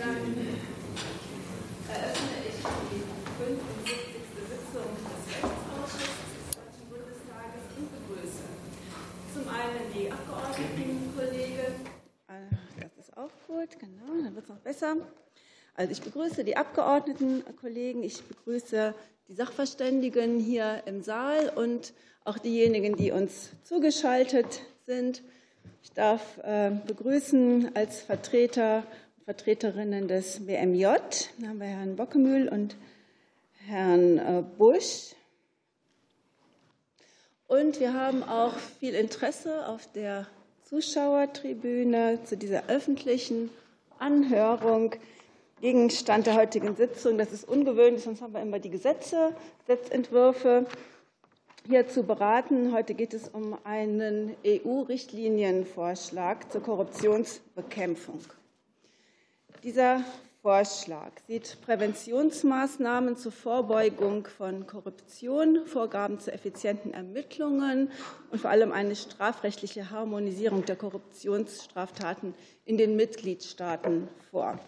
Dann eröffne ich die 75. Sitzung des Rechtsausschusses des Deutschen Bundestages und begrüße zum einen die Abgeordnetenkollegen. Das ist auch gut, genau, dann wird es noch besser. Also ich begrüße die Abgeordnetenkollegen, ich begrüße die Sachverständigen hier im Saal und auch diejenigen, die uns zugeschaltet sind. Ich darf äh, begrüßen als Vertreter Vertreterinnen des BMJ, da haben wir Herrn Bockemühl und Herrn äh, Busch. Und wir haben auch viel Interesse auf der Zuschauertribüne zu dieser öffentlichen Anhörung. Gegenstand der heutigen Sitzung, das ist ungewöhnlich, sonst haben wir immer die Gesetze, Gesetzentwürfe hier zu beraten. Heute geht es um einen EU-Richtlinienvorschlag zur Korruptionsbekämpfung. Dieser Vorschlag sieht Präventionsmaßnahmen zur Vorbeugung von Korruption, Vorgaben zu effizienten Ermittlungen und vor allem eine strafrechtliche Harmonisierung der Korruptionsstraftaten in den Mitgliedstaaten vor.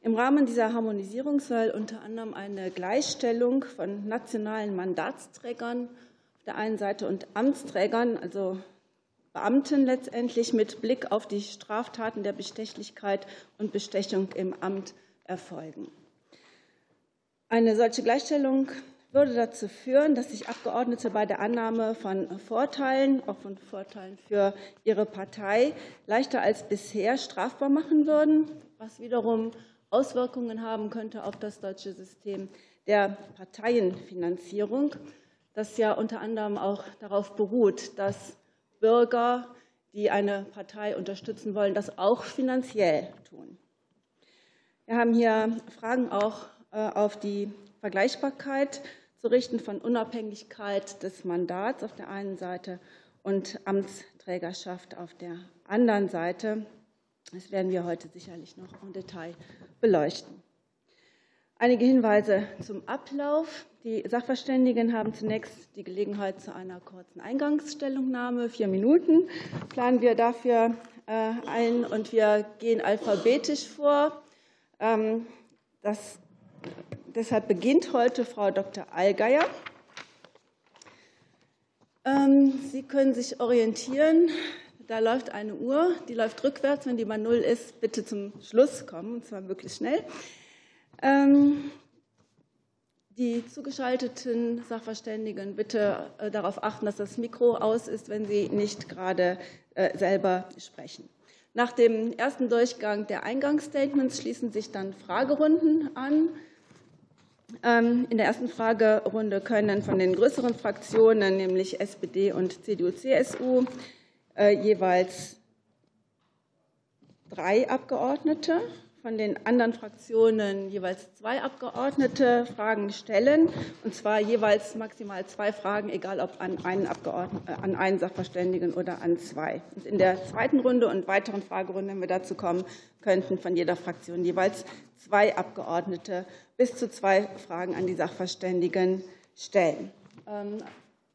Im Rahmen dieser Harmonisierung soll unter anderem eine Gleichstellung von nationalen Mandatsträgern auf der einen Seite und Amtsträgern, also Beamten letztendlich mit Blick auf die Straftaten der Bestechlichkeit und Bestechung im Amt erfolgen. Eine solche Gleichstellung würde dazu führen, dass sich Abgeordnete bei der Annahme von Vorteilen, auch von Vorteilen für ihre Partei, leichter als bisher strafbar machen würden, was wiederum Auswirkungen haben könnte auf das deutsche System der Parteienfinanzierung, das ja unter anderem auch darauf beruht, dass Bürger, die eine Partei unterstützen wollen, das auch finanziell tun. Wir haben hier Fragen auch äh, auf die Vergleichbarkeit zu richten von Unabhängigkeit des Mandats auf der einen Seite und Amtsträgerschaft auf der anderen Seite. Das werden wir heute sicherlich noch im Detail beleuchten. Einige Hinweise zum Ablauf. Die Sachverständigen haben zunächst die Gelegenheit zu einer kurzen Eingangsstellungnahme. Vier Minuten planen wir dafür äh, ein und wir gehen alphabetisch vor. Ähm, das, deshalb beginnt heute Frau Dr. Allgeier. Ähm, Sie können sich orientieren. Da läuft eine Uhr, die läuft rückwärts. Wenn die bei Null ist, bitte zum Schluss kommen, und zwar möglichst schnell. Die zugeschalteten Sachverständigen bitte äh, darauf achten, dass das Mikro aus ist, wenn Sie nicht gerade äh, selber sprechen. Nach dem ersten Durchgang der Eingangsstatements schließen sich dann Fragerunden an. Ähm, in der ersten Fragerunde können von den größeren Fraktionen, nämlich SPD und CDU-CSU, äh, jeweils drei Abgeordnete von den anderen Fraktionen jeweils zwei Abgeordnete Fragen stellen, und zwar jeweils maximal zwei Fragen, egal ob an einen, Abgeordneten, äh, an einen Sachverständigen oder an zwei. Und in der zweiten Runde und weiteren Fragerunden, wenn wir dazu kommen, könnten von jeder Fraktion jeweils zwei Abgeordnete bis zu zwei Fragen an die Sachverständigen stellen. Ähm,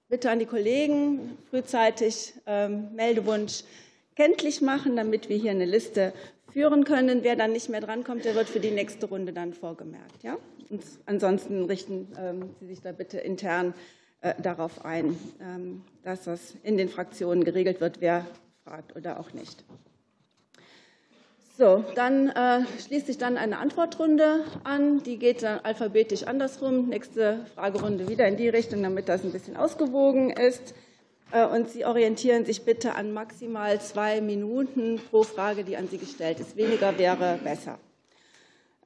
bitte an die Kollegen frühzeitig ähm, Meldewunsch kenntlich machen, damit wir hier eine Liste führen können. Wer dann nicht mehr drankommt, der wird für die nächste Runde dann vorgemerkt. Ja? Und ansonsten richten ähm, Sie sich da bitte intern äh, darauf ein, ähm, dass das in den Fraktionen geregelt wird, wer fragt oder auch nicht. So, dann äh, schließt sich dann eine Antwortrunde an. Die geht dann alphabetisch andersrum. Nächste Fragerunde wieder in die Richtung, damit das ein bisschen ausgewogen ist. Äh, und Sie orientieren sich bitte an maximal zwei Minuten pro Frage, die an Sie gestellt ist. Weniger wäre besser.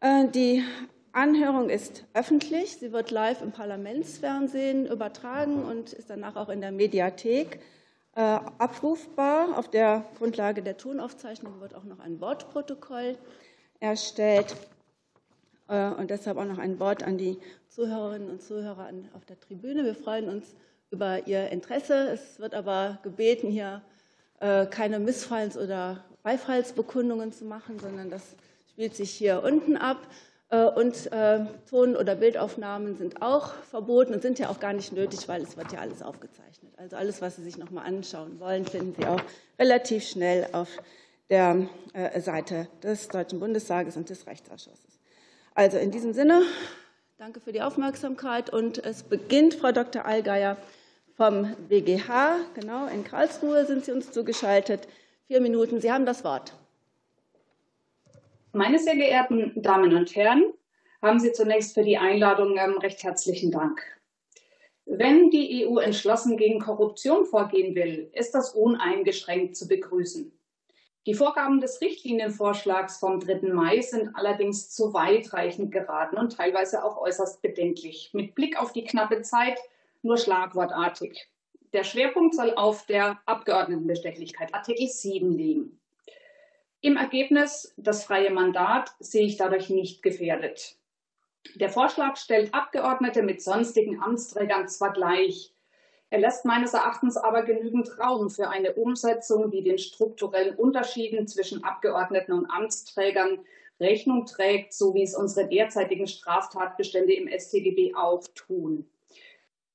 Äh, die Anhörung ist öffentlich. Sie wird live im Parlamentsfernsehen übertragen und ist danach auch in der Mediathek äh, abrufbar. Auf der Grundlage der Tonaufzeichnung wird auch noch ein Wortprotokoll erstellt und deshalb auch noch ein Wort an die Zuhörerinnen und Zuhörer auf der Tribüne. Wir freuen uns über Ihr Interesse. Es wird aber gebeten, hier äh, keine Missfallens- oder Beifallsbekundungen zu machen, sondern das spielt sich hier unten ab. Äh, und äh, Ton- oder Bildaufnahmen sind auch verboten und sind ja auch gar nicht nötig, weil es wird ja alles aufgezeichnet. Also alles, was Sie sich noch mal anschauen wollen, finden Sie auch relativ schnell auf der Seite des Deutschen Bundestages und des Rechtsausschusses. Also in diesem Sinne, danke für die Aufmerksamkeit und es beginnt Frau Dr. Allgeier vom BGH. Genau, in Karlsruhe sind Sie uns zugeschaltet. Vier Minuten, Sie haben das Wort. Meine sehr geehrten Damen und Herren, haben Sie zunächst für die Einladung ähm, recht herzlichen Dank. Wenn die EU entschlossen gegen Korruption vorgehen will, ist das uneingeschränkt zu begrüßen. Die Vorgaben des Richtlinienvorschlags vom 3. Mai sind allerdings zu weitreichend geraten und teilweise auch äußerst bedenklich. Mit Blick auf die knappe Zeit nur schlagwortartig. Der Schwerpunkt soll auf der Abgeordnetenbestechlichkeit, Artikel 7, liegen. Im Ergebnis, das freie Mandat sehe ich dadurch nicht gefährdet. Der Vorschlag stellt Abgeordnete mit sonstigen Amtsträgern zwar gleich, er lässt meines Erachtens aber genügend Raum für eine Umsetzung, die den strukturellen Unterschieden zwischen Abgeordneten und Amtsträgern Rechnung trägt, so wie es unsere derzeitigen Straftatbestände im StGB auch tun.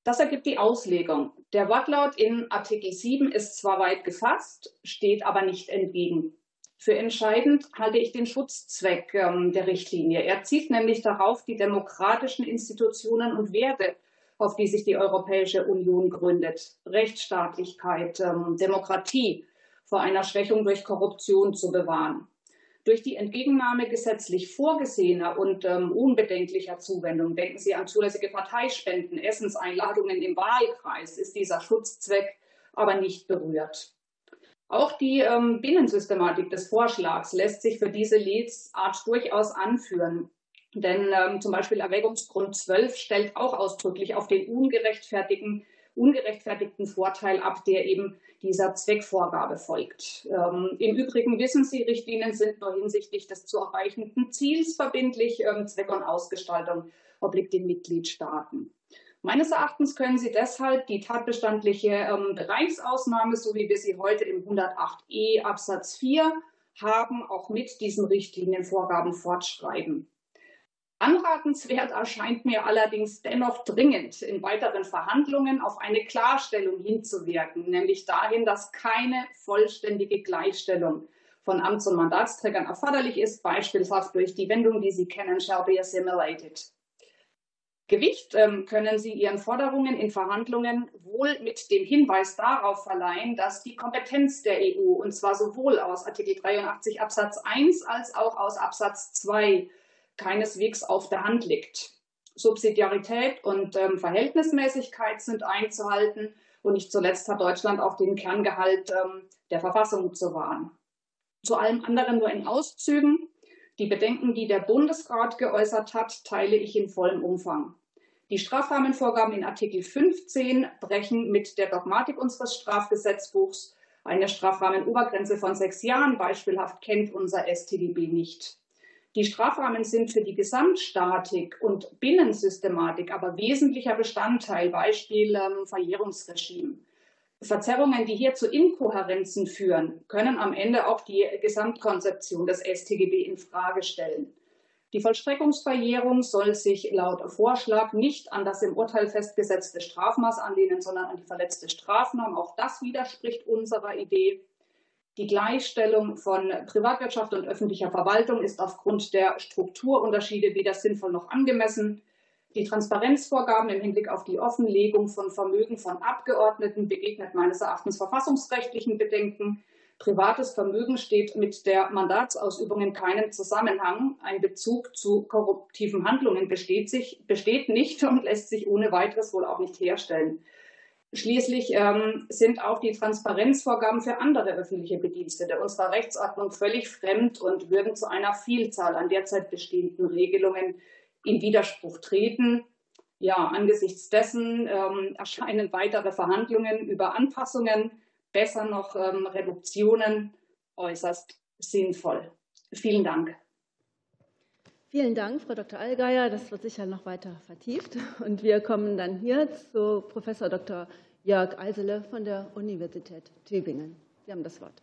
Das ergibt die Auslegung. Der Wortlaut in Artikel 7 ist zwar weit gefasst, steht aber nicht entgegen. Für entscheidend halte ich den Schutzzweck ähm, der Richtlinie. Er zielt nämlich darauf, die demokratischen Institutionen und Werte auf die sich die Europäische Union gründet. Rechtsstaatlichkeit, ähm, Demokratie vor einer Schwächung durch Korruption zu bewahren. Durch die Entgegennahme gesetzlich vorgesehener und ähm, unbedenklicher Zuwendung, denken Sie an zulässige Parteispenden, Essenseinladungen im Wahlkreis, ist dieser Schutzzweck aber nicht berührt. Auch die ähm, Binnensystematik des Vorschlags lässt sich für diese Lesart durchaus anführen. Denn ähm, zum Beispiel Erwägungsgrund 12 stellt auch ausdrücklich auf den ungerechtfertigten, ungerechtfertigten Vorteil ab, der eben dieser Zweckvorgabe folgt. Ähm, Im Übrigen wissen Sie, Richtlinien sind nur hinsichtlich des zu erreichenden Ziels verbindlich. Ähm, Zweck und Ausgestaltung obliegt den Mitgliedstaaten. Meines Erachtens können Sie deshalb die tatbestandliche ähm, Bereichsausnahme, so wie wir sie heute im 108e Absatz 4 haben, auch mit diesen Richtlinienvorgaben fortschreiben. Anratenswert erscheint mir allerdings dennoch dringend, in weiteren Verhandlungen auf eine Klarstellung hinzuwirken, nämlich dahin, dass keine vollständige Gleichstellung von Amts- und Mandatsträgern erforderlich ist, beispielsweise durch die Wendung, die Sie kennen, shall be assimilated. Gewicht ähm, können Sie Ihren Forderungen in Verhandlungen wohl mit dem Hinweis darauf verleihen, dass die Kompetenz der EU, und zwar sowohl aus Artikel 83 Absatz 1 als auch aus Absatz 2 keineswegs auf der Hand liegt. Subsidiarität und ähm, Verhältnismäßigkeit sind einzuhalten und nicht zuletzt hat Deutschland auch den Kerngehalt ähm, der Verfassung zu wahren. Zu allem anderen nur in Auszügen. Die Bedenken, die der Bundesrat geäußert hat, teile ich in vollem Umfang. Die Strafrahmenvorgaben in Artikel 15 brechen mit der Dogmatik unseres Strafgesetzbuchs. Eine Strafrahmenobergrenze von sechs Jahren beispielhaft kennt unser StGB nicht. Die Strafrahmen sind für die Gesamtstatik und Binnensystematik aber wesentlicher Bestandteil, Beispiel ähm, Verjährungsregime. Verzerrungen, die hier zu Inkohärenzen führen, können am Ende auch die Gesamtkonzeption des StGB in Frage stellen. Die Vollstreckungsverjährung soll sich laut Vorschlag nicht an das im Urteil festgesetzte Strafmaß anlehnen, sondern an die verletzte Strafnorm. Auch das widerspricht unserer Idee. Die Gleichstellung von Privatwirtschaft und öffentlicher Verwaltung ist aufgrund der Strukturunterschiede weder sinnvoll noch angemessen. Die Transparenzvorgaben im Hinblick auf die Offenlegung von Vermögen von Abgeordneten begegnet meines Erachtens verfassungsrechtlichen Bedenken. Privates Vermögen steht mit der Mandatsausübung in keinem Zusammenhang. Ein Bezug zu korruptiven Handlungen besteht, sich, besteht nicht und lässt sich ohne weiteres wohl auch nicht herstellen. Schließlich ähm, sind auch die Transparenzvorgaben für andere öffentliche Bedienstete unserer Rechtsordnung völlig fremd und würden zu einer Vielzahl an derzeit bestehenden Regelungen in Widerspruch treten. Ja, angesichts dessen ähm, erscheinen weitere Verhandlungen über Anpassungen, besser noch ähm, Reduktionen äußerst sinnvoll. Vielen Dank. Vielen Dank, Frau Dr. Allgeier. Das wird sicher noch weiter vertieft. Und wir kommen dann hier zu Professor Dr. Jörg Eisele von der Universität Tübingen. Sie haben das Wort.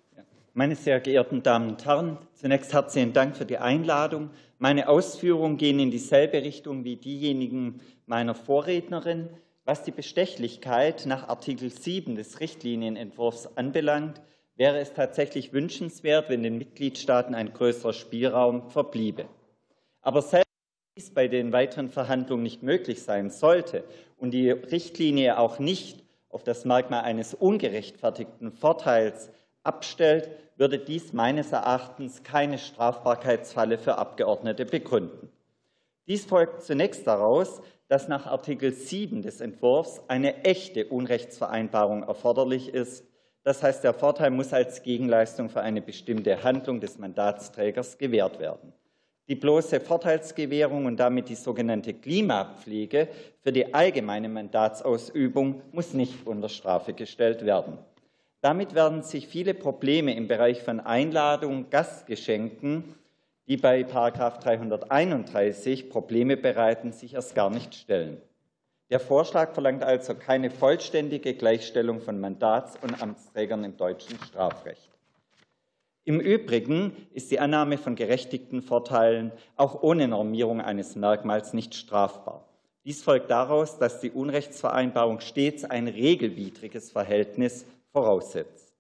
Meine sehr geehrten Damen und Herren, zunächst herzlichen Dank für die Einladung. Meine Ausführungen gehen in dieselbe Richtung wie diejenigen meiner Vorrednerin. Was die Bestechlichkeit nach Artikel 7 des Richtlinienentwurfs anbelangt, wäre es tatsächlich wünschenswert, wenn den Mitgliedstaaten ein größerer Spielraum verbliebe. Aber selbst wenn dies bei den weiteren Verhandlungen nicht möglich sein sollte und die Richtlinie auch nicht auf das Merkmal eines ungerechtfertigten Vorteils abstellt, würde dies meines Erachtens keine Strafbarkeitsfalle für Abgeordnete begründen. Dies folgt zunächst daraus, dass nach Artikel 7 des Entwurfs eine echte Unrechtsvereinbarung erforderlich ist. Das heißt, der Vorteil muss als Gegenleistung für eine bestimmte Handlung des Mandatsträgers gewährt werden. Die bloße Vorteilsgewährung und damit die sogenannte Klimapflege für die allgemeine Mandatsausübung muss nicht unter Strafe gestellt werden. Damit werden sich viele Probleme im Bereich von Einladungen, Gastgeschenken, die bei 331 Probleme bereiten, sich erst gar nicht stellen. Der Vorschlag verlangt also keine vollständige Gleichstellung von Mandats- und Amtsträgern im deutschen Strafrecht. Im Übrigen ist die Annahme von gerechtigten Vorteilen auch ohne Normierung eines Merkmals nicht strafbar. Dies folgt daraus, dass die Unrechtsvereinbarung stets ein regelwidriges Verhältnis voraussetzt.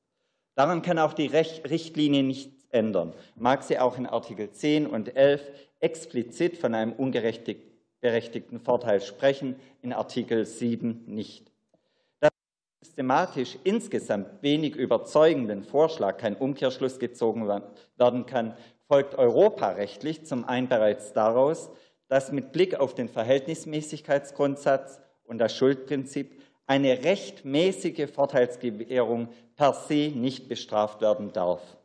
Daran kann auch die Richtlinie nichts ändern, mag sie auch in Artikel 10 und 11 explizit von einem ungerechtigten Vorteil sprechen, in Artikel 7 nicht. Systematisch insgesamt wenig überzeugenden Vorschlag kein Umkehrschluss gezogen werden kann, folgt europarechtlich zum einen bereits daraus, dass mit Blick auf den Verhältnismäßigkeitsgrundsatz und das Schuldprinzip eine rechtmäßige Vorteilsgewährung per se nicht bestraft werden darf.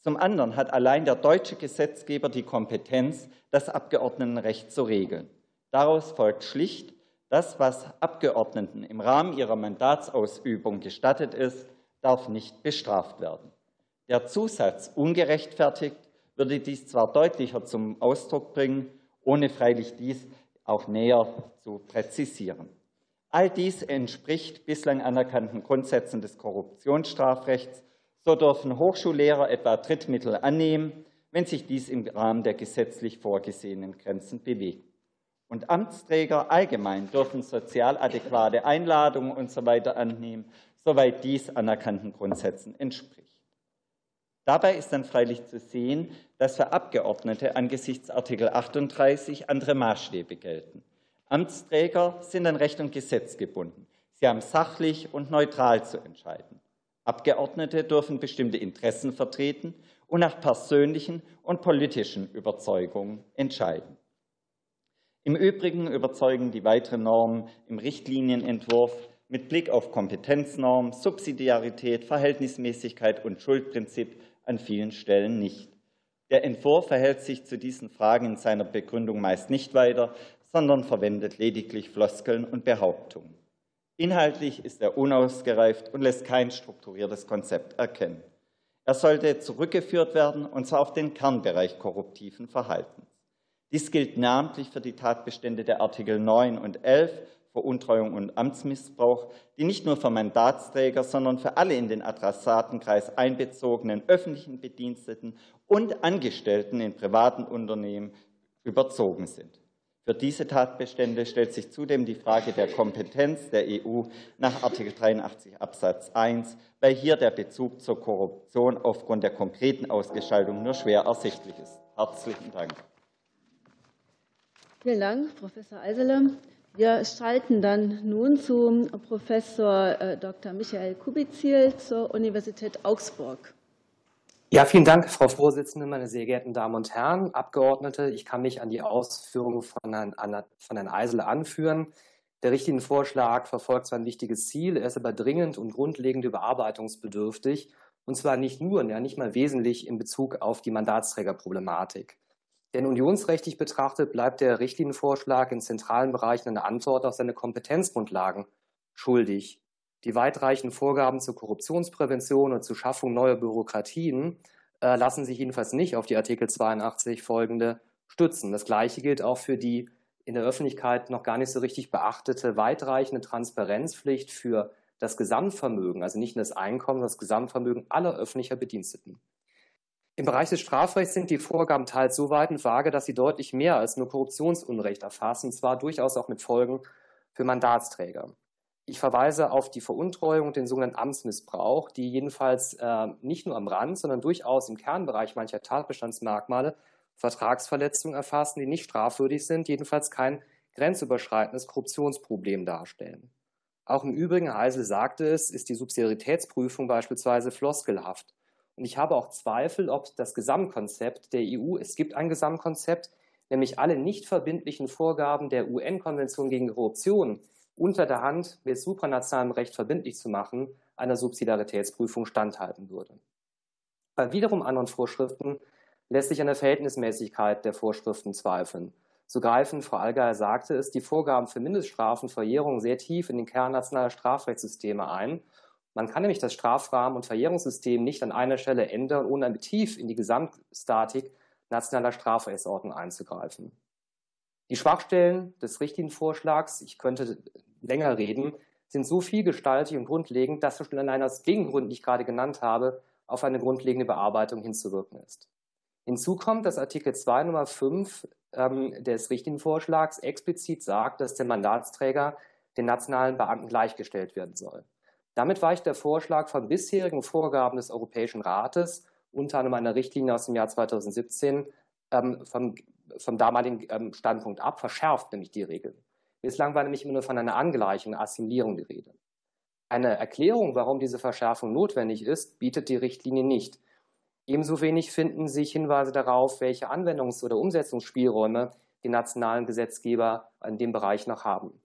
Zum anderen hat allein der deutsche Gesetzgeber die Kompetenz, das Abgeordnetenrecht zu regeln. Daraus folgt schlicht, das, was Abgeordneten im Rahmen ihrer Mandatsausübung gestattet ist, darf nicht bestraft werden. Der Zusatz ungerechtfertigt würde dies zwar deutlicher zum Ausdruck bringen, ohne freilich dies auch näher zu präzisieren. All dies entspricht bislang anerkannten Grundsätzen des Korruptionsstrafrechts. So dürfen Hochschullehrer etwa Drittmittel annehmen, wenn sich dies im Rahmen der gesetzlich vorgesehenen Grenzen bewegt. Und Amtsträger allgemein dürfen sozial adäquate Einladungen usw. So annehmen, soweit dies anerkannten Grundsätzen entspricht. Dabei ist dann freilich zu sehen, dass für Abgeordnete angesichts Artikel 38 andere Maßstäbe gelten. Amtsträger sind an Recht und Gesetz gebunden. Sie haben sachlich und neutral zu entscheiden. Abgeordnete dürfen bestimmte Interessen vertreten und nach persönlichen und politischen Überzeugungen entscheiden. Im Übrigen überzeugen die weiteren Normen im Richtlinienentwurf mit Blick auf Kompetenznorm, Subsidiarität, Verhältnismäßigkeit und Schuldprinzip an vielen Stellen nicht. Der Entwurf verhält sich zu diesen Fragen in seiner Begründung meist nicht weiter, sondern verwendet lediglich Floskeln und Behauptungen. Inhaltlich ist er unausgereift und lässt kein strukturiertes Konzept erkennen. Er sollte zurückgeführt werden, und zwar auf den Kernbereich korruptiven Verhaltens. Dies gilt namentlich für die Tatbestände der Artikel 9 und 11 Veruntreuung und Amtsmissbrauch, die nicht nur für Mandatsträger, sondern für alle in den Adressatenkreis einbezogenen öffentlichen Bediensteten und Angestellten in privaten Unternehmen überzogen sind. Für diese Tatbestände stellt sich zudem die Frage der Kompetenz der EU nach Artikel 83 Absatz 1, weil hier der Bezug zur Korruption aufgrund der konkreten Ausgestaltung nur schwer ersichtlich ist. Herzlichen Dank. Vielen Dank, Professor Eisele. Wir schalten dann nun zu Professor äh, Dr. Michael Kubizil zur Universität Augsburg. Ja, vielen Dank, Frau Vorsitzende, meine sehr geehrten Damen und Herren, Abgeordnete. Ich kann mich an die Ausführungen von Herrn, von Herrn Eisele anführen. Der richtige Vorschlag verfolgt zwar ein wichtiges Ziel, er ist aber dringend und grundlegend überarbeitungsbedürftig. Und zwar nicht nur, ja nicht mal wesentlich in Bezug auf die Mandatsträgerproblematik. Denn unionsrechtlich betrachtet bleibt der Richtlinienvorschlag in zentralen Bereichen eine Antwort auf seine Kompetenzgrundlagen schuldig. Die weitreichenden Vorgaben zur Korruptionsprävention und zur Schaffung neuer Bürokratien äh, lassen sich jedenfalls nicht auf die Artikel 82 folgende stützen. Das Gleiche gilt auch für die in der Öffentlichkeit noch gar nicht so richtig beachtete weitreichende Transparenzpflicht für das Gesamtvermögen, also nicht nur das Einkommen, das Gesamtvermögen aller öffentlicher Bediensteten. Im Bereich des Strafrechts sind die Vorgaben teils so weit und vage, dass sie deutlich mehr als nur Korruptionsunrecht erfassen, und zwar durchaus auch mit Folgen für Mandatsträger. Ich verweise auf die Veruntreuung und den sogenannten Amtsmissbrauch, die jedenfalls äh, nicht nur am Rand, sondern durchaus im Kernbereich mancher Tatbestandsmerkmale Vertragsverletzungen erfassen, die nicht strafwürdig sind, jedenfalls kein grenzüberschreitendes Korruptionsproblem darstellen. Auch im Übrigen, Herr Eisel sagte es, ist die Subsidiaritätsprüfung beispielsweise floskelhaft. Und ich habe auch Zweifel, ob das Gesamtkonzept der EU, es gibt ein Gesamtkonzept, nämlich alle nicht verbindlichen Vorgaben der UN-Konvention gegen Korruption, unter der Hand mit supranationalem Recht verbindlich zu machen, einer Subsidiaritätsprüfung standhalten würde. Bei wiederum anderen Vorschriften lässt sich an der Verhältnismäßigkeit der Vorschriften zweifeln. So greifen, Frau Allgeier sagte es, die Vorgaben für Mindeststrafen, Verjährung sehr tief in den Kern nationaler Strafrechtssysteme ein. Man kann nämlich das Strafrahmen- und Verjährungssystem nicht an einer Stelle ändern, ohne tief in die Gesamtstatik nationaler Strafrechtsordnung einzugreifen. Die Schwachstellen des richtigen Vorschlags, ich könnte länger reden, sind so vielgestaltig und grundlegend, dass schon allein aus den Gründen, die ich gerade genannt habe, auf eine grundlegende Bearbeitung hinzuwirken ist. Hinzu kommt, dass Artikel 2 Nummer 5 ähm, des Richtlinienvorschlags explizit sagt, dass der Mandatsträger den nationalen Beamten gleichgestellt werden soll. Damit weicht der Vorschlag von bisherigen Vorgaben des Europäischen Rates, unter anderem einer Richtlinie aus dem Jahr 2017, ähm, vom, vom damaligen ähm, Standpunkt ab, verschärft nämlich die Regeln. Bislang war nämlich immer nur von einer Angleichung, Assimilierung die Rede. Eine Erklärung, warum diese Verschärfung notwendig ist, bietet die Richtlinie nicht. Ebenso wenig finden sich Hinweise darauf, welche Anwendungs- oder Umsetzungsspielräume die nationalen Gesetzgeber in dem Bereich noch haben.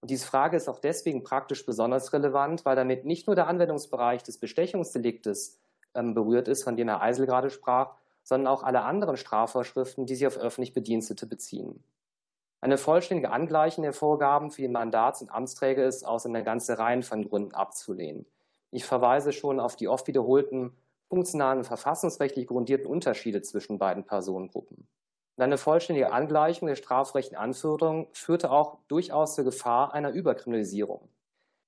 Und diese Frage ist auch deswegen praktisch besonders relevant, weil damit nicht nur der Anwendungsbereich des Bestechungsdeliktes ähm, berührt ist, von dem Herr Eisel gerade sprach, sondern auch alle anderen Strafvorschriften, die sich auf öffentlich Bedienstete beziehen. Eine vollständige Angleichung der Vorgaben für die Mandats- und Amtsträger ist aus einer ganzen Reihe von Gründen abzulehnen. Ich verweise schon auf die oft wiederholten funktionalen und verfassungsrechtlich grundierten Unterschiede zwischen beiden Personengruppen. Und eine vollständige Angleichung der strafrechtlichen Anforderungen führte auch durchaus zur Gefahr einer Überkriminalisierung.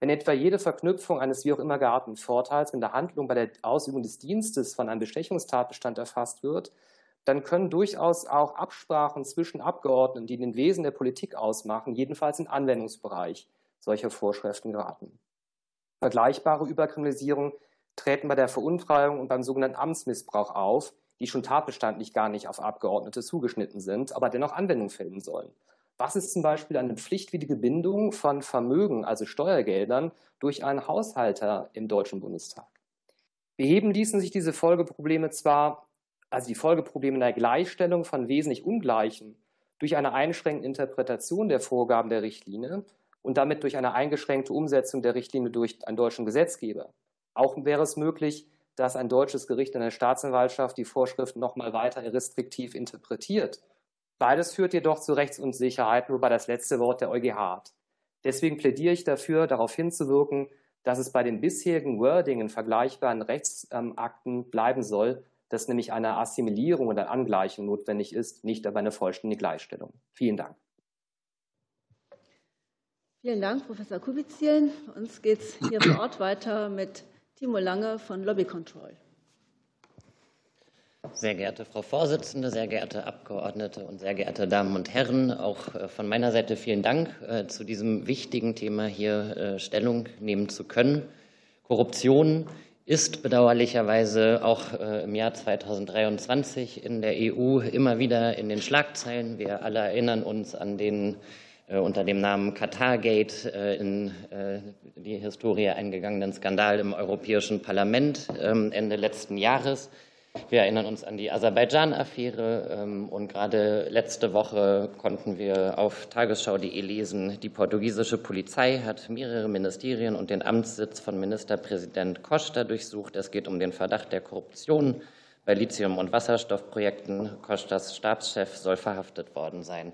Wenn etwa jede Verknüpfung eines wie auch immer gearteten Vorteils mit der Handlung bei der Ausübung des Dienstes von einem Bestechungstatbestand erfasst wird, dann können durchaus auch Absprachen zwischen Abgeordneten, die den Wesen der Politik ausmachen, jedenfalls im Anwendungsbereich solcher Vorschriften geraten. Vergleichbare Überkriminalisierung treten bei der Veruntreuung und beim sogenannten Amtsmissbrauch auf, die schon tatbestandlich gar nicht auf Abgeordnete zugeschnitten sind, aber dennoch Anwendung finden sollen. Was ist zum Beispiel eine pflichtwidrige Bindung von Vermögen, also Steuergeldern, durch einen Haushalter im Deutschen Bundestag? Beheben ließen sich diese Folgeprobleme zwar also die Folgeprobleme der Gleichstellung von wesentlich Ungleichen durch eine einschränkende Interpretation der Vorgaben der Richtlinie und damit durch eine eingeschränkte Umsetzung der Richtlinie durch einen deutschen Gesetzgeber. Auch wäre es möglich, dass ein deutsches Gericht in der Staatsanwaltschaft die Vorschriften nochmal weiter restriktiv interpretiert. Beides führt jedoch zu Rechtsunsicherheiten, wobei das letzte Wort der EuGH hat. Deswegen plädiere ich dafür, darauf hinzuwirken, dass es bei den bisherigen Wordingen vergleichbaren Rechtsakten bleiben soll dass nämlich eine Assimilierung oder Angleichung notwendig ist, nicht aber eine vollständige Gleichstellung. Vielen Dank. Vielen Dank, Professor Kubizil. Bei uns geht es hier vor Ort weiter mit Timo Lange von Lobby Control. Sehr geehrte Frau Vorsitzende, sehr geehrte Abgeordnete und sehr geehrte Damen und Herren, auch äh, von meiner Seite vielen Dank, äh, zu diesem wichtigen Thema hier äh, Stellung nehmen zu können. Korruption ist bedauerlicherweise auch im Jahr 2023 in der EU immer wieder in den Schlagzeilen. Wir alle erinnern uns an den unter dem Namen Qatargate äh, in die Historie eingegangenen Skandal im Europäischen Parlament ähm, Ende letzten Jahres. Wir erinnern uns an die Aserbaidschan-Affäre ähm, und gerade letzte Woche konnten wir auf tagesschau.de lesen, die portugiesische Polizei hat mehrere Ministerien und den Amtssitz von Ministerpräsident Costa durchsucht. Es geht um den Verdacht der Korruption bei Lithium- und Wasserstoffprojekten. Costas Stabschef soll verhaftet worden sein.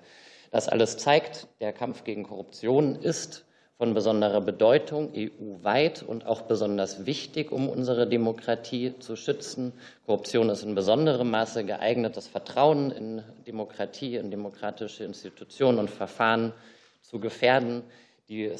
Das alles zeigt, der Kampf gegen Korruption ist von besonderer Bedeutung, EU-weit und auch besonders wichtig, um unsere Demokratie zu schützen. Korruption ist in besonderem Maße geeignet, das Vertrauen in Demokratie, in demokratische Institutionen und Verfahren zu gefährden. Die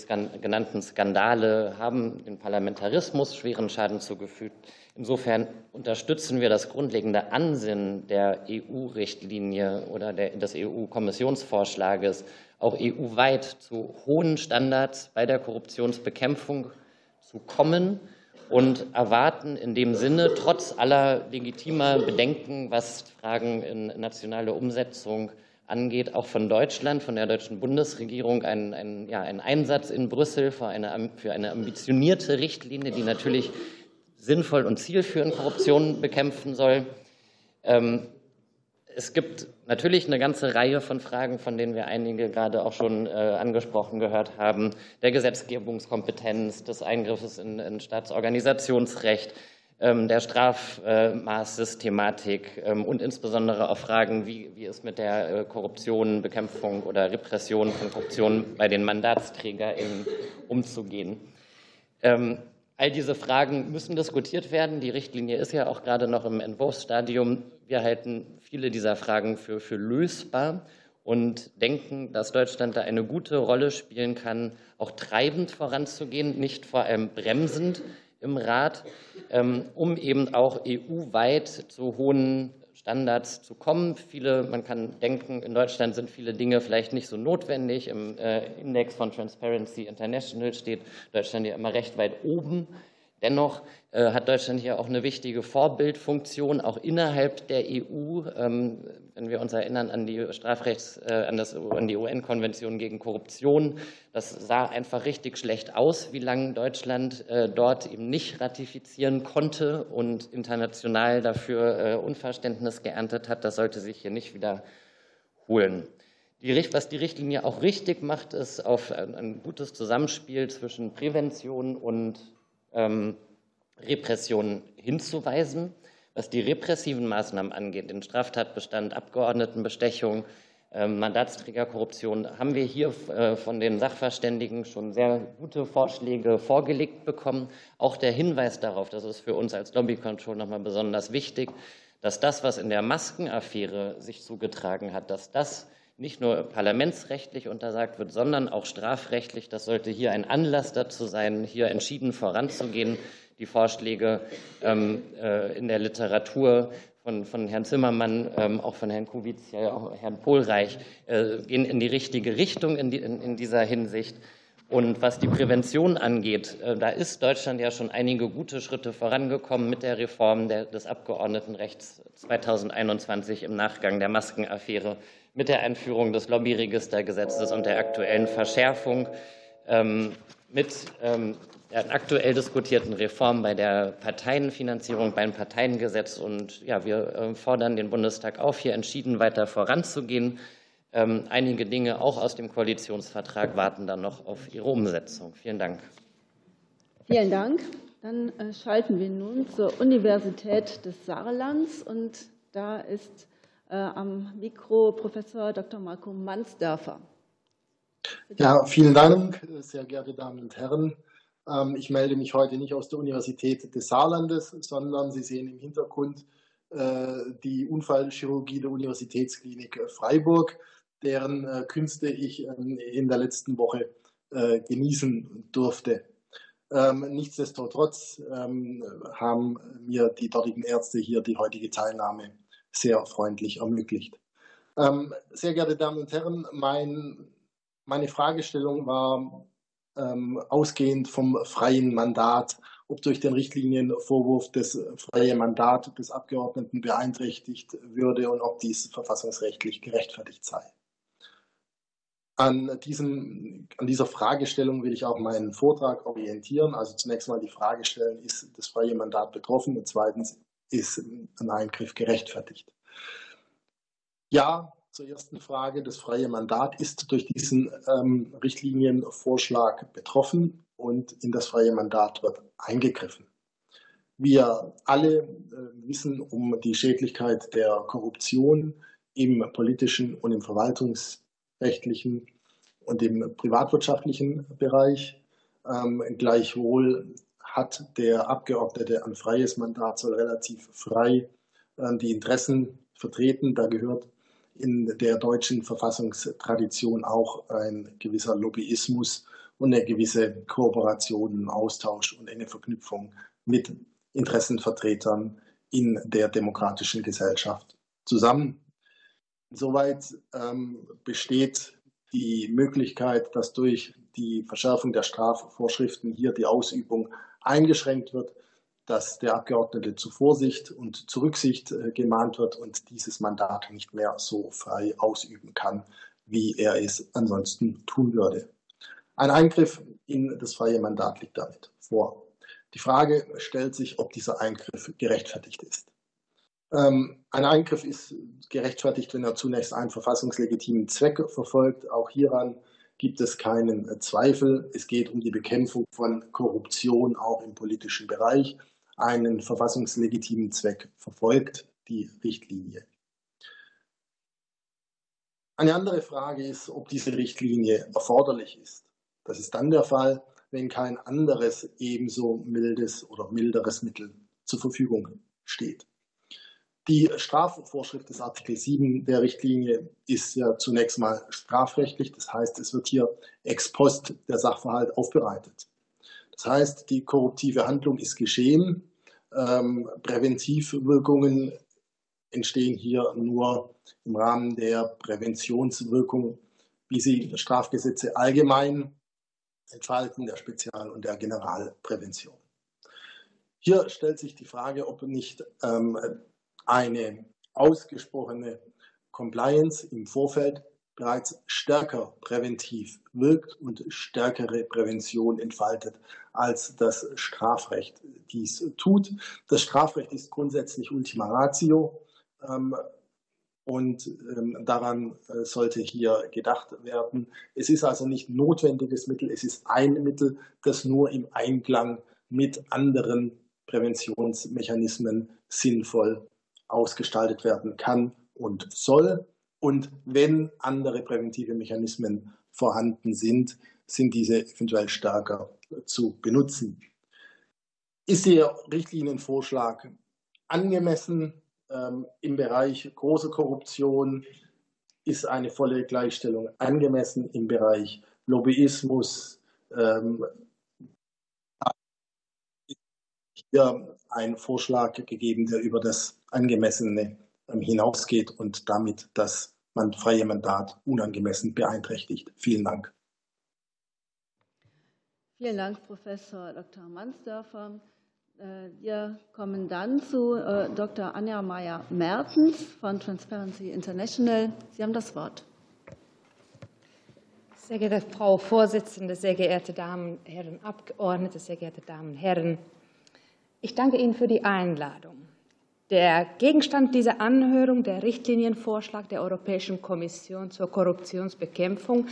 genannten Skandale haben dem Parlamentarismus schweren Schaden zugefügt. Insofern unterstützen wir das grundlegende Ansinnen der EU-Richtlinie oder des EU-Kommissionsvorschlages, auch EU-weit zu hohen Standards bei der Korruptionsbekämpfung zu kommen und erwarten in dem Sinne trotz aller legitimer Bedenken, was Fragen in nationale Umsetzung angeht, auch von Deutschland, von der deutschen Bundesregierung einen, einen, ja, einen Einsatz in Brüssel für eine, für eine ambitionierte Richtlinie, die natürlich sinnvoll und zielführend Korruption bekämpfen soll. Ähm, es gibt natürlich eine ganze Reihe von Fragen, von denen wir einige gerade auch schon äh, angesprochen gehört haben, der Gesetzgebungskompetenz, des Eingriffes in, in Staatsorganisationsrecht, ähm, der Strafmaßsystematik ähm, und insbesondere auch Fragen, wie, wie es mit der äh, Korruption, Bekämpfung oder Repression von Korruption bei den MandatsträgerInnen umzugehen. All diese Fragen müssen diskutiert werden. Die Richtlinie ist ja auch gerade noch im Entwurfsstadium. Wir halten viele dieser Fragen für, für lösbar und denken, dass Deutschland da eine gute Rolle spielen kann, auch treibend voranzugehen, nicht vor allem bremsend im Rat, ähm, um eben auch EU-weit zu hohen Standards zu kommen. Viele, man kann denken, in Deutschland sind viele Dinge vielleicht nicht so notwendig. Im äh, Index von Transparency International steht Deutschland ja immer recht weit oben. Dennoch äh, hat Deutschland hier auch eine wichtige Vorbildfunktion, auch innerhalb der EU. Ähm, wenn wir uns erinnern an die Strafrechts, äh, an, das, an die UN-Konvention gegen Korruption, das sah einfach richtig schlecht aus, wie lange Deutschland äh, dort eben nicht ratifizieren konnte und international dafür Unverständnis geerntet hat. Das sollte sich hier nicht wiederholen. Die, was die Richtlinie auch richtig macht, ist auf ein, ein gutes Zusammenspiel zwischen Prävention und ähm, Repression hinzuweisen. Was die repressiven Maßnahmen angeht, den Straftatbestand, Abgeordnetenbestechung, ähm, Mandatsträgerkorruption, haben wir hier äh, von den Sachverständigen schon sehr gute Vorschläge vorgelegt bekommen. Auch der Hinweis darauf, das ist für uns als Lobby Control nochmal besonders wichtig, dass das, was in der Maskenaffäre sich zugetragen hat, dass das nicht nur parlamentsrechtlich untersagt wird, sondern auch strafrechtlich. Das sollte hier ein Anlass dazu sein, hier entschieden voranzugehen. Die Vorschläge ähm, äh, in der Literatur von, von, Herrn Zimmermann, ähm, auch von Herrn Kuwitz, ja, auch Herrn Pohlreich, äh, gehen in die richtige Richtung in, die, in, in, dieser Hinsicht. Und was die Prävention angeht, äh, da ist Deutschland ja schon einige gute Schritte vorangekommen mit der Reform des Abgeordnetenrechts 2021 im Nachgang der Maskenaffäre mit der Einführung des Lobbyregistergesetzes und der aktuellen Verschärfung, ähm, mit ähm, der aktuell diskutierten Reform bei der Parteienfinanzierung, beim Parteiengesetz. Und ja, wir äh, fordern den Bundestag auf, hier entschieden weiter voranzugehen. Ähm, einige Dinge auch aus dem Koalitionsvertrag warten dann noch auf ihre Umsetzung. Vielen Dank. Vielen Dank. Dann äh, schalten wir nun zur Universität des Saarlands. Und da ist am Mikro Professor Dr. Marco Mansdörfer. Ja, vielen Dank, sehr geehrte Damen und Herren. Ähm, ich melde mich heute nicht aus der Universität des Saarlandes, sondern Sie sehen im Hintergrund äh, die Unfallchirurgie der Universitätsklinik Freiburg, deren äh, Künste ich ähm, in der letzten Woche genießen durfte. Ähm, nichtsdestotrotz haben mir die dortigen Ärzte hier die heutige Teilnahme sehr freundlich ermöglicht. Ähm, sehr geehrte Damen und Herren, mein, meine Fragestellung war ähm, ausgehend vom freien Mandat, ob durch den Richtlinienvorwurf das freie Mandat des Abgeordneten beeinträchtigt würde und ob dies verfassungsrechtlich gerechtfertigt sei. An, diesem, an dieser Fragestellung will ich auch meinen Vortrag orientieren. Also zunächst mal die Frage stellen, ist das freie Mandat betroffen? Und zweitens, ist ein Eingriff gerechtfertigt. Ja, zur ersten Frage. Das freie Mandat ist durch diesen ähm, Richtlinienvorschlag betroffen und in das freie Mandat wird eingegriffen. Wir alle äh, wissen um die Schädlichkeit der Korruption im politischen und im verwaltungsrechtlichen und im privatwirtschaftlichen Bereich. Ähm, gleichwohl hat der Abgeordnete ein freies Mandat, soll relativ frei äh, die Interessen vertreten. Da gehört in der deutschen Verfassungstradition auch ein gewisser Lobbyismus und eine gewisse Kooperation, Austausch und eine Verknüpfung mit Interessenvertretern in der demokratischen Gesellschaft zusammen. Insoweit ähm, besteht die Möglichkeit, dass durch die Verschärfung der Strafvorschriften hier die Ausübung eingeschränkt wird, dass der Abgeordnete zu Vorsicht und zu Rücksicht äh, gemahnt wird und dieses Mandat nicht mehr so frei ausüben kann, wie er es ansonsten tun würde. Ein Eingriff in das freie Mandat liegt damit vor. Die Frage stellt sich, ob dieser Eingriff gerechtfertigt ist. Ähm, ein Eingriff ist gerechtfertigt, wenn er zunächst einen verfassungslegitimen Zweck verfolgt. Auch hieran gibt es keinen Zweifel. Es geht um die Bekämpfung von Korruption auch im politischen Bereich. Einen verfassungslegitimen Zweck verfolgt die Richtlinie. Eine andere Frage ist, ob diese Richtlinie erforderlich ist. Das ist dann der Fall, wenn kein anderes ebenso mildes oder milderes Mittel zur Verfügung steht. Die Strafvorschrift des Artikel 7 der Richtlinie ist ja zunächst mal strafrechtlich. Das heißt, es wird hier ex post der Sachverhalt aufbereitet. Das heißt, die korruptive Handlung ist geschehen. Ähm, Präventivwirkungen entstehen hier nur im Rahmen der Präventionswirkung, wie sie Strafgesetze allgemein entfalten, der Spezial- und der Generalprävention. Hier stellt sich die Frage, ob nicht ähm, eine ausgesprochene Compliance im Vorfeld bereits stärker präventiv wirkt und stärkere Prävention entfaltet, als das Strafrecht dies tut. Das Strafrecht ist grundsätzlich Ultima Ratio ähm, und ähm, daran äh, sollte hier gedacht werden. Es ist also nicht notwendiges Mittel, es ist ein Mittel, das nur im Einklang mit anderen Präventionsmechanismen sinnvoll ausgestaltet werden kann und soll. Und wenn andere präventive Mechanismen vorhanden sind, sind diese eventuell stärker zu benutzen. Ist der Richtlinienvorschlag angemessen ähm, im Bereich große Korruption? Ist eine volle Gleichstellung angemessen im Bereich Lobbyismus? Ähm, hier ein Vorschlag gegeben, der über das Angemessene ähm, hinausgeht und damit das freie Mandat unangemessen beeinträchtigt. Vielen Dank. Vielen Dank, Professor Dr. Mansdörfer. Äh, wir kommen dann zu äh, Dr. Anja Meyer-Mertens von Transparency International. Sie haben das Wort. Sehr geehrte Frau Vorsitzende, sehr geehrte Damen und Herren Abgeordnete, sehr geehrte Damen und Herren, ich danke Ihnen für die Einladung. Der Gegenstand dieser Anhörung, der Richtlinienvorschlag der Europäischen Kommission zur Korruptionsbekämpfung,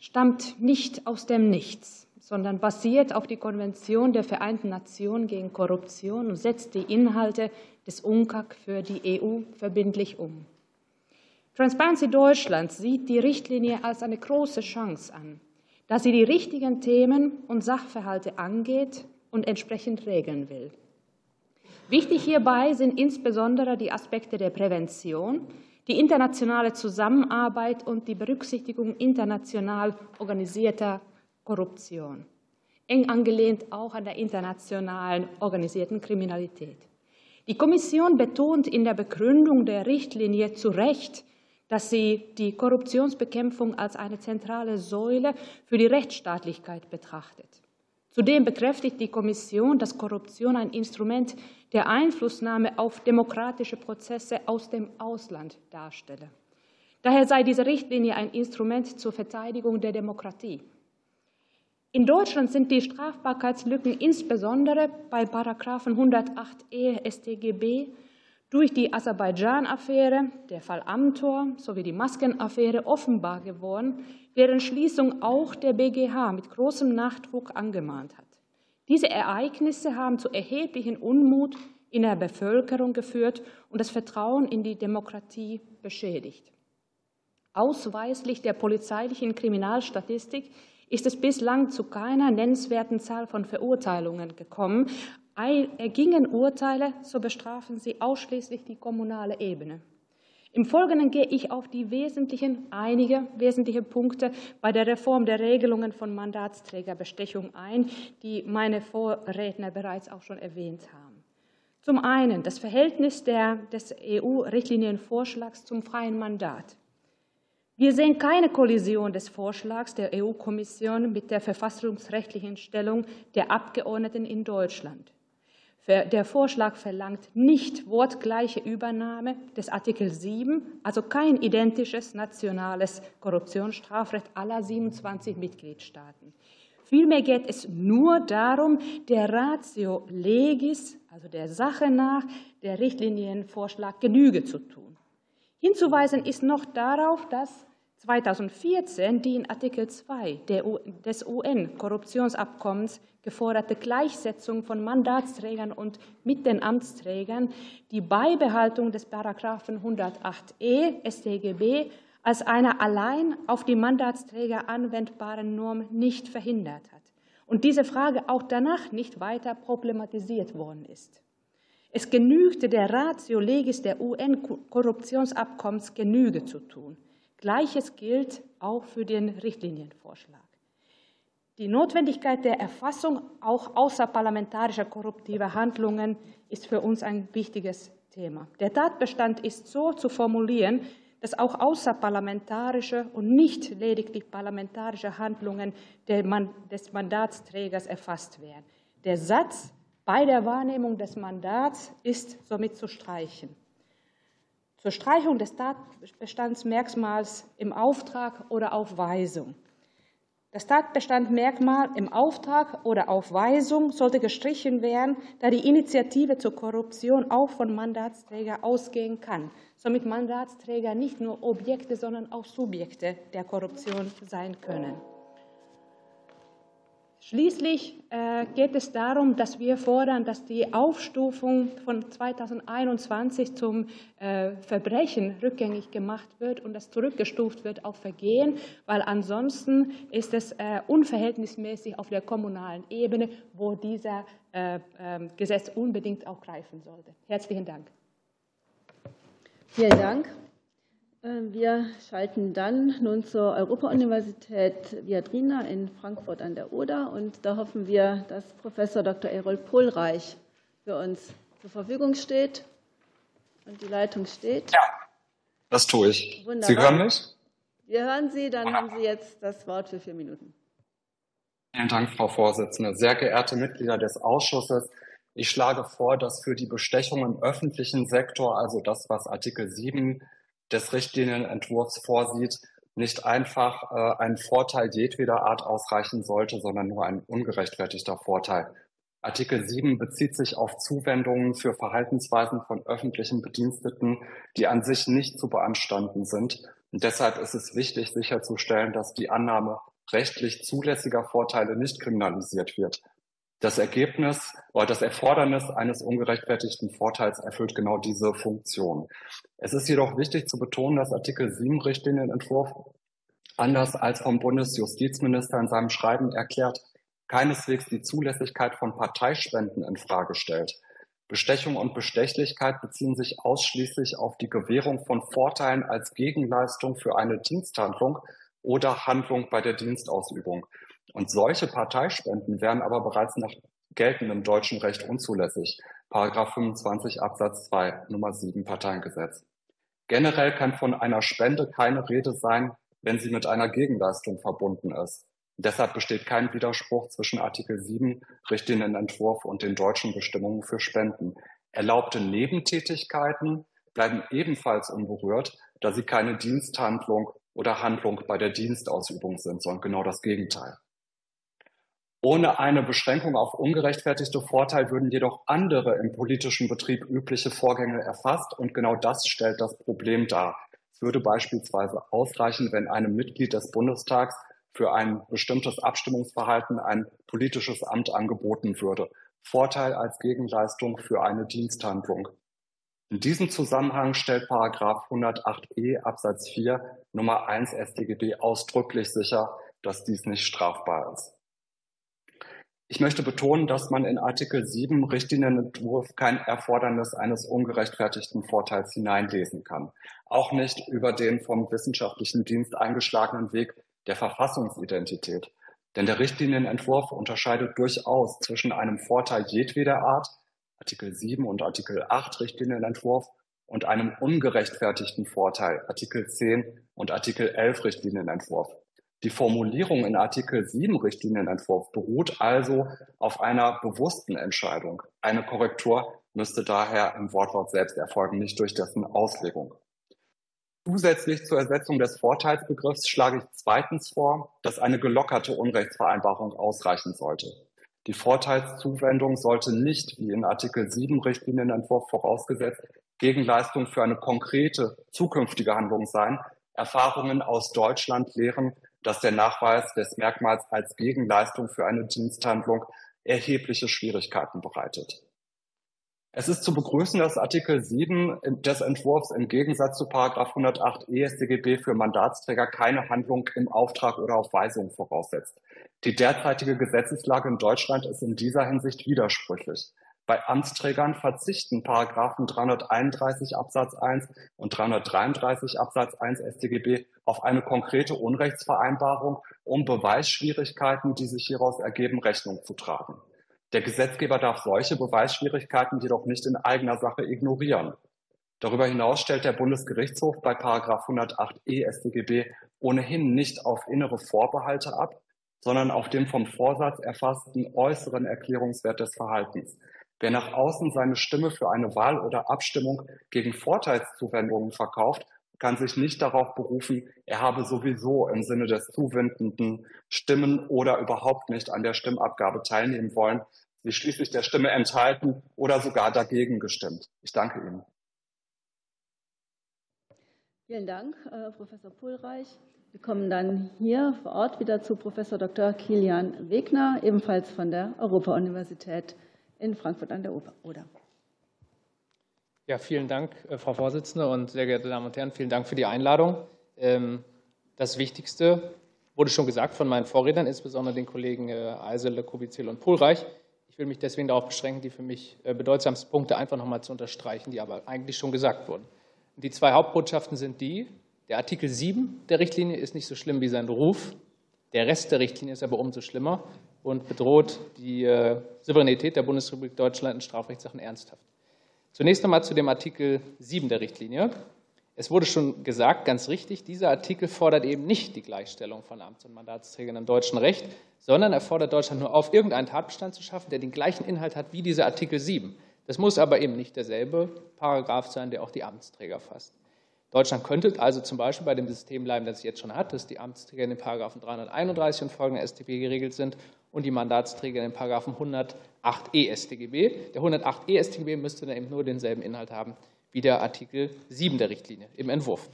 stammt nicht aus dem Nichts, sondern basiert auf die Konvention der Vereinten Nationen gegen Korruption und setzt die Inhalte des UNCAC für die EU verbindlich um. Transparency Deutschland sieht die Richtlinie als eine große Chance an, da sie die richtigen Themen und Sachverhalte angeht und entsprechend regeln will. Wichtig hierbei sind insbesondere die Aspekte der Prävention, die internationale Zusammenarbeit und die Berücksichtigung international organisierter Korruption, eng angelehnt auch an der internationalen organisierten Kriminalität. Die Kommission betont in der Begründung der Richtlinie zu Recht, dass sie die Korruptionsbekämpfung als eine zentrale Säule für die Rechtsstaatlichkeit betrachtet. Zudem bekräftigt die Kommission, dass Korruption ein Instrument der Einflussnahme auf demokratische Prozesse aus dem Ausland darstelle. Daher sei diese Richtlinie ein Instrument zur Verteidigung der Demokratie. In Deutschland sind die Strafbarkeitslücken insbesondere bei Paragraphen 108e StGB durch die Aserbaidschan-Affäre, der Fall Amtor sowie die Maskenaffäre offenbar geworden, deren Schließung auch der BGH mit großem Nachdruck angemahnt hat. Diese Ereignisse haben zu erheblichen Unmut in der Bevölkerung geführt und das Vertrauen in die Demokratie beschädigt. Ausweislich der polizeilichen Kriminalstatistik ist es bislang zu keiner nennenswerten Zahl von Verurteilungen gekommen, Ergingen Urteile, so bestrafen sie ausschließlich die kommunale Ebene. Im Folgenden gehe ich auf die wesentlichen, einige wesentliche Punkte bei der Reform der Regelungen von Mandatsträgerbestechung ein, die meine Vorredner bereits auch schon erwähnt haben. Zum einen das Verhältnis der, des EU-Richtlinienvorschlags zum freien Mandat. Wir sehen keine Kollision des Vorschlags der EU-Kommission mit der verfassungsrechtlichen Stellung der Abgeordneten in Deutschland. Der Vorschlag verlangt nicht wortgleiche Übernahme des Artikel 7, also kein identisches nationales Korruptionsstrafrecht aller 27 Mitgliedstaaten. Vielmehr geht es nur darum, der Ratio legis, also der Sache nach, der Richtlinienvorschlag Genüge zu tun. Hinzuweisen ist noch darauf, dass 2014 die in Artikel 2 des UN-Korruptionsabkommens geforderte Gleichsetzung von Mandatsträgern und mit den Amtsträgern die Beibehaltung des Paragraphen 108e StGB als einer allein auf die Mandatsträger anwendbaren Norm nicht verhindert hat und diese Frage auch danach nicht weiter problematisiert worden ist. Es genügte der Ratio legis der UN-Korruptionsabkommens Genüge zu tun. Gleiches gilt auch für den Richtlinienvorschlag. Die Notwendigkeit der Erfassung auch außerparlamentarischer korruptiver Handlungen ist für uns ein wichtiges Thema. Der Tatbestand ist so zu formulieren, dass auch außerparlamentarische und nicht lediglich parlamentarische Handlungen des Mandatsträgers erfasst werden. Der Satz bei der Wahrnehmung des Mandats ist somit zu streichen zur Streichung des Tatbestandsmerkmals im Auftrag oder auf Weisung. Das Tatbestandmerkmal im Auftrag oder auf Weisung sollte gestrichen werden, da die Initiative zur Korruption auch von Mandatsträger ausgehen kann. Somit Mandatsträger nicht nur Objekte, sondern auch Subjekte der Korruption sein können. Schließlich äh, geht es darum, dass wir fordern, dass die Aufstufung von 2021 zum äh, Verbrechen rückgängig gemacht wird und das zurückgestuft wird auf Vergehen, weil ansonsten ist es äh, unverhältnismäßig auf der kommunalen Ebene, wo dieser ähm, Gesetz unbedingt auch greifen sollte. Herzlichen Dank. Vielen Dank. Äh, wir schalten dann nun zur Europa-Universität Viadrina in Frankfurt an der Oder. Und da hoffen wir, dass Professor Dr. Errol Pohlreich für uns zur Verfügung steht und die Leitung steht. Ja, das tue ich. Wunderbar. Sie hören mich? Wir hören Sie, dann haben Sie jetzt das Wort für vier Minuten. Vielen Dank, Frau Vorsitzende. Sehr geehrte Mitglieder des Ausschusses, ich schlage vor, dass für die Bestechung im öffentlichen Sektor, also das, was Artikel 7 des Richtlinienentwurfs vorsieht, nicht einfach äh, ein Vorteil jedweder Art ausreichen sollte, sondern nur ein ungerechtfertigter Vorteil. Artikel 7 bezieht sich auf Zuwendungen für Verhaltensweisen von öffentlichen Bediensteten, die an sich nicht zu beanstanden sind. Und deshalb ist es wichtig, sicherzustellen, dass die Annahme rechtlich zulässiger Vorteile nicht kriminalisiert wird. Das Ergebnis oder das Erfordernis eines ungerechtfertigten Vorteils erfüllt genau diese Funktion. Es ist jedoch wichtig zu betonen, dass Artikel 7 Richtlinienentwurf anders als vom Bundesjustizminister in seinem Schreiben erklärt, keineswegs die Zulässigkeit von Parteispenden in Frage stellt. Bestechung und Bestechlichkeit beziehen sich ausschließlich auf die Gewährung von Vorteilen als Gegenleistung für eine Diensthandlung oder Handlung bei der Dienstausübung. Und solche Parteispenden wären aber bereits nach geltendem deutschen Recht unzulässig. Paragraph 25 Absatz 2 Nummer 7 Parteiengesetz. Generell kann von einer Spende keine Rede sein, wenn sie mit einer Gegenleistung verbunden ist. Deshalb besteht kein Widerspruch zwischen Artikel 7 Richtlinienentwurf und den deutschen Bestimmungen für Spenden. Erlaubte Nebentätigkeiten bleiben ebenfalls unberührt, da sie keine Diensthandlung oder Handlung bei der Dienstausübung sind, sondern genau das Gegenteil. Ohne eine Beschränkung auf ungerechtfertigte Vorteile würden jedoch andere im politischen Betrieb übliche Vorgänge erfasst und genau das stellt das Problem dar. Es würde beispielsweise ausreichen, wenn einem Mitglied des Bundestags für ein bestimmtes Abstimmungsverhalten ein politisches Amt angeboten würde. Vorteil als Gegenleistung für eine Diensthandlung. In diesem Zusammenhang stellt Paragraph 108e Absatz 4 Nummer 1 StGB ausdrücklich sicher, dass dies nicht strafbar ist. Ich möchte betonen, dass man in Artikel 7 Richtlinienentwurf kein Erfordernis eines ungerechtfertigten Vorteils hineinlesen kann. Auch nicht über den vom wissenschaftlichen Dienst eingeschlagenen Weg der Verfassungsidentität. Denn der Richtlinienentwurf unterscheidet durchaus zwischen einem Vorteil jedweder Art, Artikel 7 und Artikel 8 Richtlinienentwurf, und einem ungerechtfertigten Vorteil, Artikel 10 und Artikel 11 Richtlinienentwurf. Die Formulierung in Artikel 7 Richtlinienentwurf beruht also auf einer bewussten Entscheidung. Eine Korrektur müsste daher im Wortlaut selbst erfolgen, nicht durch dessen Auslegung. Zusätzlich zur Ersetzung des Vorteilsbegriffs schlage ich zweitens vor, dass eine gelockerte Unrechtsvereinbarung ausreichen sollte. Die Vorteilszuwendung sollte nicht, wie in Artikel 7 Richtlinienentwurf vorausgesetzt, Gegenleistung für eine konkrete zukünftige Handlung sein. Erfahrungen aus Deutschland lehren, dass der Nachweis des Merkmals als Gegenleistung für eine Diensthandlung erhebliche Schwierigkeiten bereitet. Es ist zu begrüßen, dass Artikel 7 des Entwurfs im Gegensatz zu Paragraph 108 EStGB für Mandatsträger keine Handlung im Auftrag oder auf Weisung voraussetzt. Die derzeitige Gesetzeslage in Deutschland ist in dieser Hinsicht widersprüchlich. Bei Amtsträgern verzichten Paragraphen 331 Absatz 1 und 333 Absatz 1 StGB auf eine konkrete Unrechtsvereinbarung, um Beweisschwierigkeiten, die sich hieraus ergeben, Rechnung zu tragen. Der Gesetzgeber darf solche Beweisschwierigkeiten jedoch nicht in eigener Sache ignorieren. Darüber hinaus stellt der Bundesgerichtshof bei 108e StGB ohnehin nicht auf innere Vorbehalte ab, sondern auf den vom Vorsatz erfassten äußeren Erklärungswert des Verhaltens. Wer nach außen seine Stimme für eine Wahl oder Abstimmung gegen Vorteilszuwendungen verkauft, kann sich nicht darauf berufen, er habe sowieso im Sinne des Zuwendenden Stimmen oder überhaupt nicht an der Stimmabgabe teilnehmen wollen, sie schließlich der Stimme enthalten oder sogar dagegen gestimmt. Ich danke Ihnen. Vielen Dank, äh, Professor Pohlreich. Wir kommen dann hier vor Ort wieder zu Professor Dr. Kilian Wegner, ebenfalls von der Europa-Universität in Frankfurt an der Oder. Ja, vielen Dank, äh, Frau Vorsitzende und sehr geehrte Damen und Herren, vielen Dank für die Einladung. Ähm, das Wichtigste wurde schon gesagt von meinen Vorrednern, insbesondere den Kollegen äh, Eisele, Kubizil und Pohlreich. Ich will mich deswegen darauf beschränken, die für mich äh, bedeutsamsten Punkte einfach noch mal zu unterstreichen, die aber eigentlich schon gesagt wurden. Die zwei Hauptbotschaften sind die, der Artikel 7 der Richtlinie ist nicht so schlimm wie sein Ruf. Der Rest der Richtlinie ist aber umso schlimmer und bedroht die Souveränität der Bundesrepublik Deutschland in Strafrechtssachen ernsthaft. Zunächst einmal zu dem Artikel 7 der Richtlinie. Es wurde schon gesagt, ganz richtig, dieser Artikel fordert eben nicht die Gleichstellung von Amts- und Mandatsträgern im deutschen Recht, sondern er fordert Deutschland nur auf, irgendeinen Tatbestand zu schaffen, der den gleichen Inhalt hat wie dieser Artikel 7. Das muss aber eben nicht derselbe Paragraph sein, der auch die Amtsträger fasst. Deutschland könnte also zum Beispiel bei dem System bleiben, das es jetzt schon hat, dass die Amtsträger in den Paragraphen 331 und folgender StGB geregelt sind und die Mandatsträger in Paragraphen 108e StGB. Der 108e StGB müsste dann eben nur denselben Inhalt haben wie der Artikel 7 der Richtlinie im Entwurf.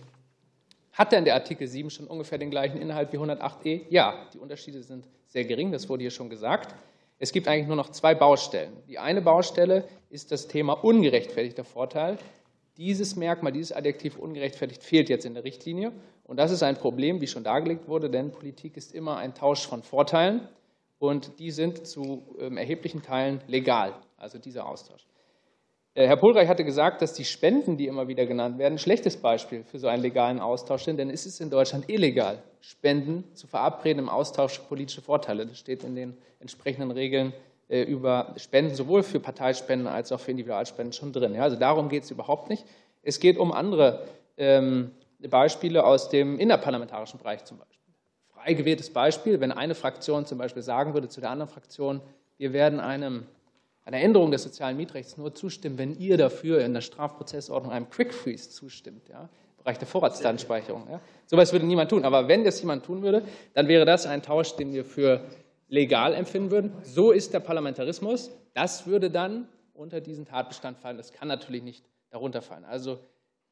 Hat denn der Artikel 7 schon ungefähr den gleichen Inhalt wie 108e? Ja, die Unterschiede sind sehr gering, das wurde hier schon gesagt. Es gibt eigentlich nur noch zwei Baustellen. Die eine Baustelle ist das Thema ungerechtfertigter Vorteil. Dieses Merkmal, dieses Adjektiv ungerechtfertigt fehlt jetzt in der Richtlinie. Und das ist ein Problem, wie schon dargelegt wurde, denn Politik ist immer ein Tausch von Vorteilen und die sind zu ähm, erheblichen Teilen legal, also dieser Austausch. Äh, Herr Pohlreich hatte gesagt, dass die Spenden, die immer wieder genannt werden, ein schlechtes Beispiel für so einen legalen Austausch sind, denn es ist in Deutschland illegal, Spenden zu verabreden im Austausch politische Vorteile. Das steht in den entsprechenden Regeln äh, über Spenden, sowohl für Parteispenden als auch für Individualspenden schon drin. Also darum geht es überhaupt nicht. Es geht um andere ähm, Beispiele aus dem innerparlamentarischen Bereich zum Beispiel. Frei gewähltes Beispiel, wenn eine Fraktion zum Beispiel sagen würde zu der anderen Fraktion, wir werden einem, einer Änderung des sozialen Mietrechts nur zustimmen, wenn ihr dafür in der Strafprozessordnung einem Quick Freeze zustimmt, ja, im Bereich der Vorratsdatenspeicherung. Ja. Sowas würde niemand tun. Aber wenn das jemand tun würde, dann wäre das ein Tausch, den wir für legal empfinden würden. So ist der Parlamentarismus. Das würde dann unter diesen Tatbestand fallen. Das kann natürlich nicht darunter fallen. Also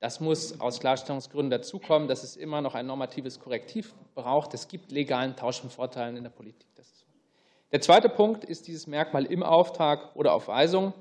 das muss aus Klarstellungsgründen dazukommen, dass es immer noch ein normatives Korrektiv braucht. Es gibt legalen Tausch von Vorteilen in der Politik. Der zweite Punkt ist dieses Merkmal im Auftrag oder auf Weisung.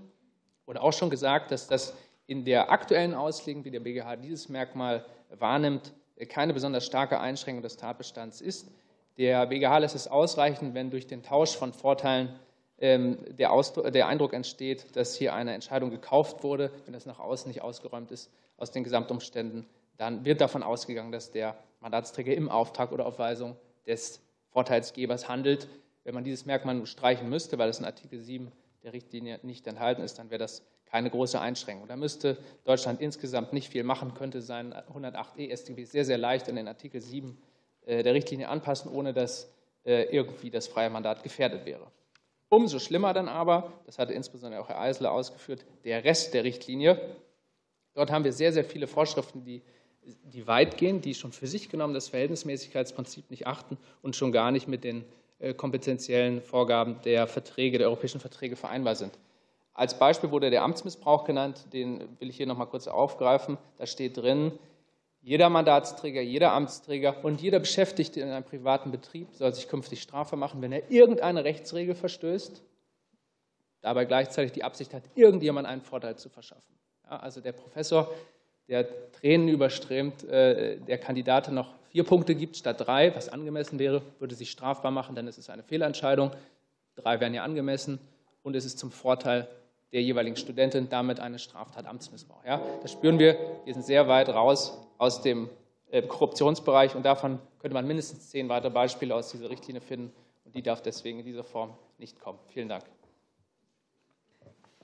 Wurde auch schon gesagt, dass das in der aktuellen Auslegung, wie der BGH dieses Merkmal wahrnimmt, keine besonders starke Einschränkung des Tatbestands ist. Der BGH lässt es ausreichen, wenn durch den Tausch von Vorteilen der, Ausdruck, der Eindruck entsteht, dass hier eine Entscheidung gekauft wurde, wenn das nach außen nicht ausgeräumt ist aus den Gesamtumständen, dann wird davon ausgegangen, dass der Mandatsträger im Auftrag oder auf Weisung des Vorteilsgebers handelt. Wenn man dieses Merkmal streichen müsste, weil es in Artikel 7 der Richtlinie nicht enthalten ist, dann wäre das keine große Einschränkung. Da müsste Deutschland insgesamt nicht viel machen, könnte sein 108e StGB sehr, sehr leicht in den Artikel 7 äh, der Richtlinie anpassen, ohne dass äh, irgendwie das freie Mandat gefährdet wäre. Umso schlimmer dann aber, das hatte insbesondere auch Herr Eisler ausgeführt, der Rest der Richtlinie. Dort haben wir sehr, sehr viele Vorschriften, die, die weit gehen, die schon für sich genommen das Verhältnismäßigkeitsprinzip nicht achten und schon gar nicht mit den äh, kompetenziellen Vorgaben der Verträge, der europäischen Verträge vereinbar sind. Als Beispiel wurde der Amtsmissbrauch genannt, den will ich hier noch mal kurz aufgreifen. Da steht drin, jeder Mandatsträger, jeder Amtsträger und jeder Beschäftigte in einem privaten Betrieb soll sich künftig strafbar machen, wenn er irgendeine Rechtsregel verstößt, dabei gleichzeitig die Absicht hat, irgendjemand einen Vorteil zu verschaffen. Ja, also der Professor, der Tränen überströmt, äh, der Kandidat noch vier Punkte gibt statt drei, was angemessen wäre, würde sich strafbar machen, ist es eine Fehlentscheidung. Drei wären ja angemessen und es ist zum Vorteil der jeweiligen Studentin damit eine Straftat Amtsmissbrauch. Ja, das spüren wir. Wir sind sehr weit raus aus dem äh, Korruptionsbereich und davon könnte man mindestens zehn weitere Beispiele aus dieser Richtlinie finden und die darf deswegen in dieser Form nicht kommen. Vielen Dank.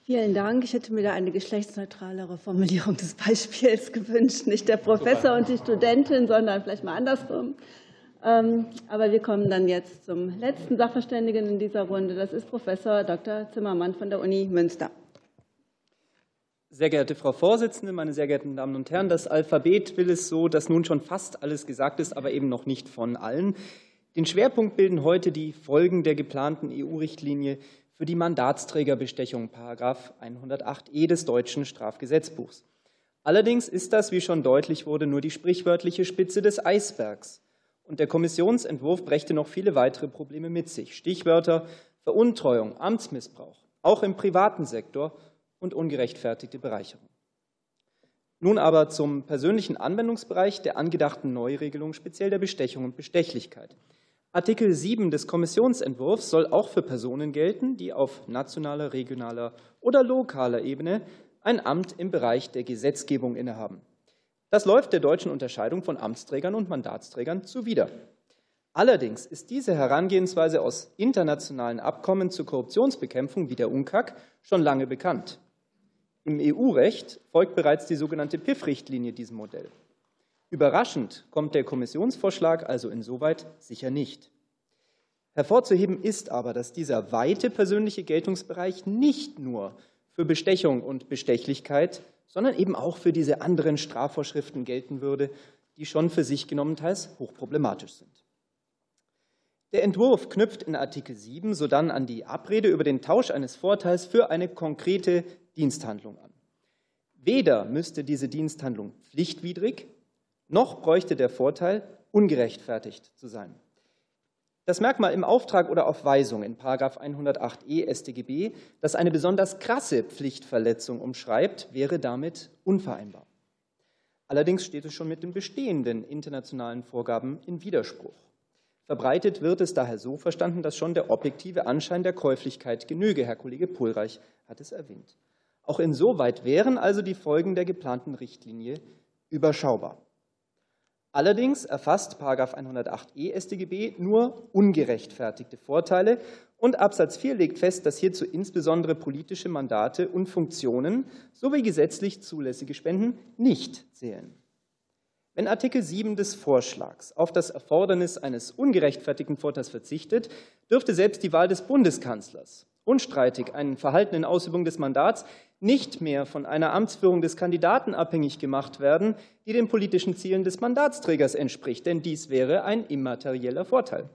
Vielen Dank. Ich hätte mir da eine geschlechtsneutralere Formulierung des Beispiels gewünscht. Nicht der Professor Super. und die Studentin, sondern vielleicht mal andersrum. Ähm, aber wir kommen dann jetzt zum letzten Sachverständigen in dieser Runde. Das ist Professor Dr. Zimmermann von der Uni Münster. Sehr geehrte Frau Vorsitzende, meine sehr geehrten Damen und Herren, das Alphabet will es so, dass nun schon fast alles gesagt ist, aber eben noch nicht von allen. Den Schwerpunkt bilden heute die Folgen der geplanten EU-Richtlinie für die Mandatsträgerbestechung, Paragraph 108e des deutschen Strafgesetzbuchs. Allerdings ist das, wie schon deutlich wurde, nur die sprichwörtliche Spitze des Eisbergs. Und der Kommissionsentwurf brächte noch viele weitere Probleme mit sich. Stichwörter Veruntreuung, Amtsmissbrauch, auch im privaten Sektor und ungerechtfertigte Bereicherung. Nun aber zum persönlichen Anwendungsbereich der angedachten Neuregelung, speziell der Bestechung und Bestechlichkeit. Artikel 7 des Kommissionsentwurfs soll auch für Personen gelten, die auf nationaler, regionaler oder lokaler Ebene ein Amt im Bereich der Gesetzgebung innehaben. Das läuft der deutschen Unterscheidung von Amtsträgern und Mandatsträgern zuwider. Allerdings ist diese Herangehensweise aus internationalen Abkommen zur Korruptionsbekämpfung wie der UNCAC schon lange bekannt. Im EU-Recht folgt bereits die sogenannte PIF-Richtlinie diesem Modell. Überraschend kommt der Kommissionsvorschlag also insoweit sicher nicht. Hervorzuheben ist aber, dass dieser weite persönliche Geltungsbereich nicht nur für Bestechung und Bestechlichkeit sondern eben auch für diese anderen Strafvorschriften gelten würde, die schon für sich genommen teils hochproblematisch sind. Der Entwurf knüpft in Artikel 7 sodann an die Abrede über den Tausch eines Vorteils für eine konkrete Diensthandlung an. Weder müsste diese Diensthandlung pflichtwidrig, noch bräuchte der Vorteil ungerechtfertigt zu sein. Das Merkmal im Auftrag oder auf Weisung in 108e StGB, das eine besonders krasse Pflichtverletzung umschreibt, wäre damit unvereinbar. Allerdings steht es schon mit den bestehenden internationalen Vorgaben in Widerspruch. Verbreitet wird es daher so verstanden, dass schon der objektive Anschein der Käuflichkeit genüge. Herr Kollege Pulreich hat es erwähnt. Auch insoweit wären also die Folgen der geplanten Richtlinie überschaubar. Allerdings erfasst 108e StGB nur ungerechtfertigte Vorteile und Absatz 4 legt fest, dass hierzu insbesondere politische Mandate und Funktionen sowie gesetzlich zulässige Spenden nicht zählen. Wenn Artikel 7 des Vorschlags auf das Erfordernis eines ungerechtfertigten Vorteils verzichtet, dürfte selbst die Wahl des Bundeskanzlers unstreitig einen Verhalten in Ausübung des Mandats nicht mehr von einer Amtsführung des Kandidaten abhängig gemacht werden, die den politischen Zielen des Mandatsträgers entspricht, denn dies wäre ein immaterieller Vorteil.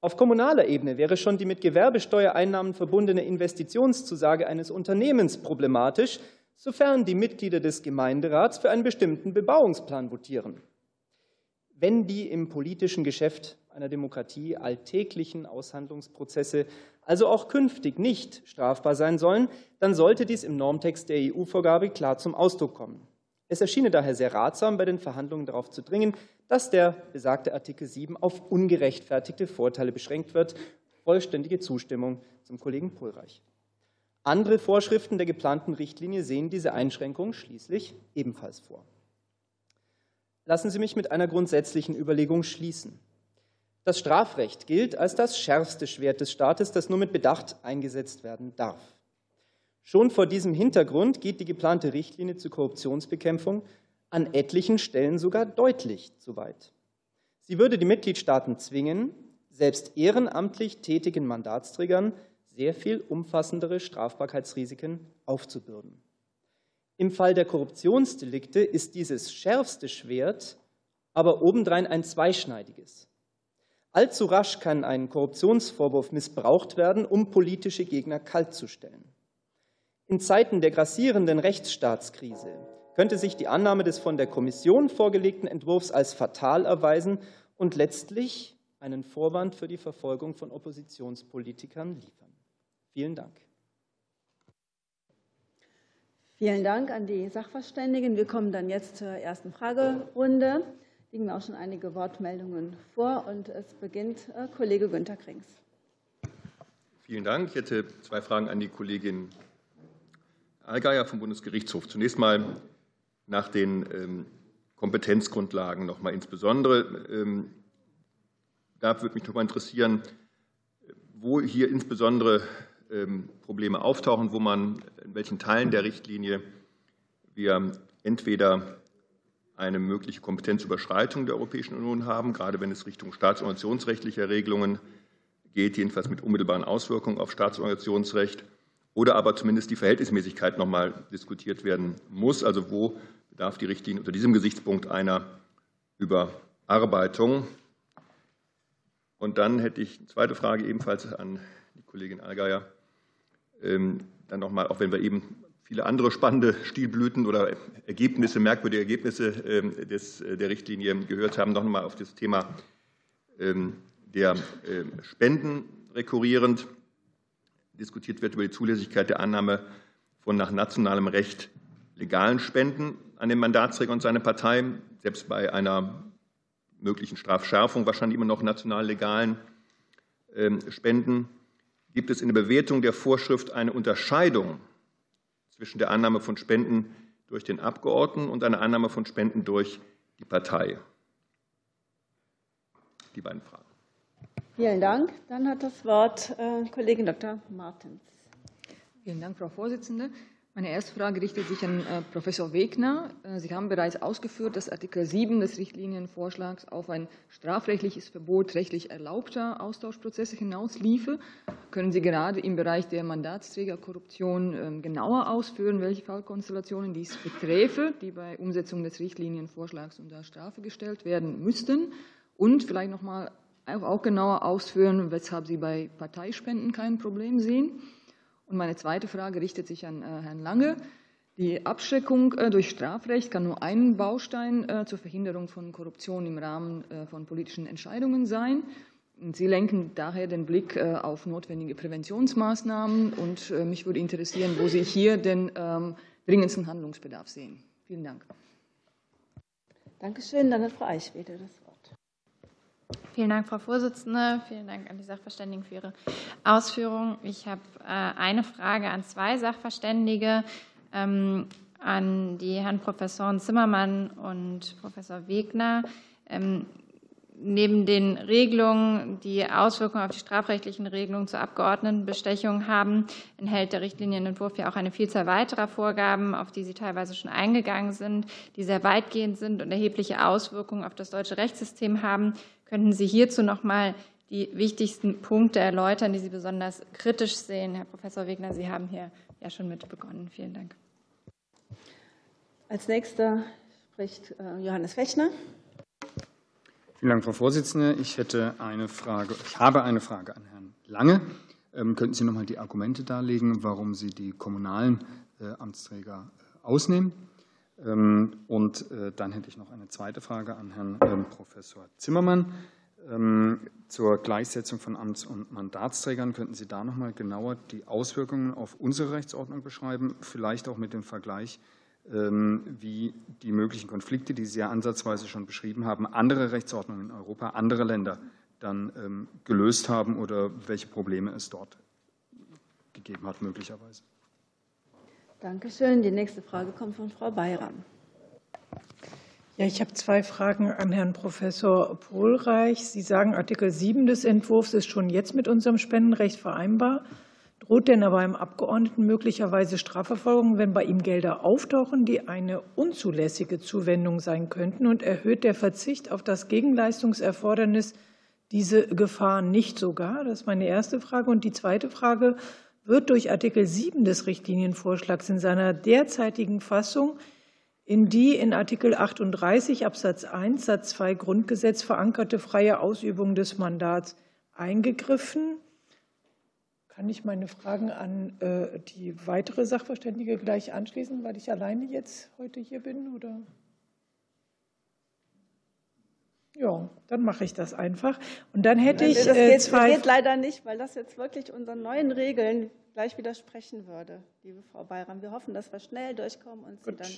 Auf kommunaler Ebene wäre schon die mit Gewerbesteuereinnahmen verbundene Investitionszusage eines Unternehmens problematisch, sofern die Mitglieder des Gemeinderats für einen bestimmten Bebauungsplan votieren. Wenn die im politischen Geschäft einer Demokratie alltäglichen Aushandlungsprozesse also auch künftig nicht strafbar sein sollen, dann sollte dies im Normtext der EU-Vorgabe klar zum Ausdruck kommen. Es erschiene daher sehr ratsam, bei den Verhandlungen darauf zu dringen, dass der besagte Artikel 7 auf ungerechtfertigte Vorteile beschränkt wird, vollständige Zustimmung zum Kollegen Pulreich. Andere Vorschriften der geplanten Richtlinie sehen diese Einschränkung schließlich ebenfalls vor. Lassen Sie mich mit einer grundsätzlichen Überlegung schließen. Das Strafrecht gilt als das schärfste Schwert des Staates, das nur mit Bedacht eingesetzt werden darf. Schon vor diesem Hintergrund geht die geplante Richtlinie zur Korruptionsbekämpfung an etlichen Stellen sogar deutlich zu weit. Sie würde die Mitgliedstaaten zwingen, selbst ehrenamtlich tätigen Mandatsträgern sehr viel umfassendere Strafbarkeitsrisiken aufzubürden. Im Fall der Korruptionsdelikte ist dieses schärfste Schwert aber obendrein ein zweischneidiges. Allzu rasch kann ein Korruptionsvorwurf missbraucht werden, um politische Gegner kaltzustellen. In Zeiten der grassierenden Rechtsstaatskrise könnte sich die Annahme des von der Kommission vorgelegten Entwurfs als fatal erweisen und letztlich einen Vorwand für die Verfolgung von Oppositionspolitikern liefern. Vielen Dank. Vielen Dank an die Sachverständigen. Wir kommen dann jetzt zur ersten Fragerunde liegen auch schon einige Wortmeldungen vor. Und es beginnt äh, Kollege Günter Krings. Vielen Dank. Ich hätte zwei Fragen an die Kollegin Allgeier vom Bundesgerichtshof. Zunächst mal nach den ähm, Kompetenzgrundlagen noch mal insbesondere. Ähm, da würde mich noch mal interessieren, wo hier insbesondere ähm, Probleme auftauchen, wo man in welchen Teilen der Richtlinie wir entweder eine mögliche Kompetenzüberschreitung der Europäischen Union haben, gerade wenn es Richtung staatsorganisationsrechtlicher Regelungen geht, jedenfalls mit unmittelbaren Auswirkungen auf Staatsorganisationsrecht, oder aber zumindest die Verhältnismäßigkeit noch einmal diskutiert werden muss. Also wo bedarf die Richtlinie unter diesem Gesichtspunkt einer Überarbeitung? Und dann hätte ich eine zweite Frage ebenfalls an die Kollegin Allgeier. Ähm, dann noch mal, auch wenn wir eben viele andere spannende Stilblüten oder Ergebnisse, merkwürdige Ergebnisse ähm, des, äh, der Richtlinie gehört haben, noch einmal auf das Thema ähm, der ähm, Spenden rekurrierend. Diskutiert wird über die Zulässigkeit der Annahme von nach nationalem Recht legalen Spenden an den Mandatsträger und seine Partei, selbst bei einer möglichen Strafschärfung wahrscheinlich immer noch national legalen Spenden. Gibt es in der Bewertung der Vorschrift eine Unterscheidung zwischen der Annahme von Spenden durch den Abgeordneten und einer Annahme von Spenden durch die Partei? Die beiden Fragen. Vielen Dank. Dann hat das Wort äh, Kollegin Dr. Martens. Vielen Dank, Frau Vorsitzende. Meine erste Frage richtet sich an äh, Professor Wegner. Äh, Sie haben bereits ausgeführt, dass Artikel 7 des Richtlinienvorschlags auf ein strafrechtliches Verbot rechtlich erlaubter Austauschprozesse hinausliefe. Können Sie gerade im Bereich der Mandatsträgerkorruption ähm, genauer ausführen, welche Fallkonstellationen dies beträfe, die bei Umsetzung des Richtlinienvorschlags unter Strafe gestellt werden müssten? Und vielleicht noch mal auch genauer ausführen, weshalb Sie bei Parteispenden kein Problem sehen? Und meine zweite Frage richtet sich an äh, Herrn Lange. Die Abschreckung äh, durch Strafrecht kann nur ein Baustein äh, zur Verhinderung von Korruption im Rahmen von politischen Entscheidungen sein. Sie lenken daher den Blick auf notwendige Präventionsmaßnahmen. Und mich würde interessieren, wo Sie hier den ähm, dringendsten Handlungsbedarf sehen. Vielen Dank. Dankeschön. Dann hat Frau Eichwede das Vielen Dank, Frau Vorsitzende. Vielen Dank an die Sachverständigen für Ihre Ausführungen. Ich habe äh, eine Frage an zwei Sachverständige, ähm, an die Herren Professoren Zimmermann und Professor Wegner. Ähm, neben den Regelungen, die Auswirkungen auf die strafrechtlichen Regelungen zur Abgeordnetenbestechung haben, enthält der Richtlinienentwurf ja auch eine Vielzahl weiterer Vorgaben, auf die Sie teilweise schon eingegangen sind, die sehr weitgehend sind und erhebliche Auswirkungen auf das deutsche Rechtssystem haben. Könnten Sie hierzu noch mal die wichtigsten Punkte erläutern, die Sie besonders kritisch sehen? Herr Professor Wegner, Sie haben hier ja schon mit begonnen. Vielen Dank. Als nächster spricht äh, Johannes Fechner. Vielen Dank, Frau Vorsitzende. Ich hätte eine Frage, ich habe eine Frage an Herrn Lange. Ähm, könnten Sie noch mal die Argumente darlegen, warum Sie die kommunalen äh, Amtsträger äh, ausnehmen? Ähm, und äh, dann hätte ich noch eine zweite Frage an Herrn ähm, Professor Zimmermann. Zur Gleichsetzung von Amts- und Mandatsträgern könnten Sie da noch mal genauer die Auswirkungen auf unsere Rechtsordnung beschreiben, vielleicht auch mit dem Vergleich ähm, wie die möglichen Konflikte, die Sie ja ansatzweise schon beschrieben haben, andere Rechtsordnungen in Europa, andere Länder dann ähm, gelöst haben oder welche Probleme es dort gegeben hat, möglicherweise. Dankeschön. Die nächste Frage kommt von Frau Bayram. Ja, ich habe zwei Fragen an Herrn Professor Pohlreich. Sie sagen, Artikel 7 des Entwurfs ist schon jetzt mit unserem Spendenrecht vereinbar. Droht denn aber einem Abgeordneten möglicherweise Strafverfolgung, wenn bei ihm Gelder auftauchen, die eine unzulässige Zuwendung sein könnten? Und erhöht der Verzicht auf das Gegenleistungserfordernis diese Gefahr nicht sogar? Das ist meine erste Frage. Und die zweite Frage, wird durch Artikel 7 des Richtlinienvorschlags in seiner derzeitigen Fassung in die in Artikel 38 Absatz 1 Satz 2 Grundgesetz verankerte freie Ausübung des Mandats eingegriffen. Kann ich meine Fragen an äh, die weitere Sachverständige gleich anschließen, weil ich alleine jetzt heute hier bin? Oder? Ja, dann mache ich das einfach. Und dann hätte ich das geht, zwei. Das geht leider nicht, weil das jetzt wirklich unseren neuen Regeln gleich widersprechen würde, liebe Frau Bayram. Wir hoffen, dass wir schnell durchkommen und Sie Gut. dann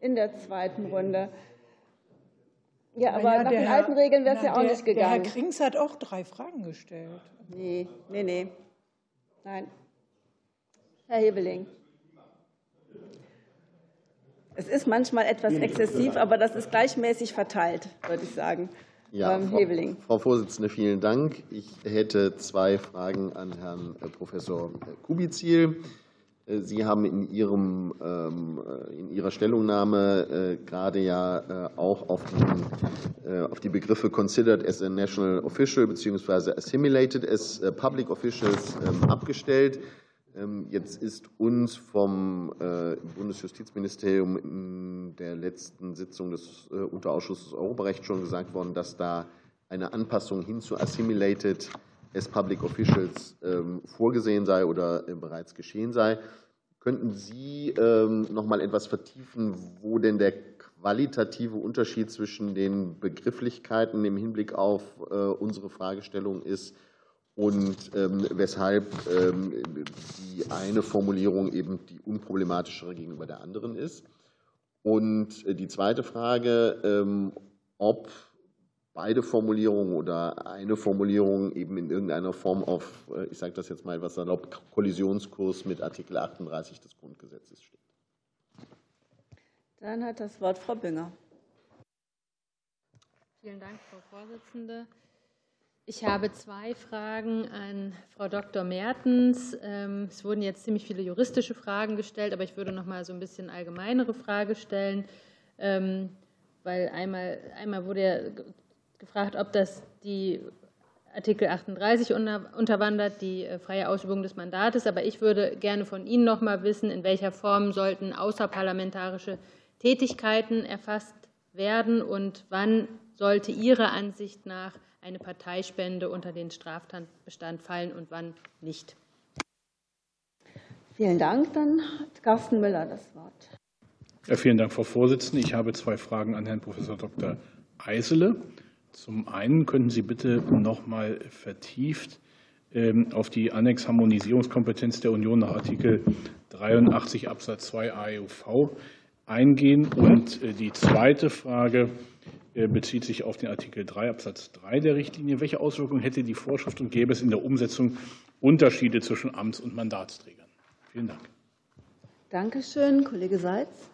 in der zweiten Runde. Ja, aber ja, nach den Herr, alten Regeln wäre es ja auch der, nicht gegangen. Herr Krings hat auch drei Fragen gestellt. Nee, nee, nee. Nein. Herr Hebeling. Es ist manchmal etwas exzessiv, aber das ist gleichmäßig verteilt, würde ich sagen. Ja, Frau, Frau, Vorsitzende, vielen Dank. Ich hätte zwei Fragen an Herrn äh, Professor Kubizil. Äh, Sie haben in, Ihrem, ähm, äh, in Ihrer Stellungnahme gerade ja auch auf die, auf die Begriffe considered as a national official bzw. assimilated as public officials ähm, abgestellt. Ähm, jetzt ist uns vom äh, Bundesjustizministerium in der letzten Sitzung des äh, Unterausschusses Europarecht schon gesagt worden, dass da eine Anpassung hin zu Assimilated as Public Officials ähm, vorgesehen sei oder äh, bereits geschehen sei. Könnten Sie ähm, noch mal etwas vertiefen, wo denn der qualitative Unterschied zwischen den Begrifflichkeiten im Hinblick auf unsere Fragestellung ist und ähm, weshalb ähm, die eine Formulierung eben die unproblematischere gegenüber der anderen ist. Und äh, die zweite Frage, ähm, ob beide Formulierungen oder eine Formulierung eben in irgendeiner Form auf, äh, ich sage das jetzt mal etwas salopp, Kollisionskurs mit Artikel 38 des Grundgesetzes steht. Dann hat das Wort Frau Bünger. Vielen Dank, Frau Vorsitzende. Ich habe zwei Fragen an Frau Dr. Mertens. Ähm, es wurden jetzt ziemlich viele juristische Fragen gestellt, aber ich würde noch mal so ein bisschen allgemeinere Frage stellen, ähm, weil einmal, einmal wurde ja gefragt, ob das die Artikel 38 unterwandert, die äh, freie Ausübung des Mandates. Aber ich würde gerne von Ihnen noch mal wissen, in welcher Form sollten außerparlamentarische Tätigkeiten erfasst werden und wann sollte Ihrer Ansicht nach eine Parteispende unter den Straftatbestand fallen und wann nicht. Vielen Dank. Dann hat Carsten Müller das Wort. Ja, vielen Dank, Frau Vorsitzende. Ich habe zwei Fragen an Herrn Professor Dr. Eisele. Zum einen könnten Sie bitte noch mal vertieft ähm, auf die Annexharmonisierungskompetenz der Union nach Artikel 83 Absatz 2 AEUV eingehen. Und äh, die zweite Frage bezieht sich auf den Artikel 3 Absatz 3 der Richtlinie. Welche Auswirkungen hätte die Vorschrift und gäbe es in der Umsetzung Unterschiede zwischen Amts- und Mandatsträgern? Vielen Dank. Dankeschön, Kollege Seitz.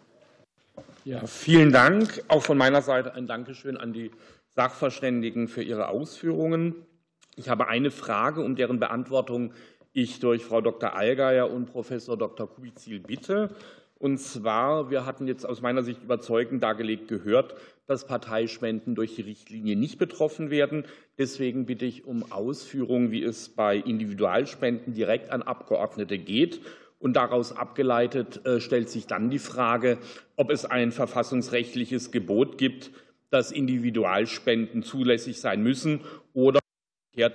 Ja, vielen Dank. Auch von meiner Seite ein Dankeschön an die Sachverständigen für ihre Ausführungen. Ich habe eine Frage, um deren Beantwortung ich durch Frau Dr. Allgeier und Professor Dr. Kubizil bitte. Und zwar, wir hatten jetzt aus meiner Sicht überzeugend dargelegt gehört, dass Parteispenden durch die Richtlinie nicht betroffen werden. Deswegen bitte ich um Ausführungen, wie es bei Individualspenden direkt an Abgeordnete geht. Und daraus abgeleitet äh, stellt sich dann die Frage, ob es ein verfassungsrechtliches Gebot gibt, dass Individualspenden zulässig sein müssen oder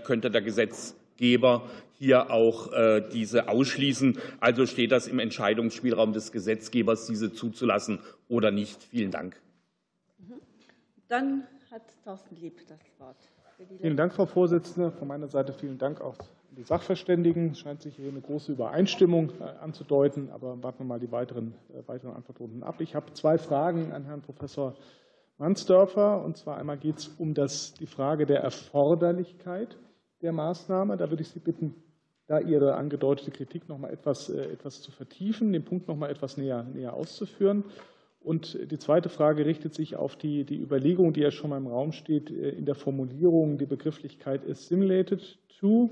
könnte der Gesetzgeber hier auch äh, diese ausschließen. Also steht das im Entscheidungsspielraum des Gesetzgebers, diese zuzulassen oder nicht. Vielen Dank. Dann hat Thorsten Lieb das Wort. Vielen Dank, Frau Vorsitzende. Von meiner Seite vielen Dank auch an die Sachverständigen. Es scheint sich hier eine große Übereinstimmung äh, anzudeuten, aber warten wir mal die weiteren, äh, weiteren Antwortrunden ab. Ich habe zwei Fragen an Herrn Professor Mansdörfer. Und zwar einmal geht es um das, die Frage der Erforderlichkeit der Maßnahme. Da würde ich Sie bitten, da Ihre angedeutete Kritik noch mal etwas, äh, etwas zu vertiefen, den Punkt noch mal etwas näher, näher auszuführen. Und die zweite Frage richtet sich auf die, die Überlegung, die ja schon mal im Raum steht, äh, in der Formulierung, die Begrifflichkeit assimilated to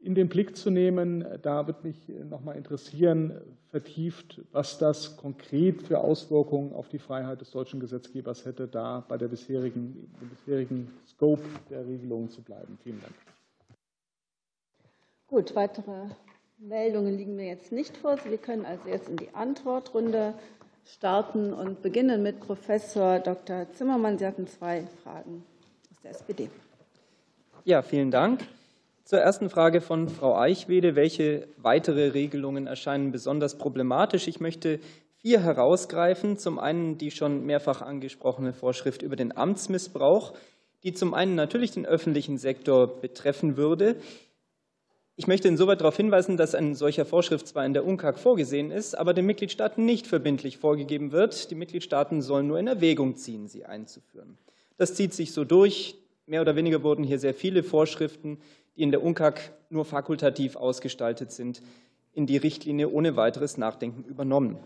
in den Blick zu nehmen. Da würde mich noch mal interessieren, vertieft, was das konkret für Auswirkungen auf die Freiheit des deutschen Gesetzgebers hätte, da bei der bisherigen, dem bisherigen Scope der Regelungen zu bleiben. Vielen Dank. Gut, weitere Meldungen liegen mir jetzt nicht vor. Wir können also jetzt in die Antwortrunde starten und beginnen mit Professor Dr. Zimmermann. Sie hatten zwei Fragen aus der SPD. Ja, vielen Dank. Zur ersten Frage von Frau Eichwede. Welche weitere Regelungen erscheinen besonders problematisch? Ich möchte vier herausgreifen. Zum einen die schon mehrfach angesprochene Vorschrift über den Amtsmissbrauch, die zum einen natürlich den öffentlichen Sektor betreffen würde, ich möchte insoweit darauf hinweisen, dass ein solcher Vorschrift zwar in der UNCAG vorgesehen ist, aber den Mitgliedstaaten nicht verbindlich vorgegeben wird. Die Mitgliedstaaten sollen nur in Erwägung ziehen, sie einzuführen. Das zieht sich so durch. Mehr oder weniger wurden hier sehr viele Vorschriften, die in der UNCAG nur fakultativ ausgestaltet sind, in die Richtlinie ohne weiteres Nachdenken übernommen.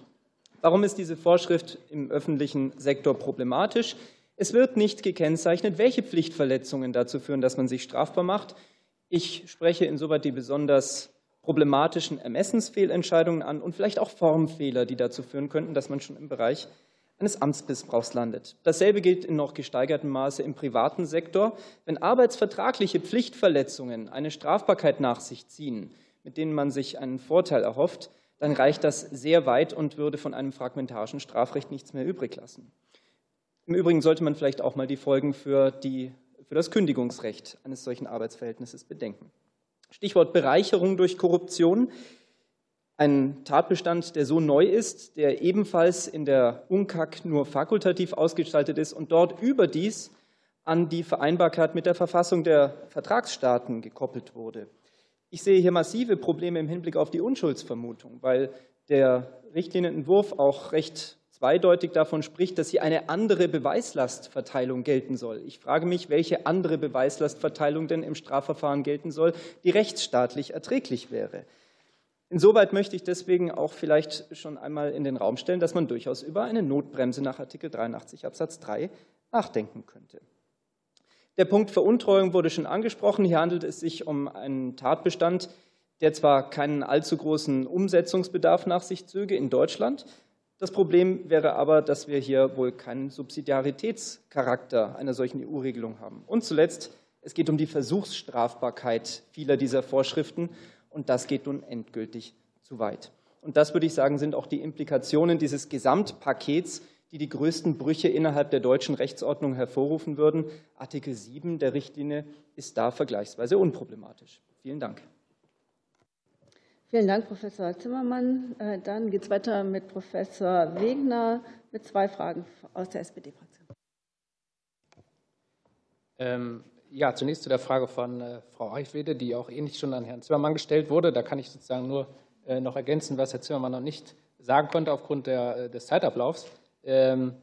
Warum ist diese Vorschrift im öffentlichen Sektor problematisch? Es wird nicht gekennzeichnet, welche Pflichtverletzungen dazu führen, dass man sich strafbar macht. Ich spreche insoweit die besonders problematischen Ermessensfehlentscheidungen an und vielleicht auch Formfehler, die dazu führen könnten, dass man schon im Bereich eines Amtsmissbrauchs landet. Dasselbe gilt in noch gesteigertem Maße im privaten Sektor. Wenn arbeitsvertragliche Pflichtverletzungen eine Strafbarkeit nach sich ziehen, mit denen man sich einen Vorteil erhofft, dann reicht das sehr weit und würde von einem fragmentarischen Strafrecht nichts mehr übrig lassen. Im Übrigen sollte man vielleicht auch mal die Folgen für die für das Kündigungsrecht eines solchen Arbeitsverhältnisses bedenken. Stichwort Bereicherung durch Korruption. Ein Tatbestand, der so neu ist, der ebenfalls in der UNCAC nur fakultativ ausgestaltet ist und dort überdies an die Vereinbarkeit mit der Verfassung der Vertragsstaaten gekoppelt wurde. Ich sehe hier massive Probleme im Hinblick auf die Unschuldsvermutung, weil der Richtlinienentwurf auch recht zweideutig davon spricht, dass hier eine andere Beweislastverteilung gelten soll. Ich frage mich, welche andere Beweislastverteilung denn im Strafverfahren gelten soll, die rechtsstaatlich erträglich wäre. Insoweit möchte ich deswegen auch vielleicht schon einmal in den Raum stellen, dass man durchaus über eine Notbremse nach Artikel 83 Absatz 3 nachdenken könnte. Der Punkt Veruntreuung wurde schon angesprochen. Hier handelt es sich um einen Tatbestand, der zwar keinen allzu großen Umsetzungsbedarf nach sich zöge in Deutschland, das Problem wäre aber, dass wir hier wohl keinen Subsidiaritätscharakter einer solchen EU-Regelung haben. Und zuletzt, es geht um die Versuchsstrafbarkeit vieler dieser Vorschriften, und das geht nun endgültig zu weit. Und das, würde ich sagen, sind auch die Implikationen dieses Gesamtpakets, die die größten Brüche innerhalb der deutschen Rechtsordnung hervorrufen würden. Artikel 7 der Richtlinie ist da vergleichsweise unproblematisch. Vielen Dank. Vielen Dank, Professor Zimmermann. Äh, dann geht es weiter mit Professor Wegner mit zwei Fragen aus der SPD-Fraktion. Ähm, ja, zunächst zu der Frage von äh, Frau Eichwede, die auch ähnlich schon an Herrn Zimmermann gestellt wurde. Da kann ich sozusagen nur äh, noch ergänzen, was Herr Zimmermann noch nicht sagen konnte aufgrund der, äh, des Zeitablaufs. Ähm,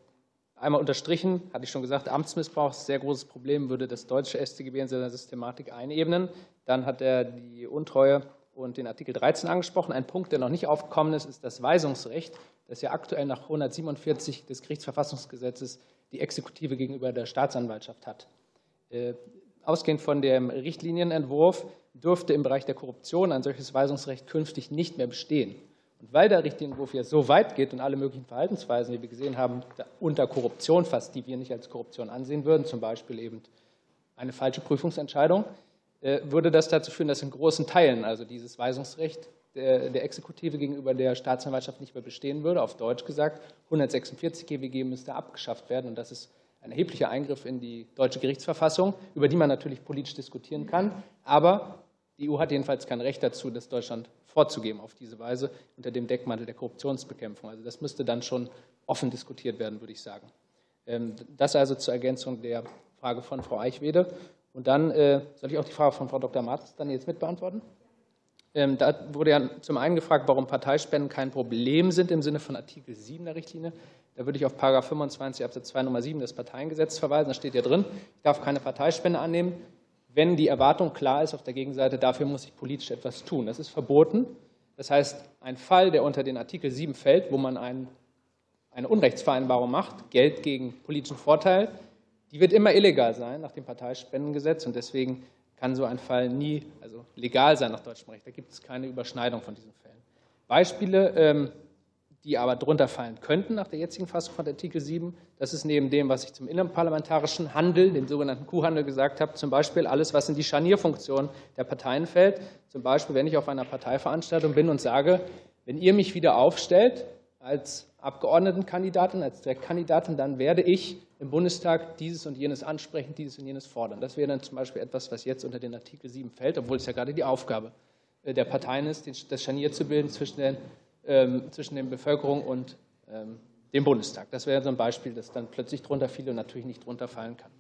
einmal unterstrichen, hatte ich schon gesagt, Amtsmissbrauch ist ein sehr großes Problem, würde das deutsche StGB in seiner Systematik einebnen. Dann hat er die Untreue und den Artikel 13 angesprochen. Ein Punkt, der noch nicht aufgekommen ist, ist das Weisungsrecht, das ja aktuell nach 147 des Gerichtsverfassungsgesetzes die Exekutive gegenüber der Staatsanwaltschaft hat. Äh, ausgehend von dem Richtlinienentwurf dürfte im Bereich der Korruption ein solches Weisungsrecht künftig nicht mehr bestehen. Und weil der Richtlinienentwurf ja so weit geht und alle möglichen Verhaltensweisen, die wir gesehen haben, unter Korruption fasst, die wir nicht als Korruption ansehen würden, zum Beispiel eben eine falsche Prüfungsentscheidung, würde das dazu führen, dass in großen Teilen also dieses Weisungsrecht der, der Exekutive gegenüber der Staatsanwaltschaft nicht mehr bestehen würde. Auf Deutsch gesagt, 146 GWG müsste abgeschafft werden. Und das ist ein erheblicher Eingriff in die deutsche Gerichtsverfassung, über die man natürlich politisch diskutieren kann. Aber die EU hat jedenfalls kein Recht dazu, das Deutschland vorzugeben auf diese Weise unter dem Deckmantel der Korruptionsbekämpfung. Also das müsste dann schon offen diskutiert werden, würde ich sagen. Ähm, das also zur Ergänzung der Frage von Frau Eichwede. Und dann äh, soll ich auch die Frage von Frau Dr. Martens dann jetzt mit beantworten? Ähm, da wurde ja zum einen gefragt, warum Parteispenden kein Problem sind im Sinne von Artikel 7 der Richtlinie. Da würde ich auf 25 Absatz 2 Nummer 7 des Parteiengesetzes verweisen. Da steht ja drin, ich darf keine Parteispende annehmen, wenn die Erwartung klar ist auf der Gegenseite, dafür muss ich politisch etwas tun. Das ist verboten. Das heißt, ein Fall, der unter den Artikel 7 fällt, wo man ein, eine Unrechtsvereinbarung macht, Geld gegen politischen Vorteil, die wird immer illegal sein nach dem Parteispendengesetz und deswegen kann so ein Fall nie also legal sein nach deutschem Recht. Da gibt es keine Überschneidung von diesen Fällen. Beispiele, ähm, die aber drunter fallen könnten nach der jetzigen Fassung von Artikel 7. Das ist neben dem, was ich zum innerparlamentarischen Handel, dem sogenannten Kuhhandel gesagt habe, zum Beispiel alles, was in die Scharnierfunktion der Parteien fällt. Zum Beispiel, wenn ich auf einer Parteiveranstaltung bin und sage, wenn ihr mich wieder aufstellt als Abgeordnetenkandidatin, als Direktkandidatin, dann werde ich im Bundestag dieses und jenes ansprechen, dieses und jenes fordern. Das wäre dann zum Beispiel etwas, was jetzt unter den Artikel 7 fällt, obwohl es ja gerade die Aufgabe äh, der Parteien ist, das Scharnier zu bilden zwischen den ähm, zwischen der Bevölkerung und ähm, dem Bundestag. Das wäre so ein Beispiel, das dann plötzlich drunter fiel und natürlich nicht drunter fallen kann.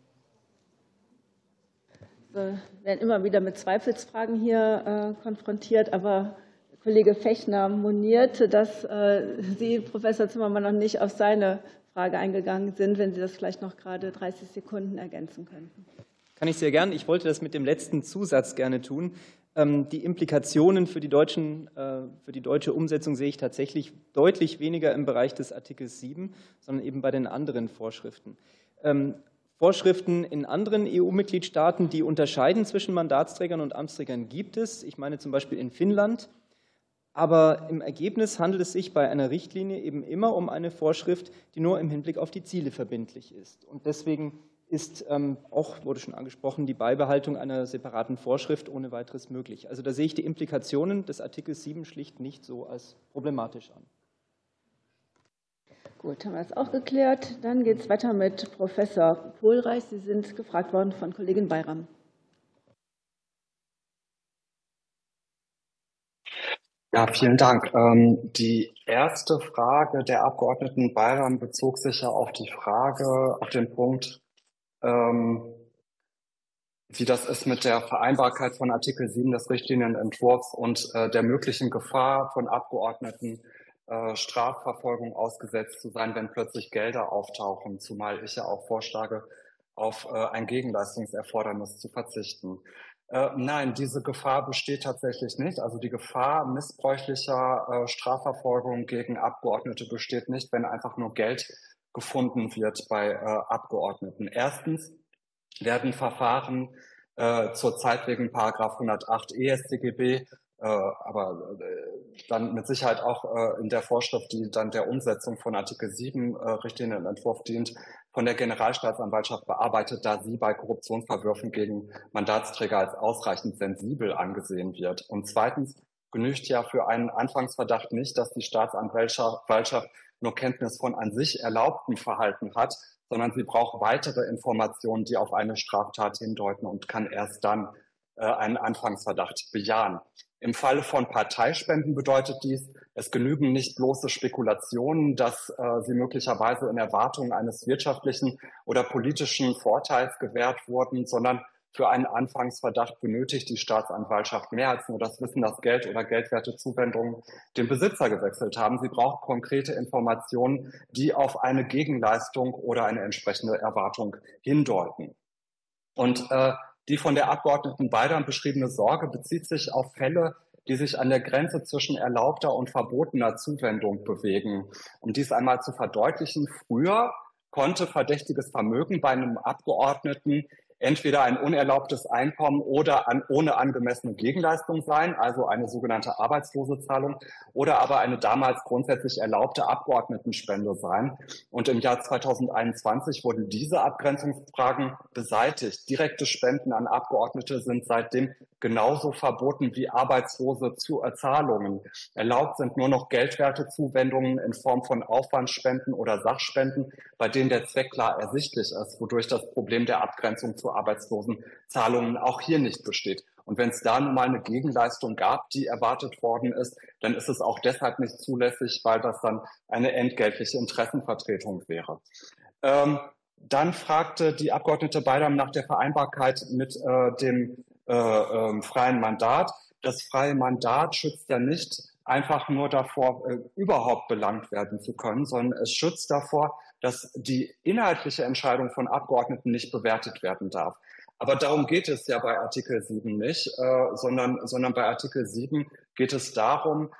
Wir werden immer wieder mit Zweifelsfragen hier äh, konfrontiert, aber Kollege Fechner monierte, dass äh, Sie, Professor Zimmermann, noch nicht auf seine Frage eingegangen sind, wenn Sie das vielleicht noch gerade 30 Sekunden ergänzen könnten. Kann ich sehr gern. Ich wollte das mit dem letzten Zusatz gerne tun. Ähm, die Implikationen für die, deutschen, äh, für die deutsche Umsetzung sehe ich tatsächlich deutlich weniger im Bereich des Artikels 7, sondern eben bei den anderen Vorschriften. Ähm, Vorschriften in anderen EU-Mitgliedstaaten, die unterscheiden zwischen Mandatsträgern und Amtsträgern, gibt es. Ich meine zum Beispiel in Finnland. Aber im Ergebnis handelt es sich bei einer Richtlinie eben immer um eine Vorschrift, die nur im Hinblick auf die Ziele verbindlich ist. Und deswegen ist ähm, auch, wurde schon angesprochen, die Beibehaltung einer separaten Vorschrift ohne weiteres möglich. Also da sehe ich die Implikationen des Artikels 7 schlicht nicht so als problematisch an. Gut, haben wir das auch geklärt. Dann geht es weiter mit Professor Pohlreich. Sie sind gefragt worden von Kollegin Bayram. Ja, vielen Dank. Ähm, die erste Frage der Abgeordneten Bayram bezog sich ja auf die Frage, auf den Punkt, ähm, wie das ist mit der Vereinbarkeit von Artikel 7 des Richtlinienentwurfs und äh, der möglichen Gefahr von Abgeordneten, äh, Strafverfolgung ausgesetzt zu sein, wenn plötzlich Gelder auftauchen, zumal ich ja auch vorschlage, auf äh, ein Gegenleistungserfordernis zu verzichten. Äh, nein, diese Gefahr besteht tatsächlich nicht. Also die Gefahr missbräuchlicher äh, Strafverfolgung gegen Abgeordnete besteht nicht, wenn einfach nur Geld gefunden wird bei äh, Abgeordneten. Erstens werden Verfahren äh, zurzeit wegen Paragraph 108 EStGB, äh, aber äh, dann mit Sicherheit auch äh, in der Vorschrift, die dann der Umsetzung von Artikel 7 äh, Richtlinienentwurf dient, von der Generalstaatsanwaltschaft bearbeitet, da sie bei Korruptionsverwürfen gegen Mandatsträger als ausreichend sensibel angesehen wird. Und zweitens genügt ja für einen Anfangsverdacht nicht, dass die Staatsanwaltschaft nur Kenntnis von an sich erlaubtem Verhalten hat, sondern sie braucht weitere Informationen, die auf eine Straftat hindeuten und kann erst dann äh, einen Anfangsverdacht bejahen. Im Falle von Parteispenden bedeutet dies, es genügen nicht bloße Spekulationen, dass äh, sie möglicherweise in Erwartung eines wirtschaftlichen oder politischen Vorteils gewährt wurden, sondern für einen Anfangsverdacht benötigt die Staatsanwaltschaft mehr als nur das Wissen, dass Geld oder geldwerte Zuwendungen den Besitzer gewechselt haben. Sie braucht konkrete Informationen, die auf eine Gegenleistung oder eine entsprechende Erwartung hindeuten. Und äh, die von der Abgeordneten Weidern beschriebene Sorge bezieht sich auf Fälle, die sich an der Grenze zwischen erlaubter und verbotener Zuwendung bewegen. Um dies einmal zu verdeutlichen, früher konnte verdächtiges Vermögen bei einem Abgeordneten entweder ein unerlaubtes Einkommen oder an, ohne angemessene Gegenleistung sein, also eine sogenannte Arbeitslosezahlung, oder aber eine damals grundsätzlich erlaubte Abgeordnetenspende sein. Und im Jahr 2021 wurden diese Abgrenzungsfragen beseitigt. Direkte Spenden an Abgeordnete sind seitdem genauso verboten wie arbeitslose Zahlungen. Erlaubt sind nur noch geldwerte Zuwendungen in Form von Aufwandsspenden oder Sachspenden, bei denen der Zweck klar ersichtlich ist, wodurch das Problem der Abgrenzung zu Arbeitslosenzahlungen auch hier nicht besteht. Und wenn es da nun mal eine Gegenleistung gab, die erwartet worden ist, dann ist es auch deshalb nicht zulässig, weil das dann eine entgeltliche Interessenvertretung wäre. Ähm, dann fragte die Abgeordnete Beidam nach der Vereinbarkeit mit äh, dem äh, äh, freien Mandat. Das freie Mandat schützt ja nicht einfach nur davor, äh, überhaupt belangt werden zu können, sondern es schützt davor, dass die inhaltliche Entscheidung von Abgeordneten nicht bewertet werden darf. Aber darum geht es ja bei Artikel 7 nicht, äh, sondern, sondern bei Artikel 7 geht es darum,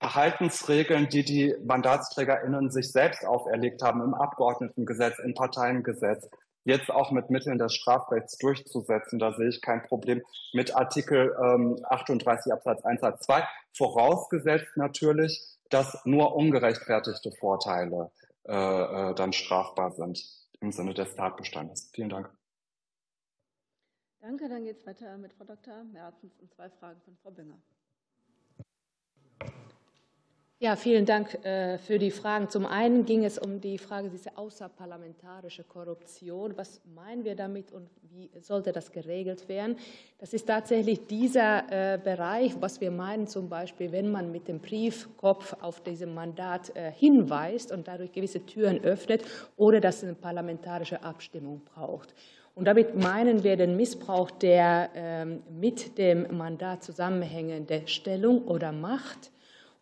Verhaltensregeln, die die MandatsträgerInnen sich selbst auferlegt haben im Abgeordnetengesetz, im Parteiengesetz, jetzt auch mit Mitteln des Strafrechts durchzusetzen. Da sehe ich kein Problem mit Artikel ähm, 38 Absatz 1 Satz 2, vorausgesetzt natürlich, dass nur ungerechtfertigte Vorteile äh, äh, dann strafbar sind im Sinne des Tatbestandes. Vielen Dank. Danke, dann geht es weiter mit Frau Dr. Mertens und zwei Fragen von Frau Bünger. Ja, vielen Dank äh, für die Fragen. Zum einen ging es um die Frage diese außerparlamentarische Korruption. Was meinen wir damit und wie sollte das geregelt werden? Das ist tatsächlich dieser äh, Bereich, was wir meinen, zum Beispiel, wenn man mit dem Briefkopf auf diesem Mandat äh, hinweist und dadurch gewisse Türen öffnet, ohne dass es eine parlamentarische Abstimmung braucht. Und damit meinen wir den Missbrauch der ähm, mit dem Mandat zusammenhängende Stellung oder Macht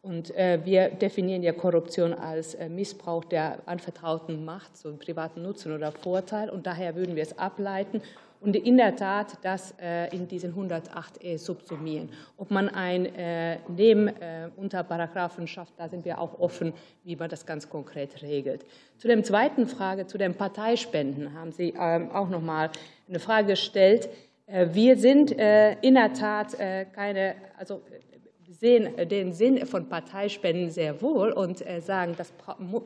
und äh, wir definieren ja Korruption als äh, Missbrauch der anvertrauten Macht, einen privaten Nutzen oder Vorteil. Und daher würden wir es ableiten und in der Tat das äh, in diesen 108e subsumieren. Ob man ein Neben unter Paragraphen schafft, da sind wir auch offen, wie man das ganz konkret regelt. Zu der zweiten Frage, zu den Parteispenden, haben Sie ähm, auch noch mal eine Frage gestellt. Wir sind in der Tat keine, also sehen den Sinn von Parteispenden sehr wohl und äh, sagen, das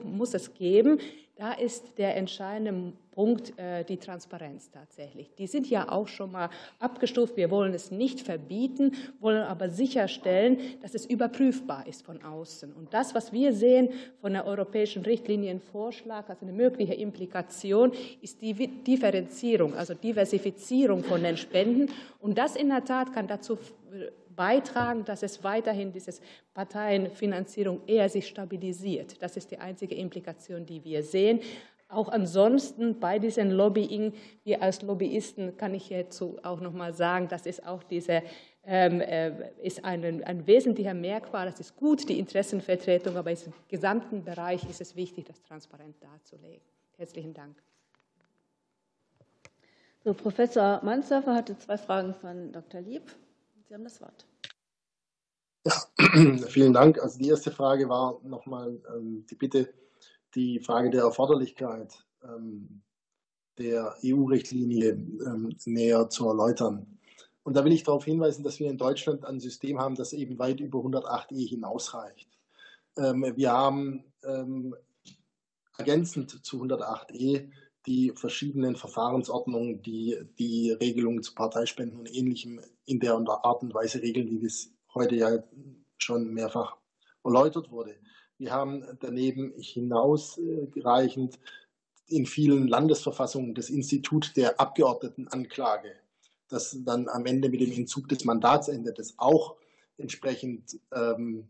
muss es geben. Da ist der entscheidende Punkt äh, die Transparenz tatsächlich. Die sind ja auch schon mal abgestuft. Wir wollen es nicht verbieten, wollen aber sicherstellen, dass es überprüfbar ist von außen. Und das, was wir sehen von der europäischen Richtlinienvorschlag, also eine mögliche Implikation, ist die Differenzierung, also Diversifizierung von den Spenden. Und das in der Tat kann dazu beitragen, dass es weiterhin diese Parteienfinanzierung eher sich stabilisiert. Das ist die einzige Implikation, die wir sehen. Auch ansonsten bei diesem Lobbying, wir als Lobbyisten, kann ich jetzt auch noch mal sagen, das ist auch diese ähm, äh, ist ein, ein wesentlicher Merkmal. Das ist gut, die Interessenvertretung, aber im gesamten Bereich ist es wichtig, das transparent darzulegen. Herzlichen Dank. So, Professor Manzaffer hatte zwei Fragen von Dr. Lieb. Sie haben das Wort. Ja, vielen Dank. Also die erste Frage war nochmal ähm, die Bitte, die Frage der Erforderlichkeit ähm, der EU-Richtlinie ähm, näher zu erläutern. Und da will ich darauf hinweisen, dass wir in Deutschland ein System haben, das eben weit über 108e hinausreicht. Ähm, wir haben ähm, ergänzend zu 108e die verschiedenen Verfahrensordnungen, die die Regelungen zu Parteispenden und Ähnlichem in der Art und Weise regeln, wie es heute ja schon mehrfach erläutert wurde. Wir haben daneben hinausreichend in vielen Landesverfassungen das Institut der Abgeordnetenanklage, das dann am Ende mit dem Entzug des Mandats endet, das auch entsprechend ähm,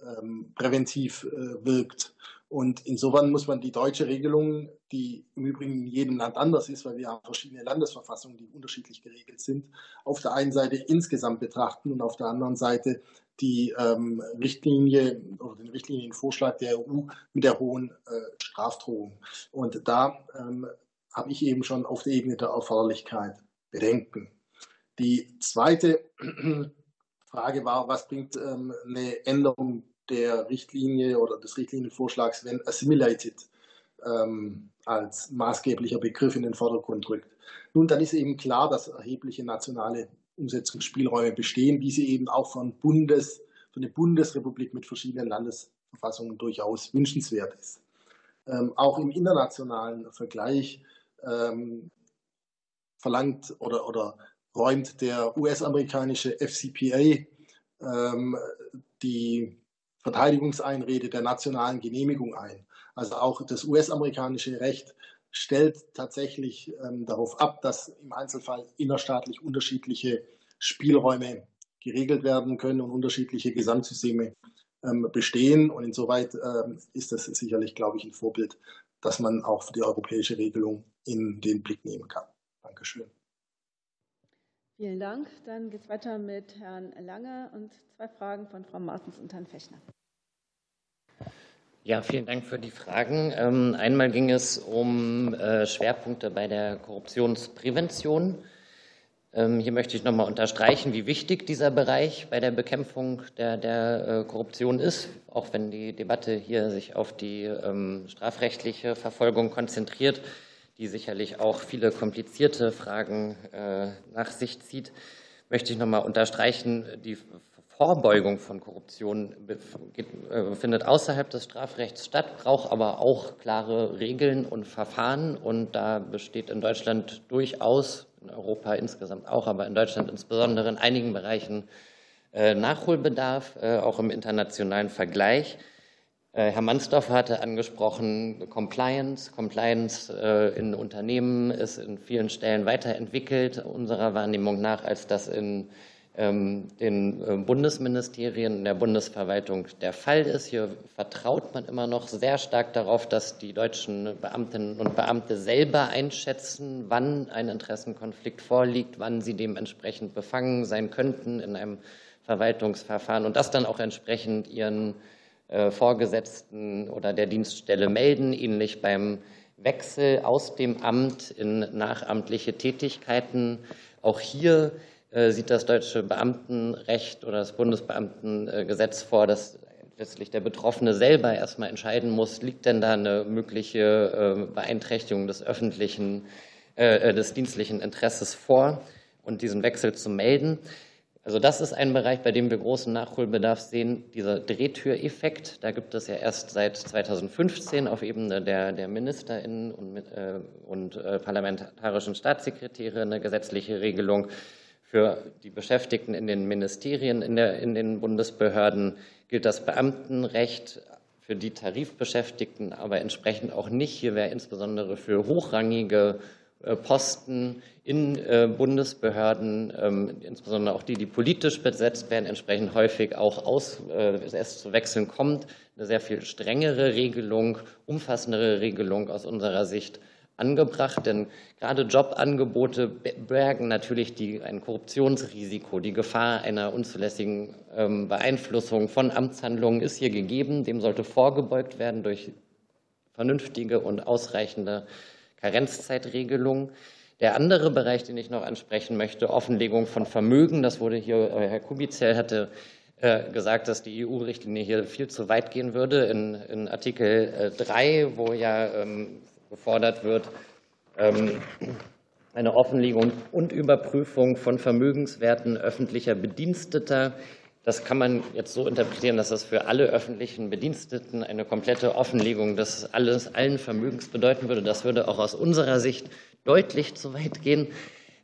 ähm, präventiv äh, wirkt. Und insofern muss man die deutsche Regelung, die im Übrigen in jedem Land anders ist, weil wir haben verschiedene Landesverfassungen, die unterschiedlich geregelt sind, auf der einen Seite insgesamt betrachten und auf der anderen Seite die ähm, Richtlinie oder den Richtlinienvorschlag der EU mit der hohen äh, Strafdrohung. Und da ähm, habe ich eben schon auf der Ebene der Erforderlichkeit Bedenken. Die zweite Frage war, was bringt ähm, eine Änderung der Richtlinie oder des Richtlinienvorschlags, wenn assimilated ähm, als maßgeblicher Begriff in den Vordergrund rückt. Nun, dann ist eben klar, dass erhebliche nationale Umsetzungsspielräume bestehen, wie sie eben auch von Bundes, von der Bundesrepublik mit verschiedenen Landesverfassungen durchaus wünschenswert ist. Ähm, auch im internationalen Vergleich ähm, verlangt oder, oder räumt der US-amerikanische FCPA ähm, die Verteidigungseinrede der nationalen Genehmigung ein. Also auch das US-amerikanische Recht stellt tatsächlich ähm, darauf ab, dass im Einzelfall innerstaatlich unterschiedliche Spielräume geregelt werden können und unterschiedliche Gesamtsysteme ähm, bestehen. Und insoweit ähm, ist das sicherlich, glaube ich, ein Vorbild, das man auch für die europäische Regelung in den Blick nehmen kann. Dankeschön. Vielen Dank. Dann geht es weiter mit Herrn Lange und zwei Fragen von Frau Martens und Herrn Fechner. Ja, vielen Dank für die Fragen. Ähm, einmal ging es um äh, Schwerpunkte bei der Korruptionsprävention. Ähm, hier möchte ich noch mal unterstreichen, wie wichtig dieser Bereich bei der Bekämpfung der, der äh, Korruption ist, auch wenn die Debatte hier sich auf die ähm, strafrechtliche Verfolgung konzentriert die sicherlich auch viele komplizierte Fragen äh, nach sich zieht, möchte ich noch einmal unterstreichen, die Vorbeugung von Korruption äh, findet außerhalb des Strafrechts statt, braucht aber auch klare Regeln und Verfahren. Und da besteht in Deutschland durchaus, in Europa insgesamt auch, aber in Deutschland insbesondere in einigen Bereichen äh, Nachholbedarf, auch im internationalen Vergleich. Äh, Herr Mansdorf hatte angesprochen, Compliance. Compliance äh, in Unternehmen ist in vielen Stellen weiterentwickelt, unserer Wahrnehmung nach, als das in ähm, den äh, Bundesministerien, in der Bundesverwaltung der Fall ist. Hier vertraut man immer noch sehr stark darauf, dass die deutschen Beamtinnen und Beamte selber einschätzen, wann ein Interessenkonflikt vorliegt, wann sie dementsprechend befangen sein könnten in einem Verwaltungsverfahren und das dann auch entsprechend ihren Vorgesetzten oder der Dienststelle melden, ähnlich beim Wechsel aus dem Amt in nachamtliche Tätigkeiten. Auch hier äh, sieht das deutsche Beamtenrecht oder das Bundesbeamtengesetz vor, dass letztlich der Betroffene selber erstmal entscheiden muss, liegt denn da eine mögliche äh, Beeinträchtigung des öffentlichen, des dienstlichen Interesses vor und diesen Wechsel zu melden. Also das ist ein Bereich, bei dem wir großen Nachholbedarf sehen, dieser Drehtüreffekt. Da gibt es ja erst seit 2015 auf Ebene der, der MinisterInnen und, äh, und äh, parlamentarischen Staatssekretäre eine gesetzliche Regelung für die Beschäftigten in den Ministerien, in, der, in den Bundesbehörden gilt das Beamtenrecht für die Tarifbeschäftigten, aber entsprechend auch nicht. Hier wäre insbesondere für hochrangige äh, Posten in äh, Bundesbehörden, ähm, insbesondere auch die, die politisch besetzt werden, entsprechend häufig auch aus, äh, es zu Wechseln kommt, eine sehr viel strengere Regelung, umfassendere Regelung aus unserer Sicht angebracht. Denn gerade Jobangebote bergen natürlich die, ein Korruptionsrisiko. Die Gefahr einer unzulässigen ähm, Beeinflussung von Amtshandlungen ist hier gegeben. Dem sollte vorgebeugt werden durch vernünftige und ausreichende Karenzzeitregelung. Der andere Bereich, den ich noch ansprechen möchte, Offenlegung von Vermögen. Das wurde hier, äh, Herr Kubizell hatte äh, gesagt, dass die EU-Richtlinie hier viel zu weit gehen würde. In, in Artikel 3, äh, wo ja ähm, gefordert wird, ähm, eine Offenlegung und Überprüfung von Vermögenswerten öffentlicher Bediensteter das kann man jetzt so interpretieren, dass das für alle öffentlichen Bediensteten eine komplette Offenlegung des alles, allen Vermögens bedeuten würde. Das würde auch aus unserer Sicht deutlich zu weit gehen.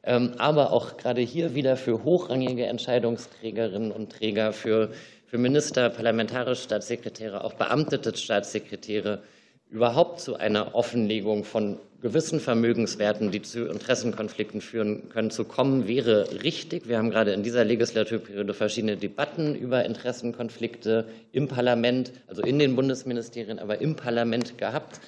Ähm, aber auch gerade hier wieder für hochrangige Entscheidungsträgerinnen und Träger, für, für Minister, parlamentarische Staatssekretäre, auch beamtete Staatssekretäre überhaupt zu einer Offenlegung von gewissen Vermögenswerten, die zu Interessenkonflikten führen können, zu kommen, wäre richtig. Wir haben gerade in dieser Legislaturperiode verschiedene Debatten über Interessenkonflikte im Parlament, also in den Bundesministerien, aber im Parlament gehabt.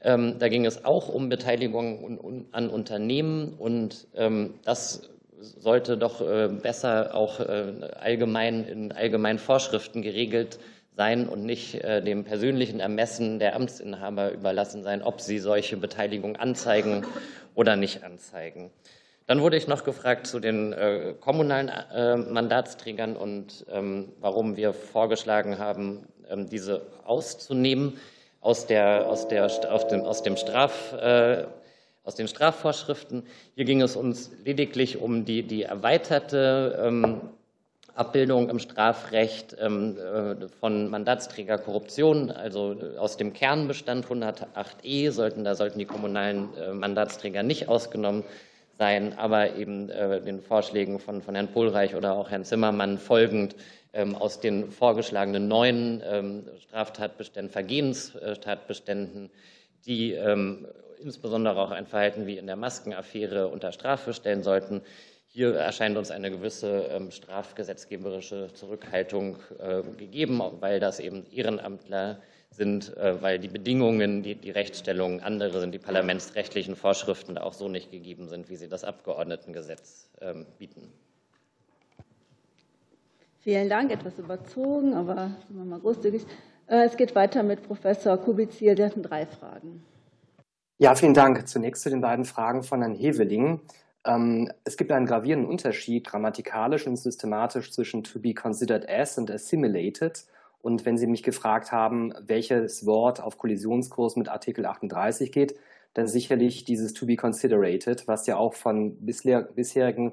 Ähm, da ging es auch um Beteiligung an Unternehmen und ähm, das sollte doch äh, besser auch äh, allgemein in allgemeinen Vorschriften geregelt werden sein und nicht äh, dem persönlichen Ermessen der Amtsinhaber überlassen sein, ob sie solche Beteiligung anzeigen oder nicht anzeigen. Dann wurde ich noch gefragt zu den äh, kommunalen äh, Mandatsträgern und ähm, warum wir vorgeschlagen haben, ähm, diese auszunehmen aus, der, aus, der, aus, dem, aus, dem Straf, aus den Strafvorschriften. Hier ging es uns lediglich um die, die erweiterte ähm, Abbildung im Strafrecht ähm, äh, von Mandatsträgerkorruption, also äh, aus dem Kernbestand 108e sollten, da sollten die kommunalen äh, Mandatsträger nicht ausgenommen sein, aber eben den Vorschlägen von, von Herrn Pohlreich oder auch Herrn Zimmermann folgend ähm, aus den vorgeschlagenen neuen ähm, Straftatbeständen, Vergehenstatbeständen, die insbesondere auch ein Verhalten wie in der Maskenaffäre unter Strafe stellen sollten, hier erscheint uns eine gewisse ähm, strafgesetzgeberische Zurückhaltung äh, gegeben, weil das eben Ehrenamtler sind, äh, weil die Bedingungen, die, die Rechtsstellungen andere sind, die parlamentsrechtlichen Vorschriften auch so nicht gegeben sind, wie sie das Abgeordnetengesetz ähm, bieten. Vielen Dank, etwas überzogen, aber sind wir mal großzügig. Äh, es geht weiter mit Professor Kubizil. Sie hatten drei Fragen. Ja, vielen Dank. Zunächst zu den beiden Fragen von Herrn Heveling. Ähm, es gibt einen gravierenden Unterschied grammatikalisch und systematisch zwischen to be considered as und assimilated. Und wenn Sie mich gefragt haben, welches Wort auf Kollisionskurs mit Artikel 38 geht, dann sicherlich dieses to be considerated, was ja auch von bisherigen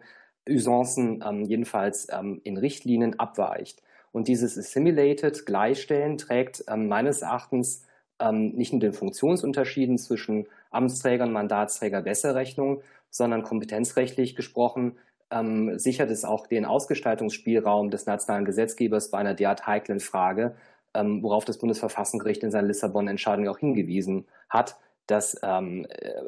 Usancen ähm, jedenfalls ähm, in Richtlinien abweicht. Und dieses assimilated, Gleichstellen, trägt ähm, meines Erachtens ähm, nicht nur den Funktionsunterschieden zwischen Amtsträger und Mandatsträger besser Rechnung, sondern kompetenzrechtlich gesprochen ähm, sichert es auch den Ausgestaltungsspielraum des nationalen Gesetzgebers bei einer derart heiklen Frage, ähm, worauf das Bundesverfassungsgericht in seiner Lissabon-Entscheidung auch hingewiesen hat, dass ähm,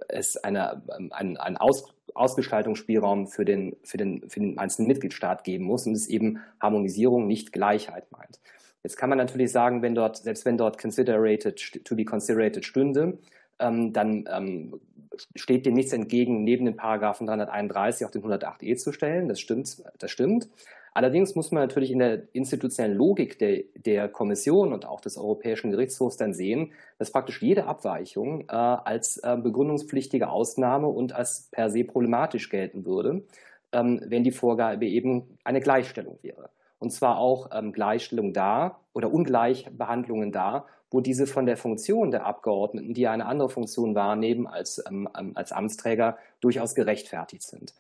es eine, ähm, ein, ein Aus, Ausgestaltungsspielraum für den, für, den, für den einzelnen Mitgliedstaat geben muss und es eben Harmonisierung, nicht Gleichheit meint. Jetzt kann man natürlich sagen, wenn dort, selbst wenn dort considerated, to be considerated stünde, ähm, dann ähm, steht dem nichts entgegen, neben den Paragraphen 331 auch den 108e zu stellen. Das stimmt, das stimmt. Allerdings muss man natürlich in der institutionellen Logik der, der Kommission und auch des Europäischen Gerichtshofs dann sehen, dass praktisch jede Abweichung äh, als äh, begründungspflichtige Ausnahme und als per se problematisch gelten würde, ähm, wenn die Vorgabe eben eine Gleichstellung wäre. Und zwar auch ähm, Gleichstellung da oder Ungleichbehandlungen da, wo diese von der Funktion der Abgeordneten, die eine andere Funktion wahrnehmen als, ähm, ähm als Amtsträger, durchaus gerechtfertigt sind.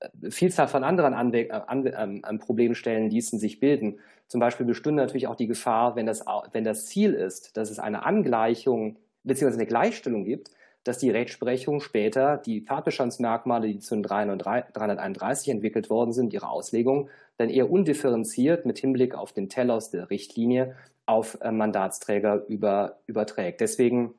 Äh, Vielzahl von anderen Anwe äh, an, ähm, Problemstellen ließen sich bilden. Zum Beispiel bestünde natürlich auch die Gefahr, wenn das, wenn das Ziel ist, dass es eine Angleichung bzw. eine Gleichstellung gibt, dass die Rechtsprechung später die Tatbestandsmerkmale, die zu 331 entwickelt worden sind, ihre Auslegung dann eher undifferenziert mit Hinblick auf den Telos der Richtlinie auf äh, Mandatsträger über, überträgt. Deswegen,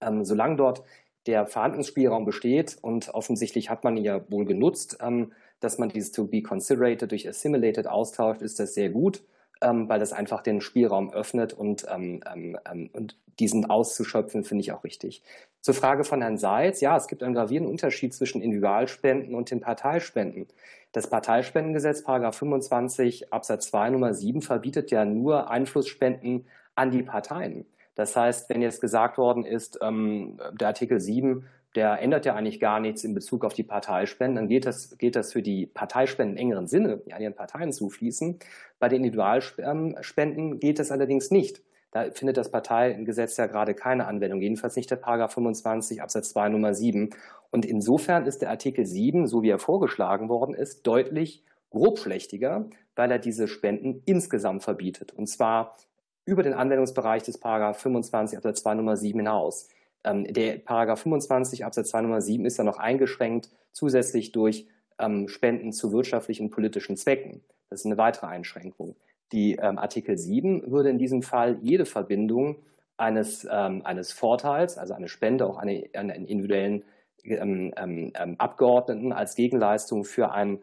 ähm, solange dort der Verhandlungsspielraum besteht und offensichtlich hat man ihn ja wohl genutzt, ähm, dass man dieses to be considerated durch assimilated austauscht, ist das sehr gut, ähm, weil das einfach den Spielraum öffnet und, ähm, ähm, ähm, und diesen auszuschöpfen, finde ich auch richtig. Zur Frage von Herrn Seitz, ja, es gibt einen gravierenden Unterschied zwischen Individualspenden und den Parteispenden. Das Parteispendengesetz, Paragraph 25 Absatz 2 Nummer 7, verbietet ja nur Einflussspenden an die Parteien. Das heißt, wenn jetzt gesagt worden ist, ähm, der Artikel 7, der ändert ja eigentlich gar nichts in Bezug auf die Parteispenden, dann geht das, geht das für die Parteispenden im engeren Sinne, die an ihren Parteien zufließen. Bei den Individualspenden geht das allerdings nicht. Da findet das Parteigesetz ja gerade keine Anwendung, jedenfalls nicht der Paragraph 25 Absatz 2 Nummer 7. Und insofern ist der Artikel 7, so wie er vorgeschlagen worden ist, deutlich grobschlächtiger, weil er diese Spenden insgesamt verbietet. Und zwar über den Anwendungsbereich des Paragraph 25 Absatz 2 Nummer 7 hinaus. Ähm, der Paragraph 25 Absatz 2 Nummer 7 ist ja noch eingeschränkt zusätzlich durch ähm, Spenden zu wirtschaftlichen und politischen Zwecken. Das ist eine weitere Einschränkung. Die ähm, Artikel 7 würde in diesem Fall jede Verbindung eines, ähm, eines Vorteils, also eine Spende, auch eine, einen individuellen ähm, ähm, Abgeordneten als Gegenleistung für ein,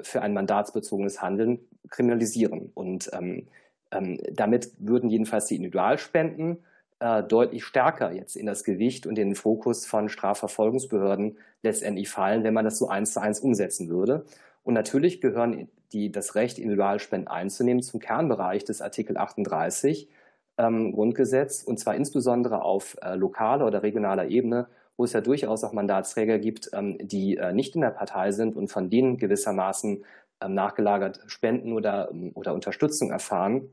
für ein mandatsbezogenes Handeln kriminalisieren. Und damit würden jedenfalls die Individualspenden äh, deutlich stärker jetzt in das Gewicht und in den Fokus von Strafverfolgungsbehörden letztendlich fallen, wenn man das so eins zu eins umsetzen würde. Und natürlich gehören die, das Recht, Individualspenden einzunehmen, zum Kernbereich des Artikel 38 ähm, Grundgesetz, und zwar insbesondere auf äh, lokaler oder regionaler Ebene, wo es ja durchaus auch Mandatsträger gibt, ähm, die äh, nicht in der Partei sind und von denen gewissermaßen ähm, nachgelagert Spenden oder, ähm, oder Unterstützung erfahren.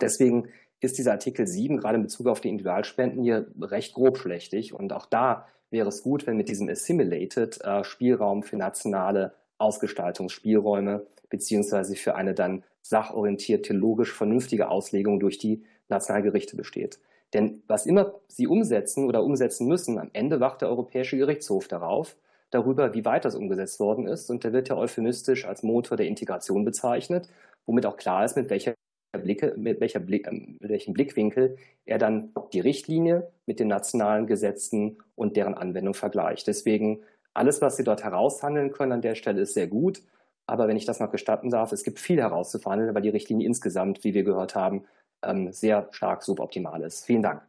Deswegen ist dieser Artikel 7 gerade in Bezug auf die Individualspenden hier recht grobschlächtig. Und auch da wäre es gut, wenn mit diesem Assimilated äh, Spielraum für nationale Ausgestaltungsspielräume beziehungsweise für eine dann sachorientierte, logisch vernünftige Auslegung durch die Nationalgerichte besteht. Denn was immer sie umsetzen oder umsetzen müssen, am Ende wacht der Europäische Gerichtshof darauf, darüber, wie weit das umgesetzt worden ist. Und der wird ja euphemistisch als Motor der Integration bezeichnet, womit auch klar ist, mit welcher Blicke, mit, welcher Blick, ähm, mit welchem Blickwinkel er dann die Richtlinie mit den nationalen Gesetzen und deren Anwendung vergleicht. Deswegen alles, was Sie dort heraushandeln können an der Stelle, ist sehr gut. Aber wenn ich das noch gestatten darf, es gibt viel herauszuverhandeln, weil die Richtlinie insgesamt, wie wir gehört haben, ähm, sehr stark suboptimal ist. Vielen Dank.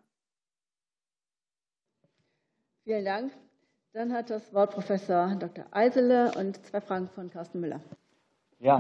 Vielen Dank. Dann hat das Wort Professor Dr. Eisele und zwei Fragen von Carsten Müller. Ja,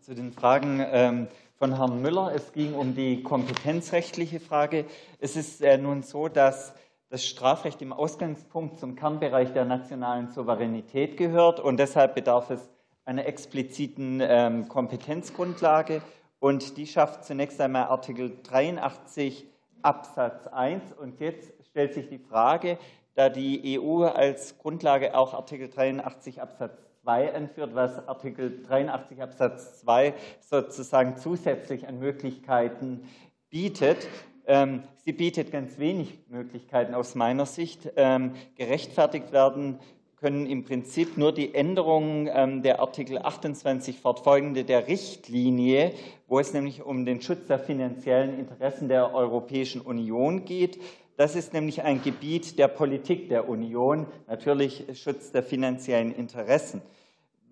zu den Fragen ähm, von Herrn Müller. Es ging um die kompetenzrechtliche Frage. Es ist äh, nun so, dass das Strafrecht im Ausgangspunkt zum Kernbereich der nationalen Souveränität gehört und deshalb bedarf es einer expliziten ähm, Kompetenzgrundlage und die schafft zunächst einmal Artikel 83 Absatz 1 und jetzt stellt sich die Frage, da die EU als Grundlage auch Artikel 83 Absatz 2 anführt, was Artikel 83 Absatz 2 sozusagen zusätzlich an Möglichkeiten bietet. Ähm, sie bietet ganz wenig Möglichkeiten aus meiner Sicht. Ähm, gerechtfertigt werden können im Prinzip nur die Änderungen ähm, der Artikel 28 fortfolgende der Richtlinie, wo es nämlich um den Schutz der finanziellen Interessen der Europäischen Union geht. Das ist nämlich ein Gebiet der Politik der Union, natürlich Schutz der finanziellen Interessen.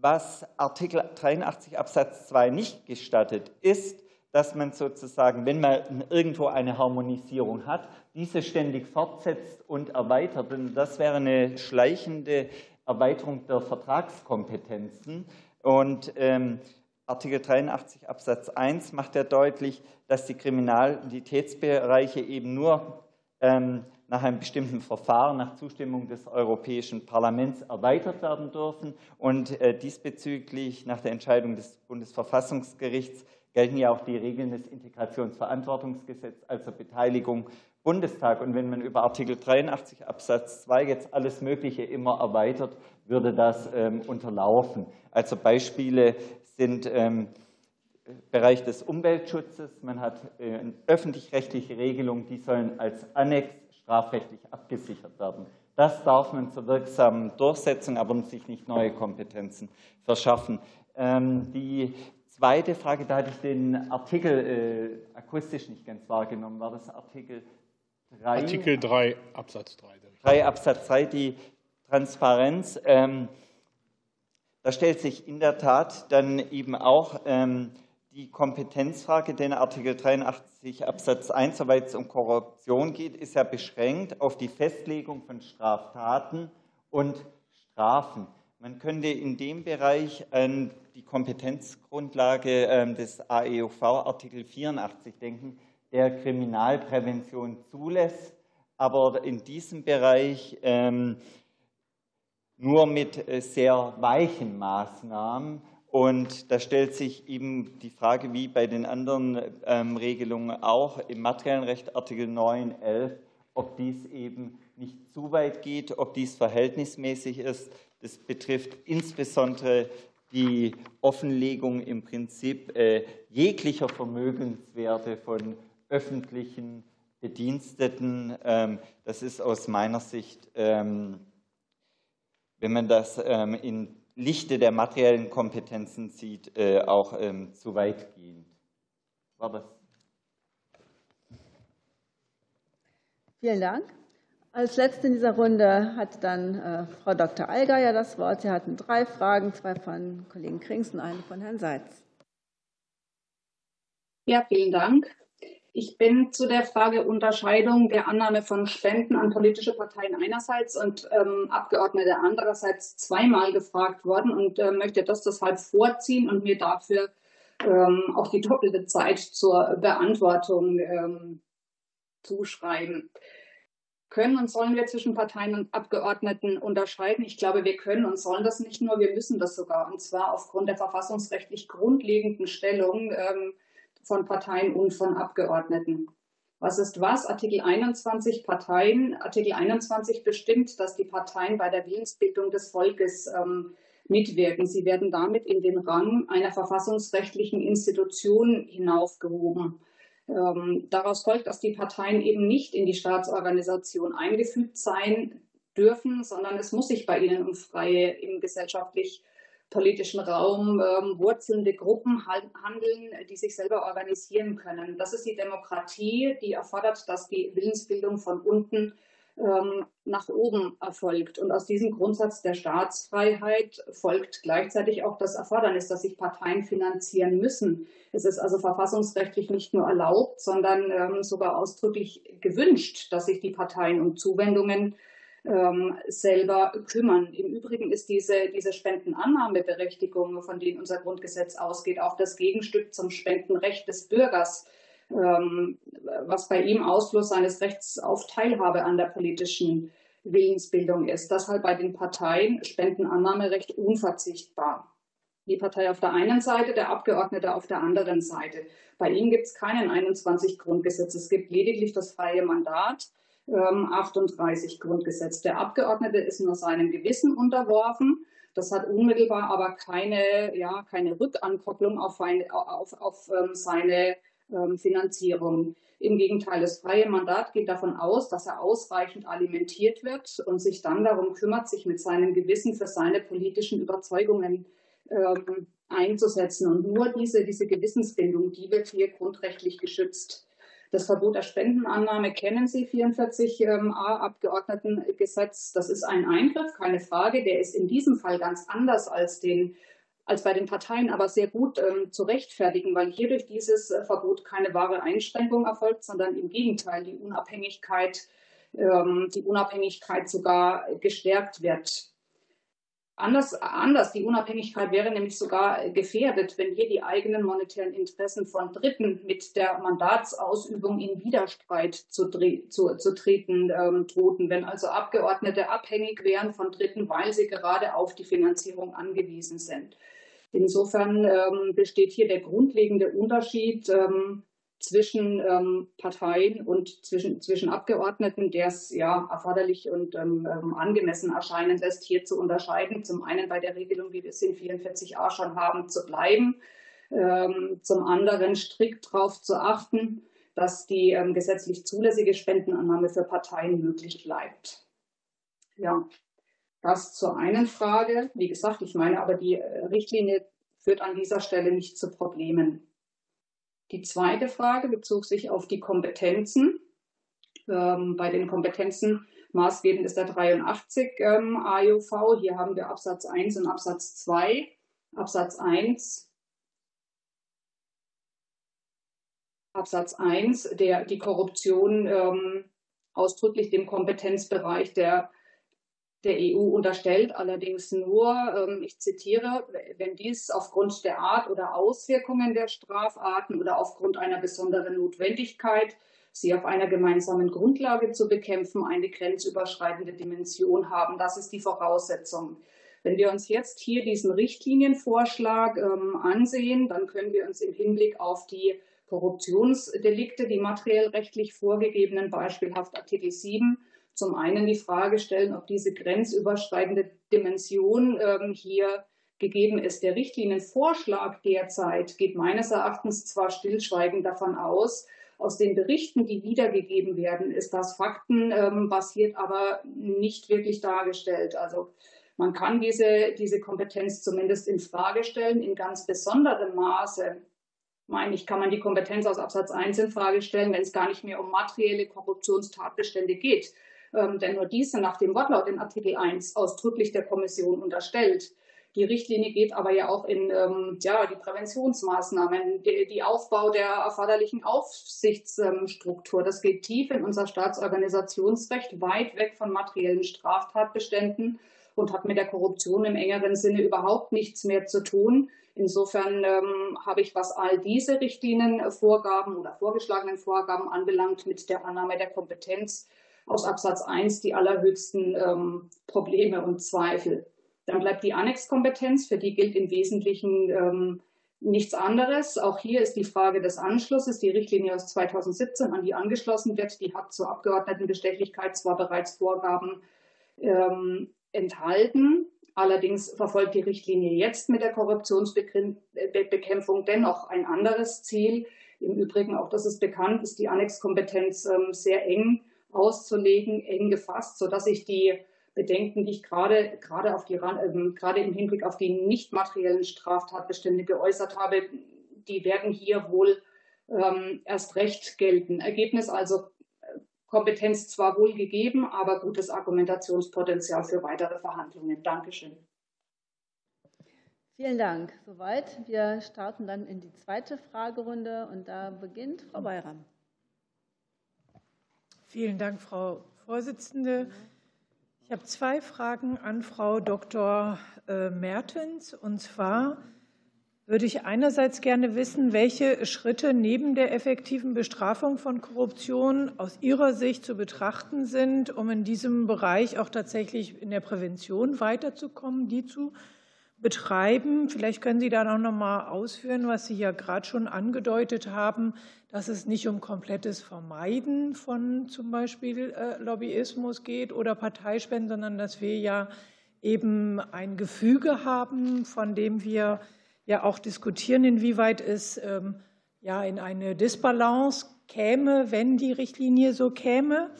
Was Artikel 83 Absatz 2 nicht gestattet, ist, dass man sozusagen, wenn man irgendwo eine Harmonisierung hat, diese ständig fortsetzt und erweitert. Und das wäre eine schleichende Erweiterung der Vertragskompetenzen. Und ähm, Artikel 83 Absatz 1 macht ja deutlich, dass die Kriminalitätsbereiche eben nur ähm, nach einem bestimmten Verfahren, nach Zustimmung des Europäischen Parlaments erweitert werden dürfen. Und äh, diesbezüglich nach der Entscheidung des Bundesverfassungsgerichts gelten ja auch die Regeln des Integrationsverantwortungsgesetzes, also Beteiligung Bundestag. Und wenn man über Artikel 83 Absatz 2 jetzt alles Mögliche immer erweitert, würde das ähm, unterlaufen. Also Beispiele sind ähm, Bereich des Umweltschutzes. Man hat äh, öffentlich-rechtliche Regelungen, die sollen als Annex strafrechtlich abgesichert werden. Das darf man zur wirksamen Durchsetzung, aber sich nicht neue Kompetenzen verschaffen. Ähm, die zweite Frage, da hatte ich den Artikel äh, akustisch nicht ganz wahrgenommen. War das Artikel 3? Artikel 3 Absatz 3. 3 Absatz 3, die Transparenz. Ähm, da stellt sich in der Tat dann eben auch ähm, die Kompetenzfrage, denn Artikel 83 Absatz 1, soweit es um Korruption geht, ist ja beschränkt auf die Festlegung von Straftaten und Strafen. Man könnte in dem Bereich an die Kompetenzgrundlage ähm, des AEUV Artikel 84 denken, der Kriminalprävention zulässt, aber in diesem Bereich ähm, nur mit äh, sehr weichen Maßnahmen und da stellt sich eben die Frage, wie bei den anderen ähm, Regelungen auch im materiellen Recht Artikel 9, 11, ob dies eben nicht zu weit geht, ob dies verhältnismäßig ist. Das betrifft insbesondere die Offenlegung im Prinzip äh, jeglicher Vermögenswerte von öffentlichen Bediensteten. Ähm, das ist aus meiner Sicht, ähm, wenn man das ähm, in Lichte der materiellen Kompetenzen sieht, äh, auch ähm, zu weitgehend. War das? Vielen Dank. Als letzte in dieser Runde hat dann äh, Frau Dr. Allgeier das Wort. Sie hatten drei Fragen, zwei von Kollegen Krings und eine von Herrn Seitz. Ja, vielen Dank. Ich bin zu der Frage Unterscheidung der Annahme von Spenden an politische Parteien einerseits und ähm, Abgeordnete andererseits zweimal gefragt worden und äh, möchte das deshalb vorziehen und mir dafür ähm, auch die doppelte Zeit zur Beantwortung ähm, zuschreiben. Können und sollen wir zwischen Parteien und Abgeordneten unterscheiden? Ich glaube, wir können und sollen das nicht nur, wir müssen das sogar. Und zwar aufgrund der verfassungsrechtlich grundlegenden Stellung ähm, von Parteien und von Abgeordneten. Was ist was? Artikel 21 Parteien. Artikel 21 bestimmt, dass die Parteien bei der Willensbildung des Volkes ähm, mitwirken. Sie werden damit in den Rang einer verfassungsrechtlichen Institution hinaufgehoben. Ähm, daraus folgt, dass die Parteien eben nicht in die Staatsorganisation eingefügt sein dürfen, sondern es muss sich bei ihnen um freie, im gesellschaftlich politischen Raum ähm, wurzelnde Gruppen handeln, die sich selber organisieren können. Das ist die Demokratie, die erfordert, dass die Willensbildung von unten ähm, nach oben erfolgt. Und aus diesem Grundsatz der Staatsfreiheit folgt gleichzeitig auch das Erfordernis, dass sich Parteien finanzieren müssen. Es ist also verfassungsrechtlich nicht nur erlaubt, sondern ähm, sogar ausdrücklich gewünscht, dass sich die Parteien um Zuwendungen ähm, selber kümmern. Im Übrigen ist diese, diese Spendenannahmeberechtigung, von denen unser Grundgesetz ausgeht, auch das Gegenstück zum Spendenrecht des Bürgers ähm, was bei ihm Ausfluss seines Rechts auf Teilhabe an der politischen Willensbildung ist. Deshalb bei den Parteien Spendenannahmerecht unverzichtbar. Die Partei auf der einen Seite, der Abgeordnete auf der anderen Seite. Bei ihm gibt es keinen 21 Grundgesetz. Es gibt lediglich das freie Mandat, 38 ähm, Grundgesetz. Der Abgeordnete ist nur seinem Gewissen unterworfen. Das hat unmittelbar aber keine, ja, keine Rückankopplung auf, eine, auf, auf ähm, seine ähm, Finanzierung. Im Gegenteil, das freie Mandat geht davon aus, dass er ausreichend alimentiert wird und sich dann darum kümmert, sich mit seinem Gewissen für seine politischen Überzeugungen ähm, einzusetzen. Und nur diese, diese Gewissensbindung, die wird hier grundrechtlich geschützt. Das Verbot der Spendenannahme kennen Sie, 44a ähm, Abgeordnetengesetz. Das ist ein Eingriff, keine Frage. Der ist in diesem Fall ganz anders als den als bei den Parteien aber sehr gut ähm, zu rechtfertigen, weil hier durch dieses äh, Verbot keine wahre Einschränkung erfolgt, sondern im Gegenteil die Unabhängigkeit, ähm, die Unabhängigkeit sogar gestärkt wird. Anders, anders, die Unabhängigkeit wäre nämlich sogar gefährdet, wenn hier die eigenen monetären Interessen von Dritten mit der Mandatsausübung in Widerstreit zu, zu, zu treten ähm, drohten, wenn also Abgeordnete abhängig wären von Dritten, weil sie gerade auf die Finanzierung angewiesen sind. Insofern ähm, besteht hier der grundlegende Unterschied ähm, zwischen ähm, Parteien und zwischen, zwischen Abgeordneten, der es ja erforderlich und ähm, ähm, angemessen erscheinen lässt, hier zu unterscheiden. Zum einen bei der Regelung, wie wir es in 44a schon haben, zu bleiben. Ähm, zum anderen strikt darauf zu achten, dass die gesetzlich zulässige Spendenannahme für Parteien möglich bleibt. Ja, das zur einen Frage. Wie gesagt, ich meine aber, die äh, Richtlinie führt an dieser Stelle nicht zu Problemen. Die zweite Frage bezog sich auf die Kompetenzen. Ähm, bei den Kompetenzen maßgebend ist der 83 ähm, AUV. Hier haben wir Absatz 1 und Absatz 2. Absatz 1 Absatz 1, der die Korruption ähm, ausdrücklich dem Kompetenzbereich der der EU unterstellt allerdings nur, ähm, ich zitiere, wenn dies aufgrund der Art oder Auswirkungen der Strafarten oder aufgrund einer besonderen Notwendigkeit, sie auf einer gemeinsamen Grundlage zu bekämpfen, eine grenzüberschreitende Dimension haben. Das ist die Voraussetzung. Wenn wir uns jetzt hier diesen Richtlinienvorschlag ähm, ansehen, dann können wir uns im Hinblick auf die Korruptionsdelikte, die materiell rechtlich vorgegebenen, beispielhaft Artikel 7, zum einen die Frage stellen, ob diese grenzüberschreitende Dimension ähm, hier gegeben ist. Der Richtlinienvorschlag derzeit geht meines Erachtens zwar stillschweigend davon aus, aus den Berichten, die wiedergegeben werden, ist das faktenbasiert, ähm, aber nicht wirklich dargestellt. Also man kann diese, diese Kompetenz zumindest in Frage stellen. In ganz besonderem Maße, meine ich, kann man die Kompetenz aus Absatz 1 in Frage stellen, wenn es gar nicht mehr um materielle Korruptionstatbestände geht ähm, denn nur diese nach dem Wortlaut in Artikel 1 ausdrücklich der Kommission unterstellt. Die Richtlinie geht aber ja auch in ähm, ja, die Präventionsmaßnahmen, die, die Aufbau der erforderlichen Aufsichtsstruktur. Das geht tief in unser Staatsorganisationsrecht, weit weg von materiellen Straftatbeständen und hat mit der Korruption im engeren Sinne überhaupt nichts mehr zu tun. Insofern ähm, habe ich, was all diese Richtlinienvorgaben oder vorgeschlagenen Vorgaben anbelangt, mit der Annahme der Kompetenz aus Absatz 1 die allerhöchsten ähm, Probleme und Zweifel. Dann bleibt die Annexkompetenz, für die gilt im Wesentlichen ähm, nichts anderes. Auch hier ist die Frage des Anschlusses. Die Richtlinie aus 2017, an die angeschlossen wird, die hat zur Abgeordnetenbestechlichkeit zwar bereits Vorgaben ähm, enthalten. Allerdings verfolgt die Richtlinie jetzt mit der Korruptionsbekämpfung dennoch ein anderes Ziel. Im Übrigen, auch das ist bekannt, ist die Annexkompetenz ähm, sehr eng auszulegen, eng gefasst, sodass ich die Bedenken, die ich gerade, gerade, auf die, äh, gerade im Hinblick auf die nicht materiellen Straftatbestände geäußert habe, die werden hier wohl ähm, erst recht gelten. Ergebnis also, Kompetenz zwar wohl gegeben, aber gutes Argumentationspotenzial für weitere Verhandlungen. Dankeschön. Vielen Dank. Soweit. Wir starten dann in die zweite Fragerunde und da beginnt Frau Bayram. Vielen Dank, Frau Vorsitzende. Ich habe zwei Fragen an Frau Dr. Äh, Mertens. Und zwar würde ich einerseits gerne wissen, welche Schritte neben der effektiven Bestrafung von Korruption aus Ihrer Sicht zu betrachten sind, um in diesem Bereich auch tatsächlich in der Prävention weiterzukommen, die zu betreiben. Vielleicht können Sie da noch mal ausführen, was Sie ja gerade schon angedeutet haben, dass es nicht um komplettes Vermeiden von zum Beispiel äh, Lobbyismus geht oder Parteispenden, sondern dass wir ja eben ein Gefüge haben, von dem wir ja auch diskutieren, inwieweit es ähm, ja in eine Disbalance käme, wenn die Richtlinie so käme.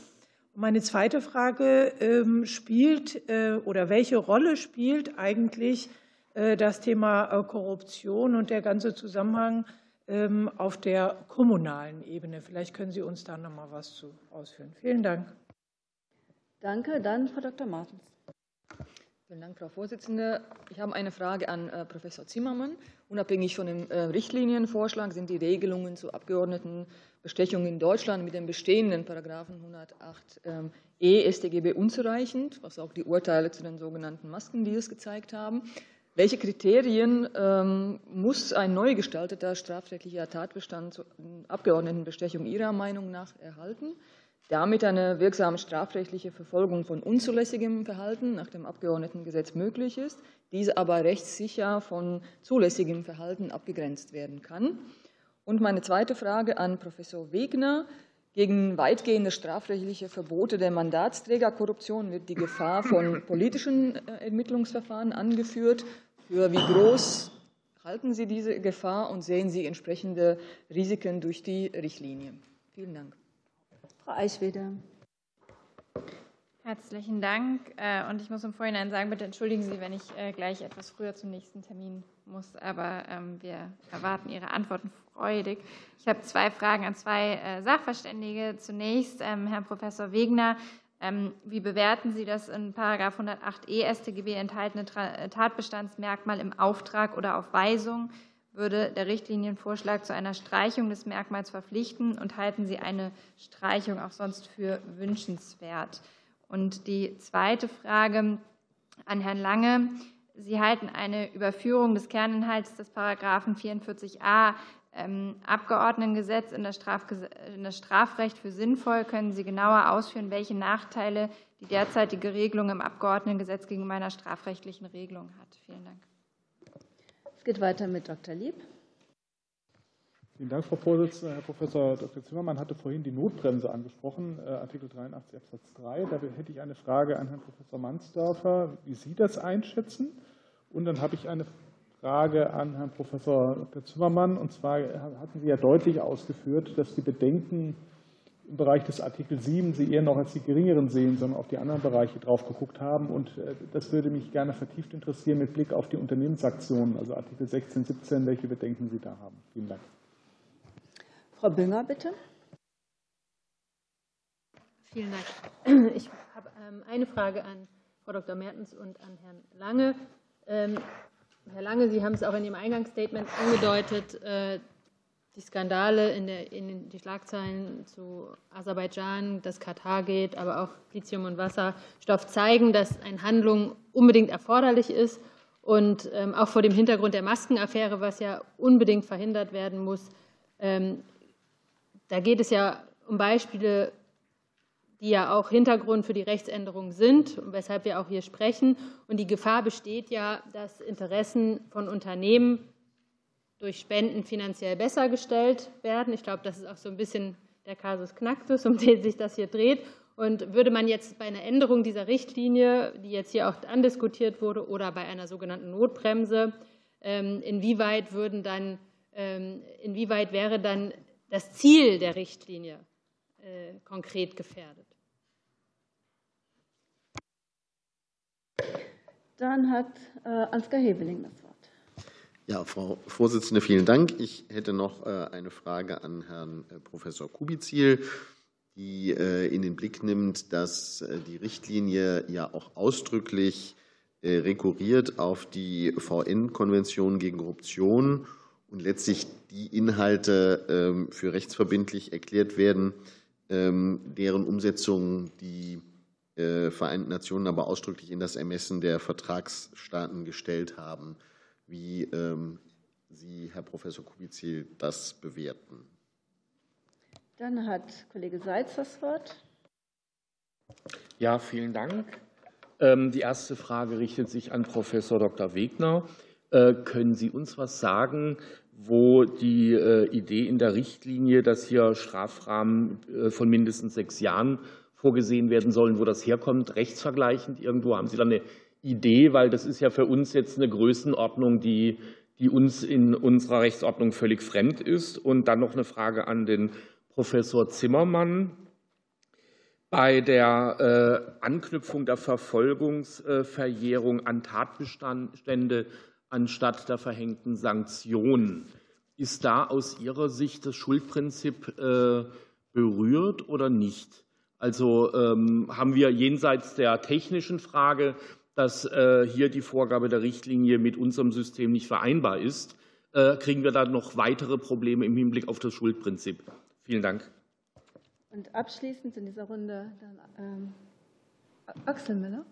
Meine zweite Frage ähm, spielt äh, oder welche Rolle spielt eigentlich das Thema äh, Korruption und der ganze Zusammenhang ähm, auf der kommunalen Ebene? Vielleicht können Sie uns da noch mal was zu ausführen. Vielen Dank. Danke. Dann Frau Dr. Martens. Vielen Dank, Frau Vorsitzende. Ich habe eine Frage an äh, Professor Zimmermann. Unabhängig von dem äh, Richtlinienvorschlag sind die Regelungen zur Abgeordnetenbestechung in Deutschland mit dem bestehenden Paragraphen 108 ähm, E StGB unzureichend, was auch die Urteile zu den sogenannten Maskendeals gezeigt haben. Welche Kriterien ähm, muss ein neu gestalteter strafrechtlicher Tatbestand zur Abgeordnetenbestechung Ihrer Meinung nach erhalten? damit eine wirksame strafrechtliche Verfolgung von unzulässigem Verhalten nach dem Abgeordnetengesetz möglich ist, diese aber rechtssicher von zulässigem Verhalten abgegrenzt werden kann. Und meine zweite Frage an Professor Wegner. Gegen weitgehende strafrechtliche Verbote der Mandatsträgerkorruption wird die Gefahr von politischen äh, Ermittlungsverfahren angeführt. Für wie groß halten Sie diese Gefahr und sehen Sie entsprechende Risiken durch die Richtlinie? Vielen Dank. Frau Eichwede. Herzlichen Dank. Äh, und ich muss im Vorhinein sagen, bitte entschuldigen Sie, wenn ich äh, gleich etwas früher zum nächsten Termin muss, aber ähm, wir erwarten Ihre Antworten freudig. Ich habe zwei Fragen an zwei äh, Sachverständige. Zunächst, ähm, Herr Professor Wegner, wie bewerten Sie das in § 108e StGB enthaltene Tatbestandsmerkmal im Auftrag oder auf Weisung? würde der Richtlinienvorschlag zu einer Streichung des Merkmals verpflichten und halten Sie eine Streichung auch sonst für wünschenswert? Und die zweite Frage an Herrn Lange. Sie halten eine Überführung des Kerninhalts des Paragraphen 44a ähm, Abgeordnetengesetz in das, in das Strafrecht für sinnvoll. Können Sie genauer ausführen, welche Nachteile die derzeitige Regelung im Abgeordnetengesetz gegenüber einer strafrechtlichen Regelung hat? Vielen Dank geht weiter mit Dr. Lieb. Vielen Dank, Frau Vorsitzende. Herr Professor Dr. Zimmermann hatte vorhin die Notbremse angesprochen, äh, Artikel 83 Absatz 3. Da hätte ich eine Frage an Herrn Professor Mansdorfer, wie Sie das einschätzen. Und dann habe ich eine Frage an Herrn Professor Dr. Zimmermann. Und zwar hatten Sie ja deutlich ausgeführt, dass die Bedenken im Bereich des Artikel 7 Sie eher noch als die geringeren sehen, sondern auf die anderen Bereiche drauf geguckt haben. Und äh, das würde mich gerne vertieft interessieren mit Blick auf die Unternehmensaktionen, also Artikel 16, 17, welche Bedenken Sie da haben. Vielen Dank. Frau Bünger, bitte. Vielen Dank. Ich habe ähm, eine Frage an Frau Dr. Mertens und an Herrn Lange. Herr Lange, Sie haben es auch in Ihrem Eingangsstatement angedeutet, äh, die Skandale in, der, in die Schlagzeilen zu Aserbaidschan, das Katar geht, aber auch Lithium und Wasserstoff zeigen, dass eine Handlung unbedingt erforderlich ist. Und ähm, auch vor dem Hintergrund der Maskenaffäre, was ja unbedingt verhindert werden muss, ähm, da geht es ja um Beispiele, die ja auch Hintergrund für die Rechtsänderung sind, weshalb wir auch hier sprechen. Und die Gefahr besteht ja, dass Interessen von Unternehmen durch Spenden finanziell besser gestellt werden. Ich glaube, das ist auch so ein bisschen der Kasus Knacktus, um den sich das hier dreht. Und würde man jetzt bei einer Änderung dieser Richtlinie, die jetzt hier auch andiskutiert wurde, oder bei einer sogenannten Notbremse, ähm, inwieweit würden dann, ähm, inwieweit wäre dann das Ziel der Richtlinie äh, konkret gefährdet? Dann hat äh, Ansgar Hebeling das Wort. Ja, Frau Vorsitzende, vielen Dank. Ich hätte noch äh, eine Frage an Herrn äh, Professor Kubizil. die in den Blick nimmt, dass die Richtlinie ja auch ausdrücklich rekurriert auf die VN-Konvention gegen Korruption und letztlich die Inhalte ähm, für rechtsverbindlich erklärt werden, deren Umsetzung die äh, Vereinten Nationen aber ausdrücklich in das Ermessen der Vertragsstaaten gestellt haben. Wie ähm, Sie, Herr Professor Kubizil, das bewerten? Dann hat Kollege Seitz das Wort. Ja, vielen Dank. Die erste Frage richtet sich an Professor Dr. Wegner. Äh, können Sie uns was sagen, wo die äh, Idee in der Richtlinie, dass hier Strafrahmen äh, von mindestens sechs Jahren vorgesehen werden sollen, wo das herkommt, rechtsvergleichend irgendwo? Haben Sie da eine Idee? Weil das ist ja für uns jetzt eine Größenordnung, die, die uns in unserer Rechtsordnung völlig fremd ist. Und dann noch eine Frage an den Professor Zimmermann. Bei der Anknüpfung der Verfolgungsverjährung an Tatbestände anstatt der verhängten Sanktionen. Ist da aus Ihrer Sicht das Schuldprinzip äh, berührt oder nicht? Also ähm, haben wir jenseits der technischen Frage, dass äh, hier die Vorgabe der Richtlinie mit unserem System nicht vereinbar ist, äh, kriegen wir da noch weitere Probleme im Hinblick auf das Schuldprinzip? Vielen Dank. Und abschließend in dieser Runde dann ähm, Axel Miller.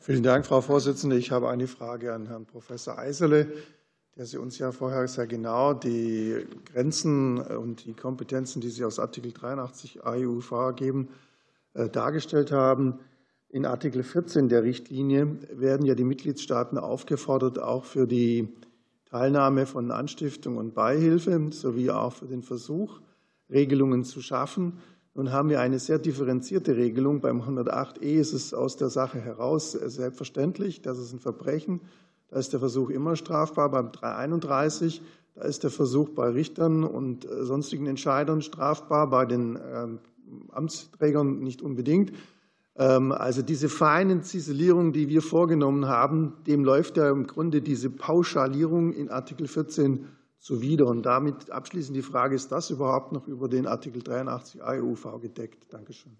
Vielen Dank, Frau Vorsitzende. Ich habe eine Frage an Herrn Professor Eisele, der Sie uns ja vorher sehr genau die Grenzen und die Kompetenzen, die Sie aus Artikel 83 AEUV geben, äh, dargestellt haben. In Artikel 14 der Richtlinie werden ja die Mitgliedstaaten aufgefordert, auch für die Teilnahme von Anstiftung und Beihilfe sowie auch für den Versuch, Regelungen zu schaffen. Nun haben wir eine sehr differenzierte Regelung. Beim 108e ist es aus der Sache heraus selbstverständlich, dass es ein Verbrechen. Da ist der Versuch immer strafbar. Beim 331 da ist der Versuch bei Richtern und äh, sonstigen Entscheidern strafbar, bei den ähm, Amtsträgern nicht unbedingt. Ähm, also diese feinen Ziselierungen, die wir vorgenommen haben, dem läuft ja im Grunde diese Pauschalierung in Artikel 14 zuwider. Und damit abschließend die Frage, ist das überhaupt noch über den Artikel 83 AEUV gedeckt? Dankeschön.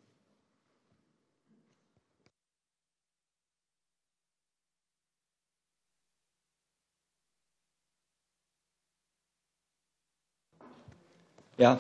Ja,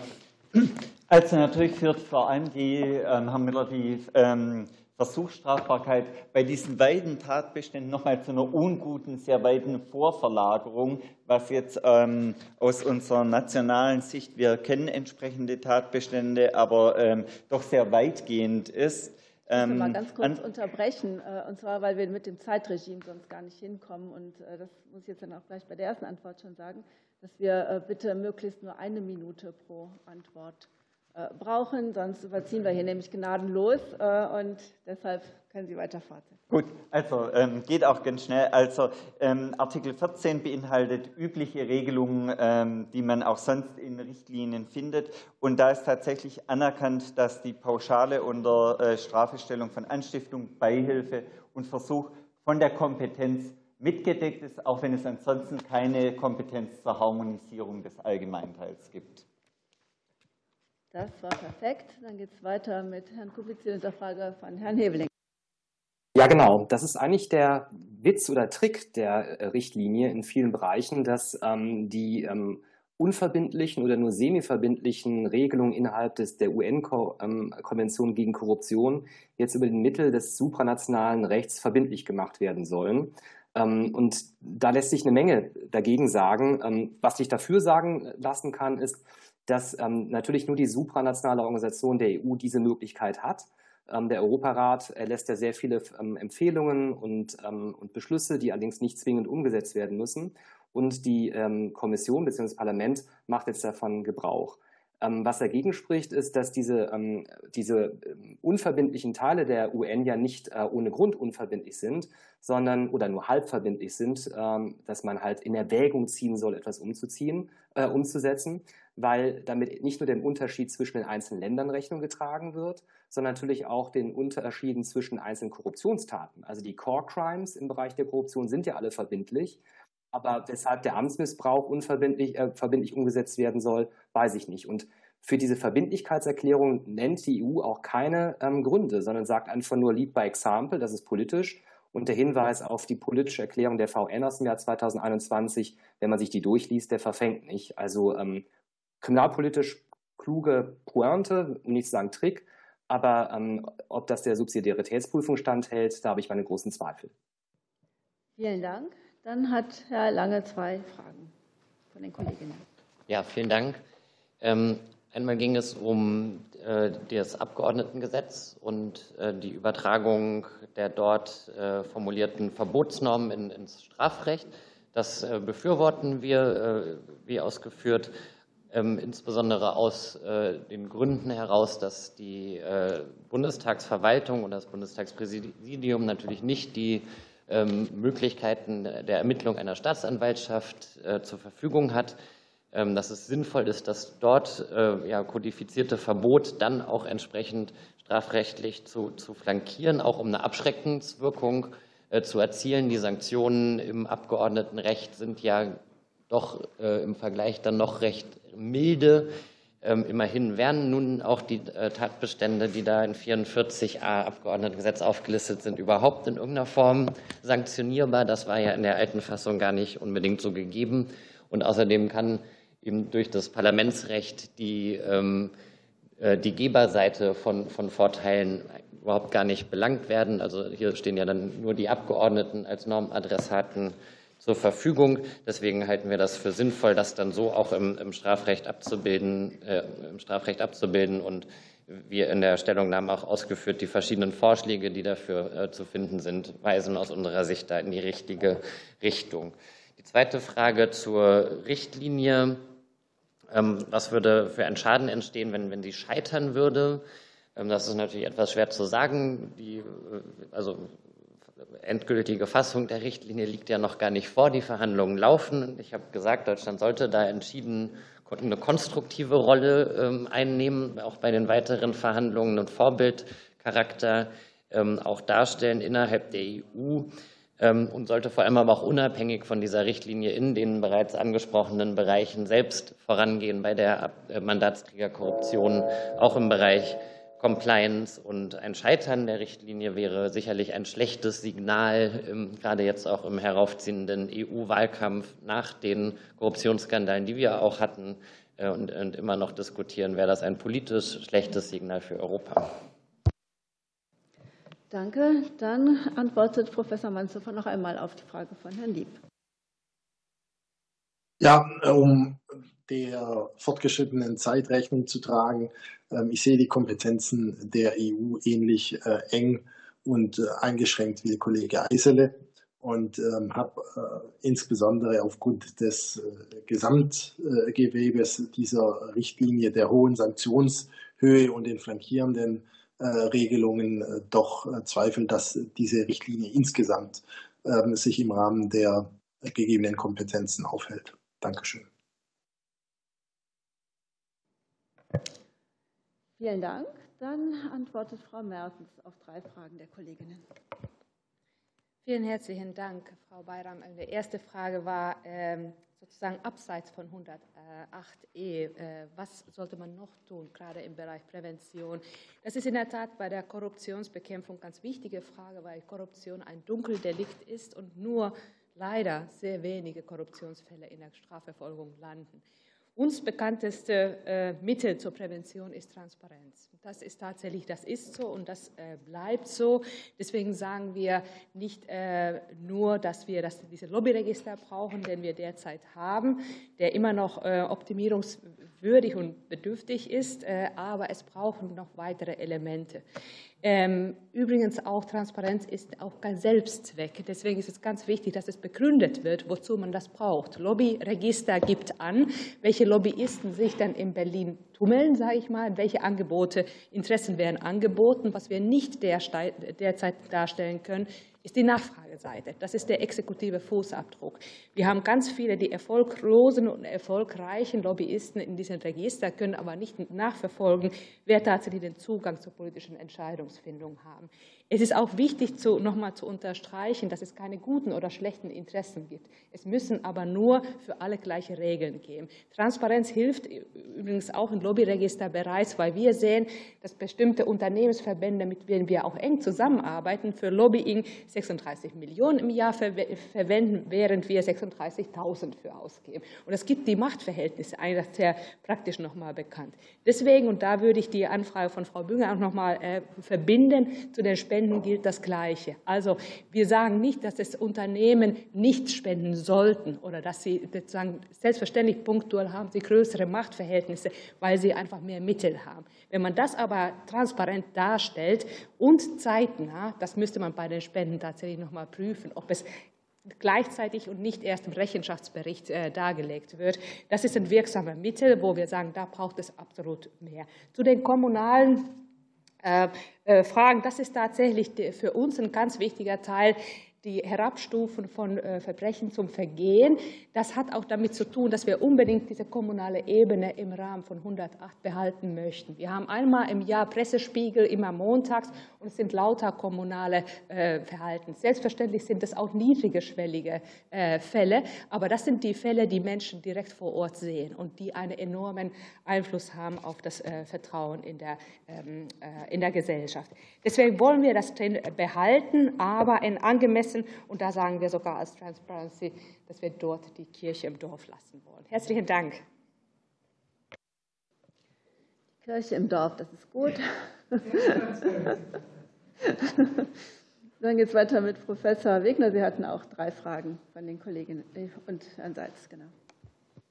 also natürlich führt vor allem die, ähm, Herr Müller, die ähm, Versuchsstrafbarkeit bei diesen weiten Tatbeständen nochmal zu einer unguten, sehr weiten Vorverlagerung, was jetzt ähm, aus unserer nationalen Sicht, wir kennen entsprechende Tatbestände, aber ähm, doch sehr weitgehend ist. Ich will mal ähm, ganz kurz unterbrechen, äh, und zwar, weil wir mit dem Zeitregime sonst gar nicht hinkommen. Und äh, das muss ich jetzt dann auch gleich bei der ersten Antwort schon sagen, dass wir äh, bitte möglichst nur eine Minute pro Antwort brauchen, sonst überziehen wir hier nämlich gnadenlos äh, und deshalb können Sie weiter fortsetzen. Gut, also ähm, geht auch ganz schnell. Also ähm, Artikel 14 beinhaltet übliche Regelungen, ähm, die man auch sonst in Richtlinien findet. Und da ist tatsächlich anerkannt, dass die Pauschale unter äh, Strafestellung von Anstiftung, Beihilfe und Versuch von der Kompetenz mitgedeckt ist, auch wenn es ansonsten keine Kompetenz zur Harmonisierung des Allgemeinteils gibt. Das war perfekt. Dann geht es weiter mit Herrn Kubizil und der Frage von Herrn Heveling. Ja, genau. Das ist eigentlich der Witz oder Trick der äh, Richtlinie in vielen Bereichen, dass ähm, die ähm, unverbindlichen oder nur semiverbindlichen Regelungen innerhalb des, der UN-Konvention ähm, gegen Korruption jetzt über den Mittel des supranationalen Rechts verbindlich gemacht werden sollen. Ähm, und da lässt sich eine Menge dagegen sagen. Ähm, was sich dafür sagen lassen kann, ist, dass ähm, natürlich nur die supranationale Organisation der EU diese Möglichkeit hat. Ähm, der Europarat erlässt ja sehr viele ähm, Empfehlungen und, ähm, und, Beschlüsse, die allerdings nicht zwingend umgesetzt werden müssen. Und die ähm, Kommission bzw. das Parlament macht jetzt davon Gebrauch. Ähm, was dagegen spricht, ist, dass diese, diese unverbindlichen Teile der UN ja nicht äh, ohne Grund unverbindlich sind, sondern oder nur halbverbindlich sind, dass man halt in Erwägung ziehen soll, etwas umzuziehen, äh, umzusetzen weil damit nicht nur dem Unterschied zwischen den einzelnen Ländern Rechnung getragen wird, sondern natürlich auch den Unterschieden zwischen einzelnen Korruptionstaten. Also die Core Crimes im Bereich der Korruption sind ja alle verbindlich, aber weshalb der Amtsmissbrauch unverbindlich äh, verbindlich umgesetzt werden soll, weiß ich nicht. Und Für diese Verbindlichkeitserklärung nennt die EU auch keine ähm, Gründe, sondern sagt einfach nur Lead by Example, das ist politisch. Und der Hinweis auf die politische Erklärung der VN aus dem Jahr 2021, wenn man sich die durchliest, der verfängt nicht. Also ähm, kriminalpolitisch kluge Pointe, um nicht zu sagen Trick, aber ähm, ob das der Subsidiaritätsprüfung standhält, da habe ich meine großen Zweifel. Vielen Dank. Dann hat Herr Lange zwei Fragen von den Kolleginnen. Ja, vielen Dank. Ähm, einmal ging es um äh, das Abgeordnetengesetz und äh, die Übertragung der dort äh, formulierten Verbotsnormen in, ins Strafrecht. Das äh, befürworten wir, äh, wie ausgeführt, ähm, insbesondere aus äh, den Gründen heraus, dass die Bundestagsverwaltung und das Bundestagspräsidium natürlich nicht die ähm, Möglichkeiten der Ermittlung einer Staatsanwaltschaft zur Verfügung hat. Ähm, dass es sinnvoll ist, das dort ja, kodifizierte Verbot dann auch entsprechend strafrechtlich zu, zu flankieren, auch um eine Abschreckungswirkung äh, zu erzielen. Die Sanktionen im Abgeordnetenrecht sind ja doch äh, im Vergleich dann noch recht milde. Ähm, immerhin werden nun auch die äh, Tatbestände, die da in 44a Abgeordnetengesetz aufgelistet sind, überhaupt in irgendeiner Form sanktionierbar. Das war ja in der alten Fassung gar nicht unbedingt so gegeben. Und außerdem kann eben durch das Parlamentsrecht die ähm, äh, die Geberseite von, von Vorteilen überhaupt gar nicht belangt werden. Also hier stehen ja dann nur die Abgeordneten als Normadressaten zur Verfügung. Deswegen halten wir das für sinnvoll, das dann so auch im, im Strafrecht abzubilden, äh, im Strafrecht abzubilden und wir in der Stellungnahme auch ausgeführt, die verschiedenen Vorschläge, die dafür äh, zu finden sind, weisen aus unserer Sicht da in die richtige Richtung. Die zweite Frage zur Richtlinie ähm, was würde für ein Schaden entstehen, wenn, wenn sie scheitern würde? Ähm, das ist natürlich etwas schwer zu sagen. Die äh, also endgültige Fassung der Richtlinie liegt ja noch gar nicht vor. Die Verhandlungen laufen. Ich habe gesagt, Deutschland sollte da entschieden eine konstruktive Rolle ähm, einnehmen, auch bei den weiteren Verhandlungen und Vorbildcharakter auch darstellen innerhalb der EU. Ähm, und sollte vor allem aber auch unabhängig von dieser Richtlinie in den bereits angesprochenen Bereichen selbst vorangehen bei der äh, Mandatsträgerkorruption, auch im Bereich Compliance. Und ein Scheitern der Richtlinie wäre sicherlich ein schlechtes Signal, gerade jetzt auch im heraufziehenden EU-Wahlkampf nach den Korruptionsskandalen, die wir auch hatten äh, und immer noch diskutieren, wäre das ein politisch schlechtes Signal für Europa. Danke. Dann antwortet Professor Manzhofer noch einmal auf die Frage von Herrn Lieb. Ja, um der fortgeschrittenen Zeit Rechnung zu tragen. Ähm, ich sehe die Kompetenzen der EU ähnlich äh, eng und äh, eingeschränkt wie der Kollege Eisele und ähm, habe äh, insbesondere aufgrund des Gesamtgewebes dieser Richtlinie der hohen Sanktionshöhe und den flankierenden Regelungen doch Zweifel, dass diese Richtlinie insgesamt ähm, sich im Rahmen der gegebenen Kompetenzen aufhält. Dankeschön. Vielen Dank. Dann antwortet Frau Mertens auf drei Fragen der Kolleginnen. Vielen herzlichen Dank, Frau Bayram. Die erste Frage war, ähm, sozusagen abseits von 108e, äh, was sollte man noch tun, gerade im Bereich Prävention? Das ist in der Tat bei der Korruptionsbekämpfung ganz wichtige Frage, weil Korruption ein Dunkeldelikt ist und nur leider sehr wenige Korruptionsfälle in der Strafverfolgung landen. Uns bekannteste äh, Mittel zur Prävention ist Transparenz. Das ist tatsächlich, das ist so und das äh, bleibt so. Deswegen sagen wir nicht äh, nur, dass wir das, diese Lobbyregister brauchen, den wir derzeit haben, der immer noch äh, optimierungswürdig und bedürftig ist, äh, aber es brauchen noch weitere Elemente. Ähm, übrigens auch Transparenz ist auch kein Selbstzweck. Deswegen ist es ganz wichtig, dass es begründet wird, wozu man das braucht. Lobbyregister gibt an, welche Lobbyisten sich dann in Berlin tummeln, sage ich mal, welche Angebote, Interessen werden angeboten. Was wir nicht derzeit darstellen können, ist die Nachfrageseite. Das ist der exekutive Fußabdruck. Wir haben ganz viele, die erfolglosen und erfolgreichen Lobbyisten in diesem Register, können aber nicht nachverfolgen, wer tatsächlich den Zugang zur politischen Entscheidungsfindung haben. Es ist auch wichtig, zu, nochmal zu unterstreichen, dass es keine guten oder schlechten Interessen gibt. Es müssen aber nur für alle gleiche Regeln geben. Transparenz hilft übrigens auch im Lobbyregister bereits, weil wir sehen, dass bestimmte Unternehmensverbände, mit denen wir auch eng zusammenarbeiten, für Lobbying 36 Millionen im Jahr verwenden, während wir 36.000 für ausgeben. Und es gibt die Machtverhältnisse, eigentlich sehr praktisch nochmal bekannt. Deswegen, und da würde ich die Anfrage von Frau Bünger auch nochmal äh, verbinden, zu den Spenden gilt das Gleiche. Also wir sagen nicht, dass das Unternehmen nichts spenden sollten oder dass sie sozusagen selbstverständlich punktuell haben sie größere Machtverhältnisse, weil sie einfach mehr Mittel haben. Wenn man das aber transparent darstellt und zeitnah, das müsste man bei den Spenden tatsächlich nochmal prüfen, ob es gleichzeitig und nicht erst im Rechenschaftsbericht äh, dargelegt wird. Das ist ein wirksamer Mittel, wo wir sagen, da braucht es absolut mehr. Zu den kommunalen Fragen, das ist tatsächlich für uns ein ganz wichtiger Teil die Herabstufen von äh, Verbrechen zum Vergehen. Das hat auch damit zu tun, dass wir unbedingt diese kommunale Ebene im Rahmen von 108 behalten möchten. Wir haben einmal im Jahr Pressespiegel, immer montags, und es sind lauter kommunale äh, Verhalten. Selbstverständlich sind es auch niedrigeschwellige äh, Fälle, aber das sind die Fälle, die Menschen direkt vor Ort sehen und die einen enormen Einfluss haben auf das Vertrauen in der, ähm, in der Gesellschaft. Deswegen wollen wir das behalten, aber in angemessen Hessen. Und da sagen wir sogar als Transparency, dass wir dort die Kirche im Dorf lassen wollen. Herzlichen Dank. Die Kirche im Dorf, das ist gut. Dann geht es weiter mit Professor Wegner. Sie hatten auch drei Fragen von den Kolleginnen und Herrn Seitz, genau.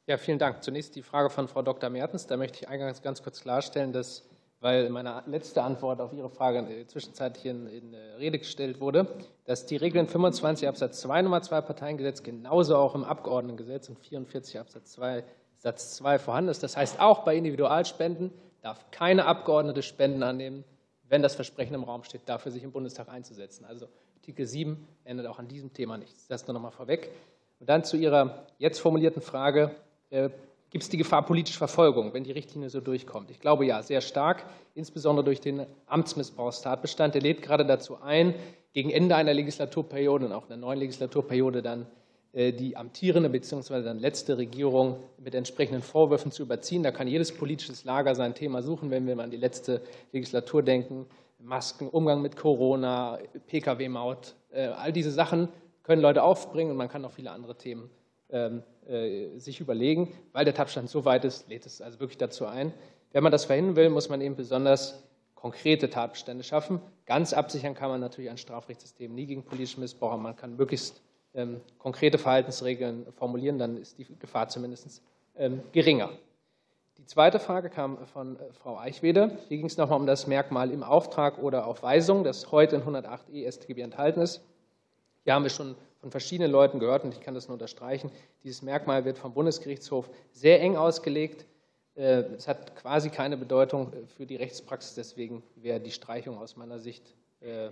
Ja, vielen Dank. Zunächst die Frage von Frau Dr. Mertens. Da möchte ich eingangs ganz kurz klarstellen, dass weil meine letzte Antwort auf Ihre Frage äh, zwischenzeitlich in, in, äh, Rede gestellt wurde, dass die Regeln 25 Absatz 2 Nummer 2 Parteiengesetz genauso auch im Abgeordnetengesetz und 44 Absatz 2 Satz 2 vorhanden ist. Das heißt, auch bei Individualspenden darf keine Abgeordnete Spenden annehmen, wenn das Versprechen im Raum steht, dafür sich im Bundestag einzusetzen. Also Artikel 7 ändert auch an diesem Thema nichts. Das nur noch mal vorweg. Und dann zu Ihrer jetzt formulierten Frage, äh, Gibt es die Gefahr politischer Verfolgung, wenn die Richtlinie so durchkommt? Ich glaube ja, sehr stark, insbesondere durch den Amtsmissbrauchstatbestand. Der lädt gerade dazu ein, gegen Ende einer Legislaturperiode und auch einer neuen Legislaturperiode dann äh, die amtierende bzw. dann letzte Regierung mit entsprechenden Vorwürfen zu überziehen. Da kann jedes politisches Lager sein Thema suchen, wenn wir mal an die letzte Legislatur denken. Masken, Umgang mit Corona, Pkw-Maut, äh, all diese Sachen können Leute aufbringen und man kann auch viele andere Themen ähm, äh, sich überlegen, weil der Tatbestand so weit ist, lädt es also wirklich dazu ein. Wenn man das verhindern will, muss man eben besonders konkrete Tatbestände schaffen. Ganz absichern kann man natürlich ein Strafrechtssystem nie gegen politischen Missbrauch. Man kann möglichst ähm, konkrete Verhaltensregeln formulieren, dann ist die Gefahr zumindest ähm, geringer. Die zweite Frage kam von äh, Frau Eichwede. Hier ging es nochmal um das Merkmal im Auftrag oder auf Weisung, das heute in 108e StGB enthalten ist. Hier haben wir schon von verschiedenen Leuten gehört, und ich kann das nur unterstreichen, dieses Merkmal wird vom Bundesgerichtshof sehr eng ausgelegt. Äh, es hat quasi keine Bedeutung für die Rechtspraxis, deswegen wäre die Streichung aus meiner Sicht äh,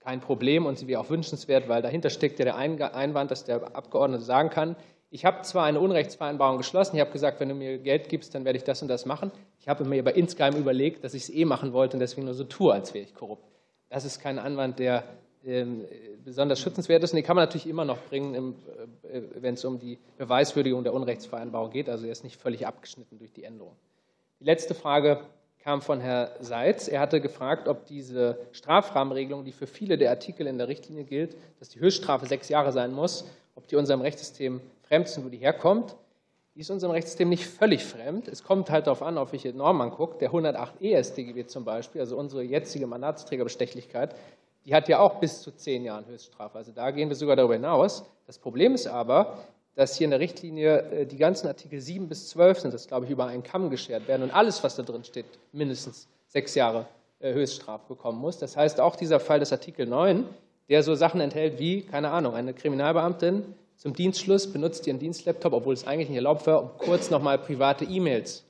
kein Problem und sie wäre auch wünschenswert, weil dahinter steckt ja der Einwand, dass der Abgeordnete sagen kann, ich habe zwar eine Unrechtsvereinbarung geschlossen, ich habe gesagt, wenn du mir Geld gibst, dann werde ich das und das machen. Ich habe mir aber insgeheim überlegt, dass ich es eh machen wollte und deswegen nur so tue, als wäre ich korrupt. Das ist kein Anwand, der besonders schützenswert ist. Und die kann man natürlich immer noch bringen, äh, wenn es um die Beweiswürdigung der Unrechtsvereinbarung geht. Also er ist nicht völlig abgeschnitten durch die Änderung. Die letzte Frage kam von Herrn Seitz. Er hatte gefragt, ob diese Strafrahmenregelung, die für viele der Artikel in der Richtlinie gilt, dass die Höchststrafe sechs Jahre sein muss, ob die unserem Rechtssystem fremd sind, wo die herkommt. Die ist unserem Rechtssystem nicht völlig fremd. Es kommt halt darauf an, auf welche Norm man guckt. Der 108 ESDGB zum Beispiel, also unsere jetzige Mandatsträgerbestechlichkeit, die hat ja auch bis zu zehn Jahren Höchststrafe. Also da gehen wir sogar darüber hinaus. Das Problem ist aber, dass hier in der Richtlinie äh, die ganzen Artikel 7 bis 12 sind, das glaube ich über einen Kamm geschert werden und alles, was da drin steht, mindestens sechs Jahre äh, Höchststrafe bekommen muss. Das heißt, auch dieser Fall des Artikel 9, der so Sachen enthält wie, keine Ahnung, eine Kriminalbeamtin zum Dienstschluss benutzt ihren Dienstlaptop, obwohl es eigentlich nicht erlaubt war, um kurz nochmal private E-Mails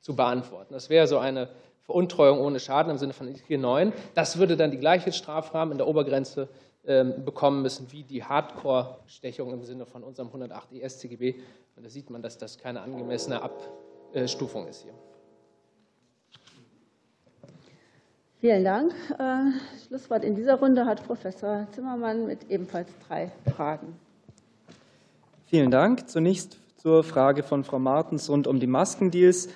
zu beantworten. Das wäre so eine Veruntreuung ohne Schaden im Sinne von Artikel 9. Das würde dann die gleiche Strafrahmen in der Obergrenze ähm, bekommen müssen wie die Hardcore-Stechung im Sinne von unserem 108 ESCGB. Und da sieht man, dass das keine angemessene Abstufung ist hier. Vielen Dank. Schlusswort in dieser Runde hat Professor Zimmermann mit ebenfalls drei Fragen. Vielen Dank. Zunächst zur Frage von Frau Martens rund um die Maskendeals.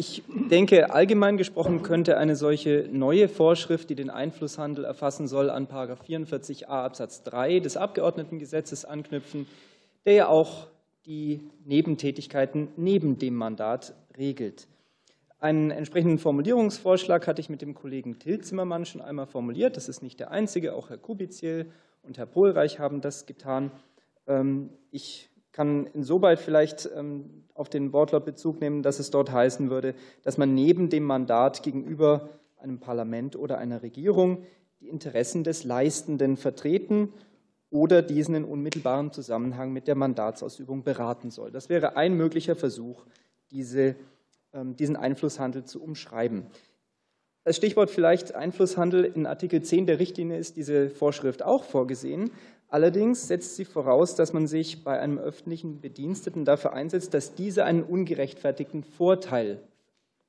Ich denke, allgemein gesprochen könnte eine solche neue Vorschrift, die den Einflusshandel erfassen soll, an 44a Absatz 3 des Abgeordnetengesetzes anknüpfen, der ja auch die Nebentätigkeiten neben dem Mandat regelt. Einen entsprechenden Formulierungsvorschlag hatte ich mit dem Kollegen Till Zimmermann schon einmal formuliert. Das ist nicht der einzige, auch Herr Kubiziel und Herr Pohlreich haben das getan. Ähm, ich kann insoweit vielleicht ähm, auf den Wortlaut Bezug nehmen, dass es dort heißen würde, dass man neben dem Mandat gegenüber einem Parlament oder einer Regierung die Interessen des Leistenden vertreten oder diesen in unmittelbarem Zusammenhang mit der Mandatsausübung beraten soll. Das wäre ein möglicher Versuch, diese, ähm, diesen Einflusshandel zu umschreiben. Als Stichwort vielleicht Einflusshandel in Artikel 10 der Richtlinie ist diese Vorschrift auch vorgesehen. Allerdings setzt sie voraus, dass man sich bei einem öffentlichen Bediensteten dafür einsetzt, dass dieser einen ungerechtfertigten Vorteil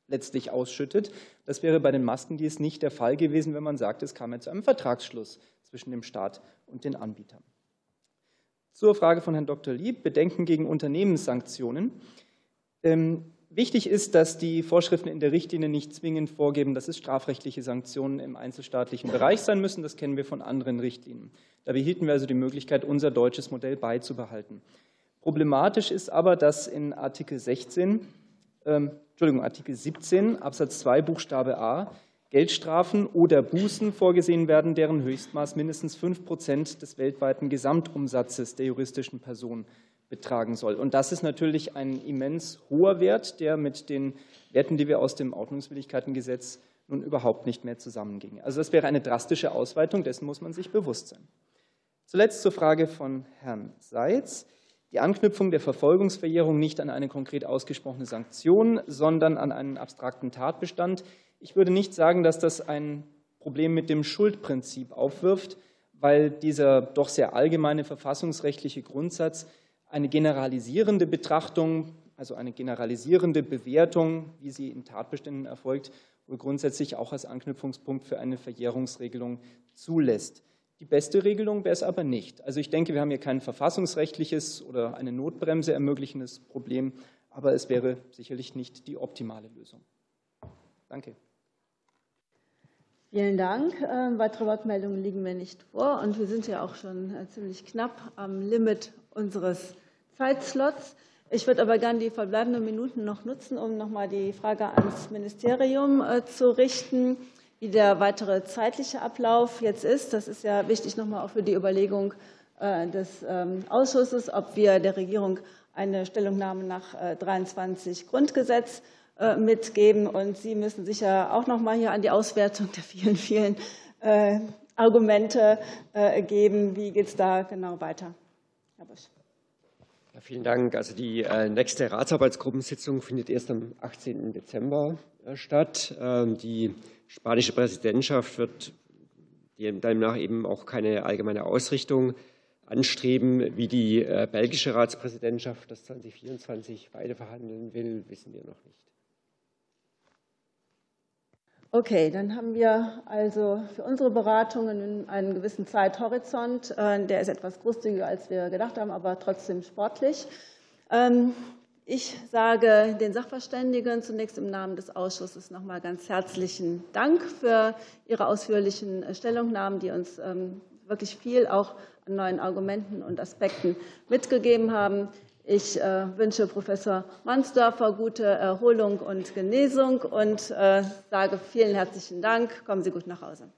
letztlich ausschüttet. Das wäre bei den Maskendeals nicht der Fall gewesen, wenn man sagt, es kam ja zu einem Vertragsschluss zwischen dem Staat und den Anbietern. Zur Frage von Herrn Dr. Lieb, Bedenken gegen Unternehmenssanktionen. Ähm, Wichtig ist, dass die Vorschriften in der Richtlinie nicht zwingend vorgeben, dass es strafrechtliche Sanktionen im einzelstaatlichen Bereich sein müssen. Das kennen wir von anderen Richtlinien. Da behielten wir also die Möglichkeit, unser deutsches Modell beizubehalten. Problematisch ist aber, dass in Artikel 16, äh, Entschuldigung, Artikel 17 Absatz 2 Buchstabe a Geldstrafen oder Bußen vorgesehen werden, deren Höchstmaß mindestens 5 Prozent des weltweiten Gesamtumsatzes der juristischen Person betragen soll. Und das ist natürlich ein immens hoher Wert, der mit den Werten, die wir aus dem Ordnungswidrigkeitengesetz nun überhaupt nicht mehr zusammengingen. Also das wäre eine drastische Ausweitung, dessen muss man sich bewusst sein. Zuletzt zur Frage von Herrn Seitz. Die Anknüpfung der Verfolgungsverjährung nicht an eine konkret ausgesprochene Sanktion, sondern an einen abstrakten Tatbestand. Ich würde nicht sagen, dass das ein Problem mit dem Schuldprinzip aufwirft, weil dieser doch sehr allgemeine verfassungsrechtliche Grundsatz eine generalisierende Betrachtung, also eine generalisierende Bewertung, wie sie in Tatbeständen erfolgt, wohl grundsätzlich auch als Anknüpfungspunkt für eine Verjährungsregelung zulässt. Die beste Regelung wäre es aber nicht. Also ich denke, wir haben hier kein verfassungsrechtliches oder eine Notbremse ermöglichendes Problem, aber es wäre sicherlich nicht die optimale Lösung. Danke. Vielen Dank. Äh, weitere Wortmeldungen liegen mir nicht vor und wir sind ja auch schon äh, ziemlich knapp am Limit unseres Zeitslots. Ich würde aber gerne die verbleibenden Minuten noch nutzen, um noch mal die Frage ans Ministerium äh, zu richten, wie der weitere zeitliche Ablauf jetzt ist. Das ist ja wichtig noch mal auch für die Überlegung äh, des ähm, Ausschusses, ob wir der Regierung eine Stellungnahme nach 23 äh, Grundgesetz mitgeben. Und Sie müssen sicher auch noch mal hier an die Auswertung der vielen, vielen Argumente geben. Wie geht es da genau weiter? Herr Busch. Ja, vielen Dank. Also die äh, nächste Ratsarbeitsgruppensitzung findet erst am 18. Dezember äh, statt. Ähm, die spanische Präsidentschaft wird demnach eben auch keine allgemeine Ausrichtung anstreben. Wie die äh, belgische Ratspräsidentschaft das 2024 weiterverhandeln will, wissen wir noch nicht. Okay, dann haben wir also für unsere Beratungen einen gewissen Zeithorizont. Äh, der ist etwas großzügiger, als wir gedacht haben, aber trotzdem sportlich. Ähm, ich sage den Sachverständigen zunächst im Namen des Ausschusses noch mal ganz herzlichen Dank für Ihre ausführlichen äh, Stellungnahmen, die uns ähm, wirklich viel auch an neuen Argumenten und Aspekten mitgegeben haben. Ich äh, wünsche Professor Mansdorfer gute Erholung und Genesung und äh, sage vielen herzlichen Dank. Kommen Sie gut nach Hause.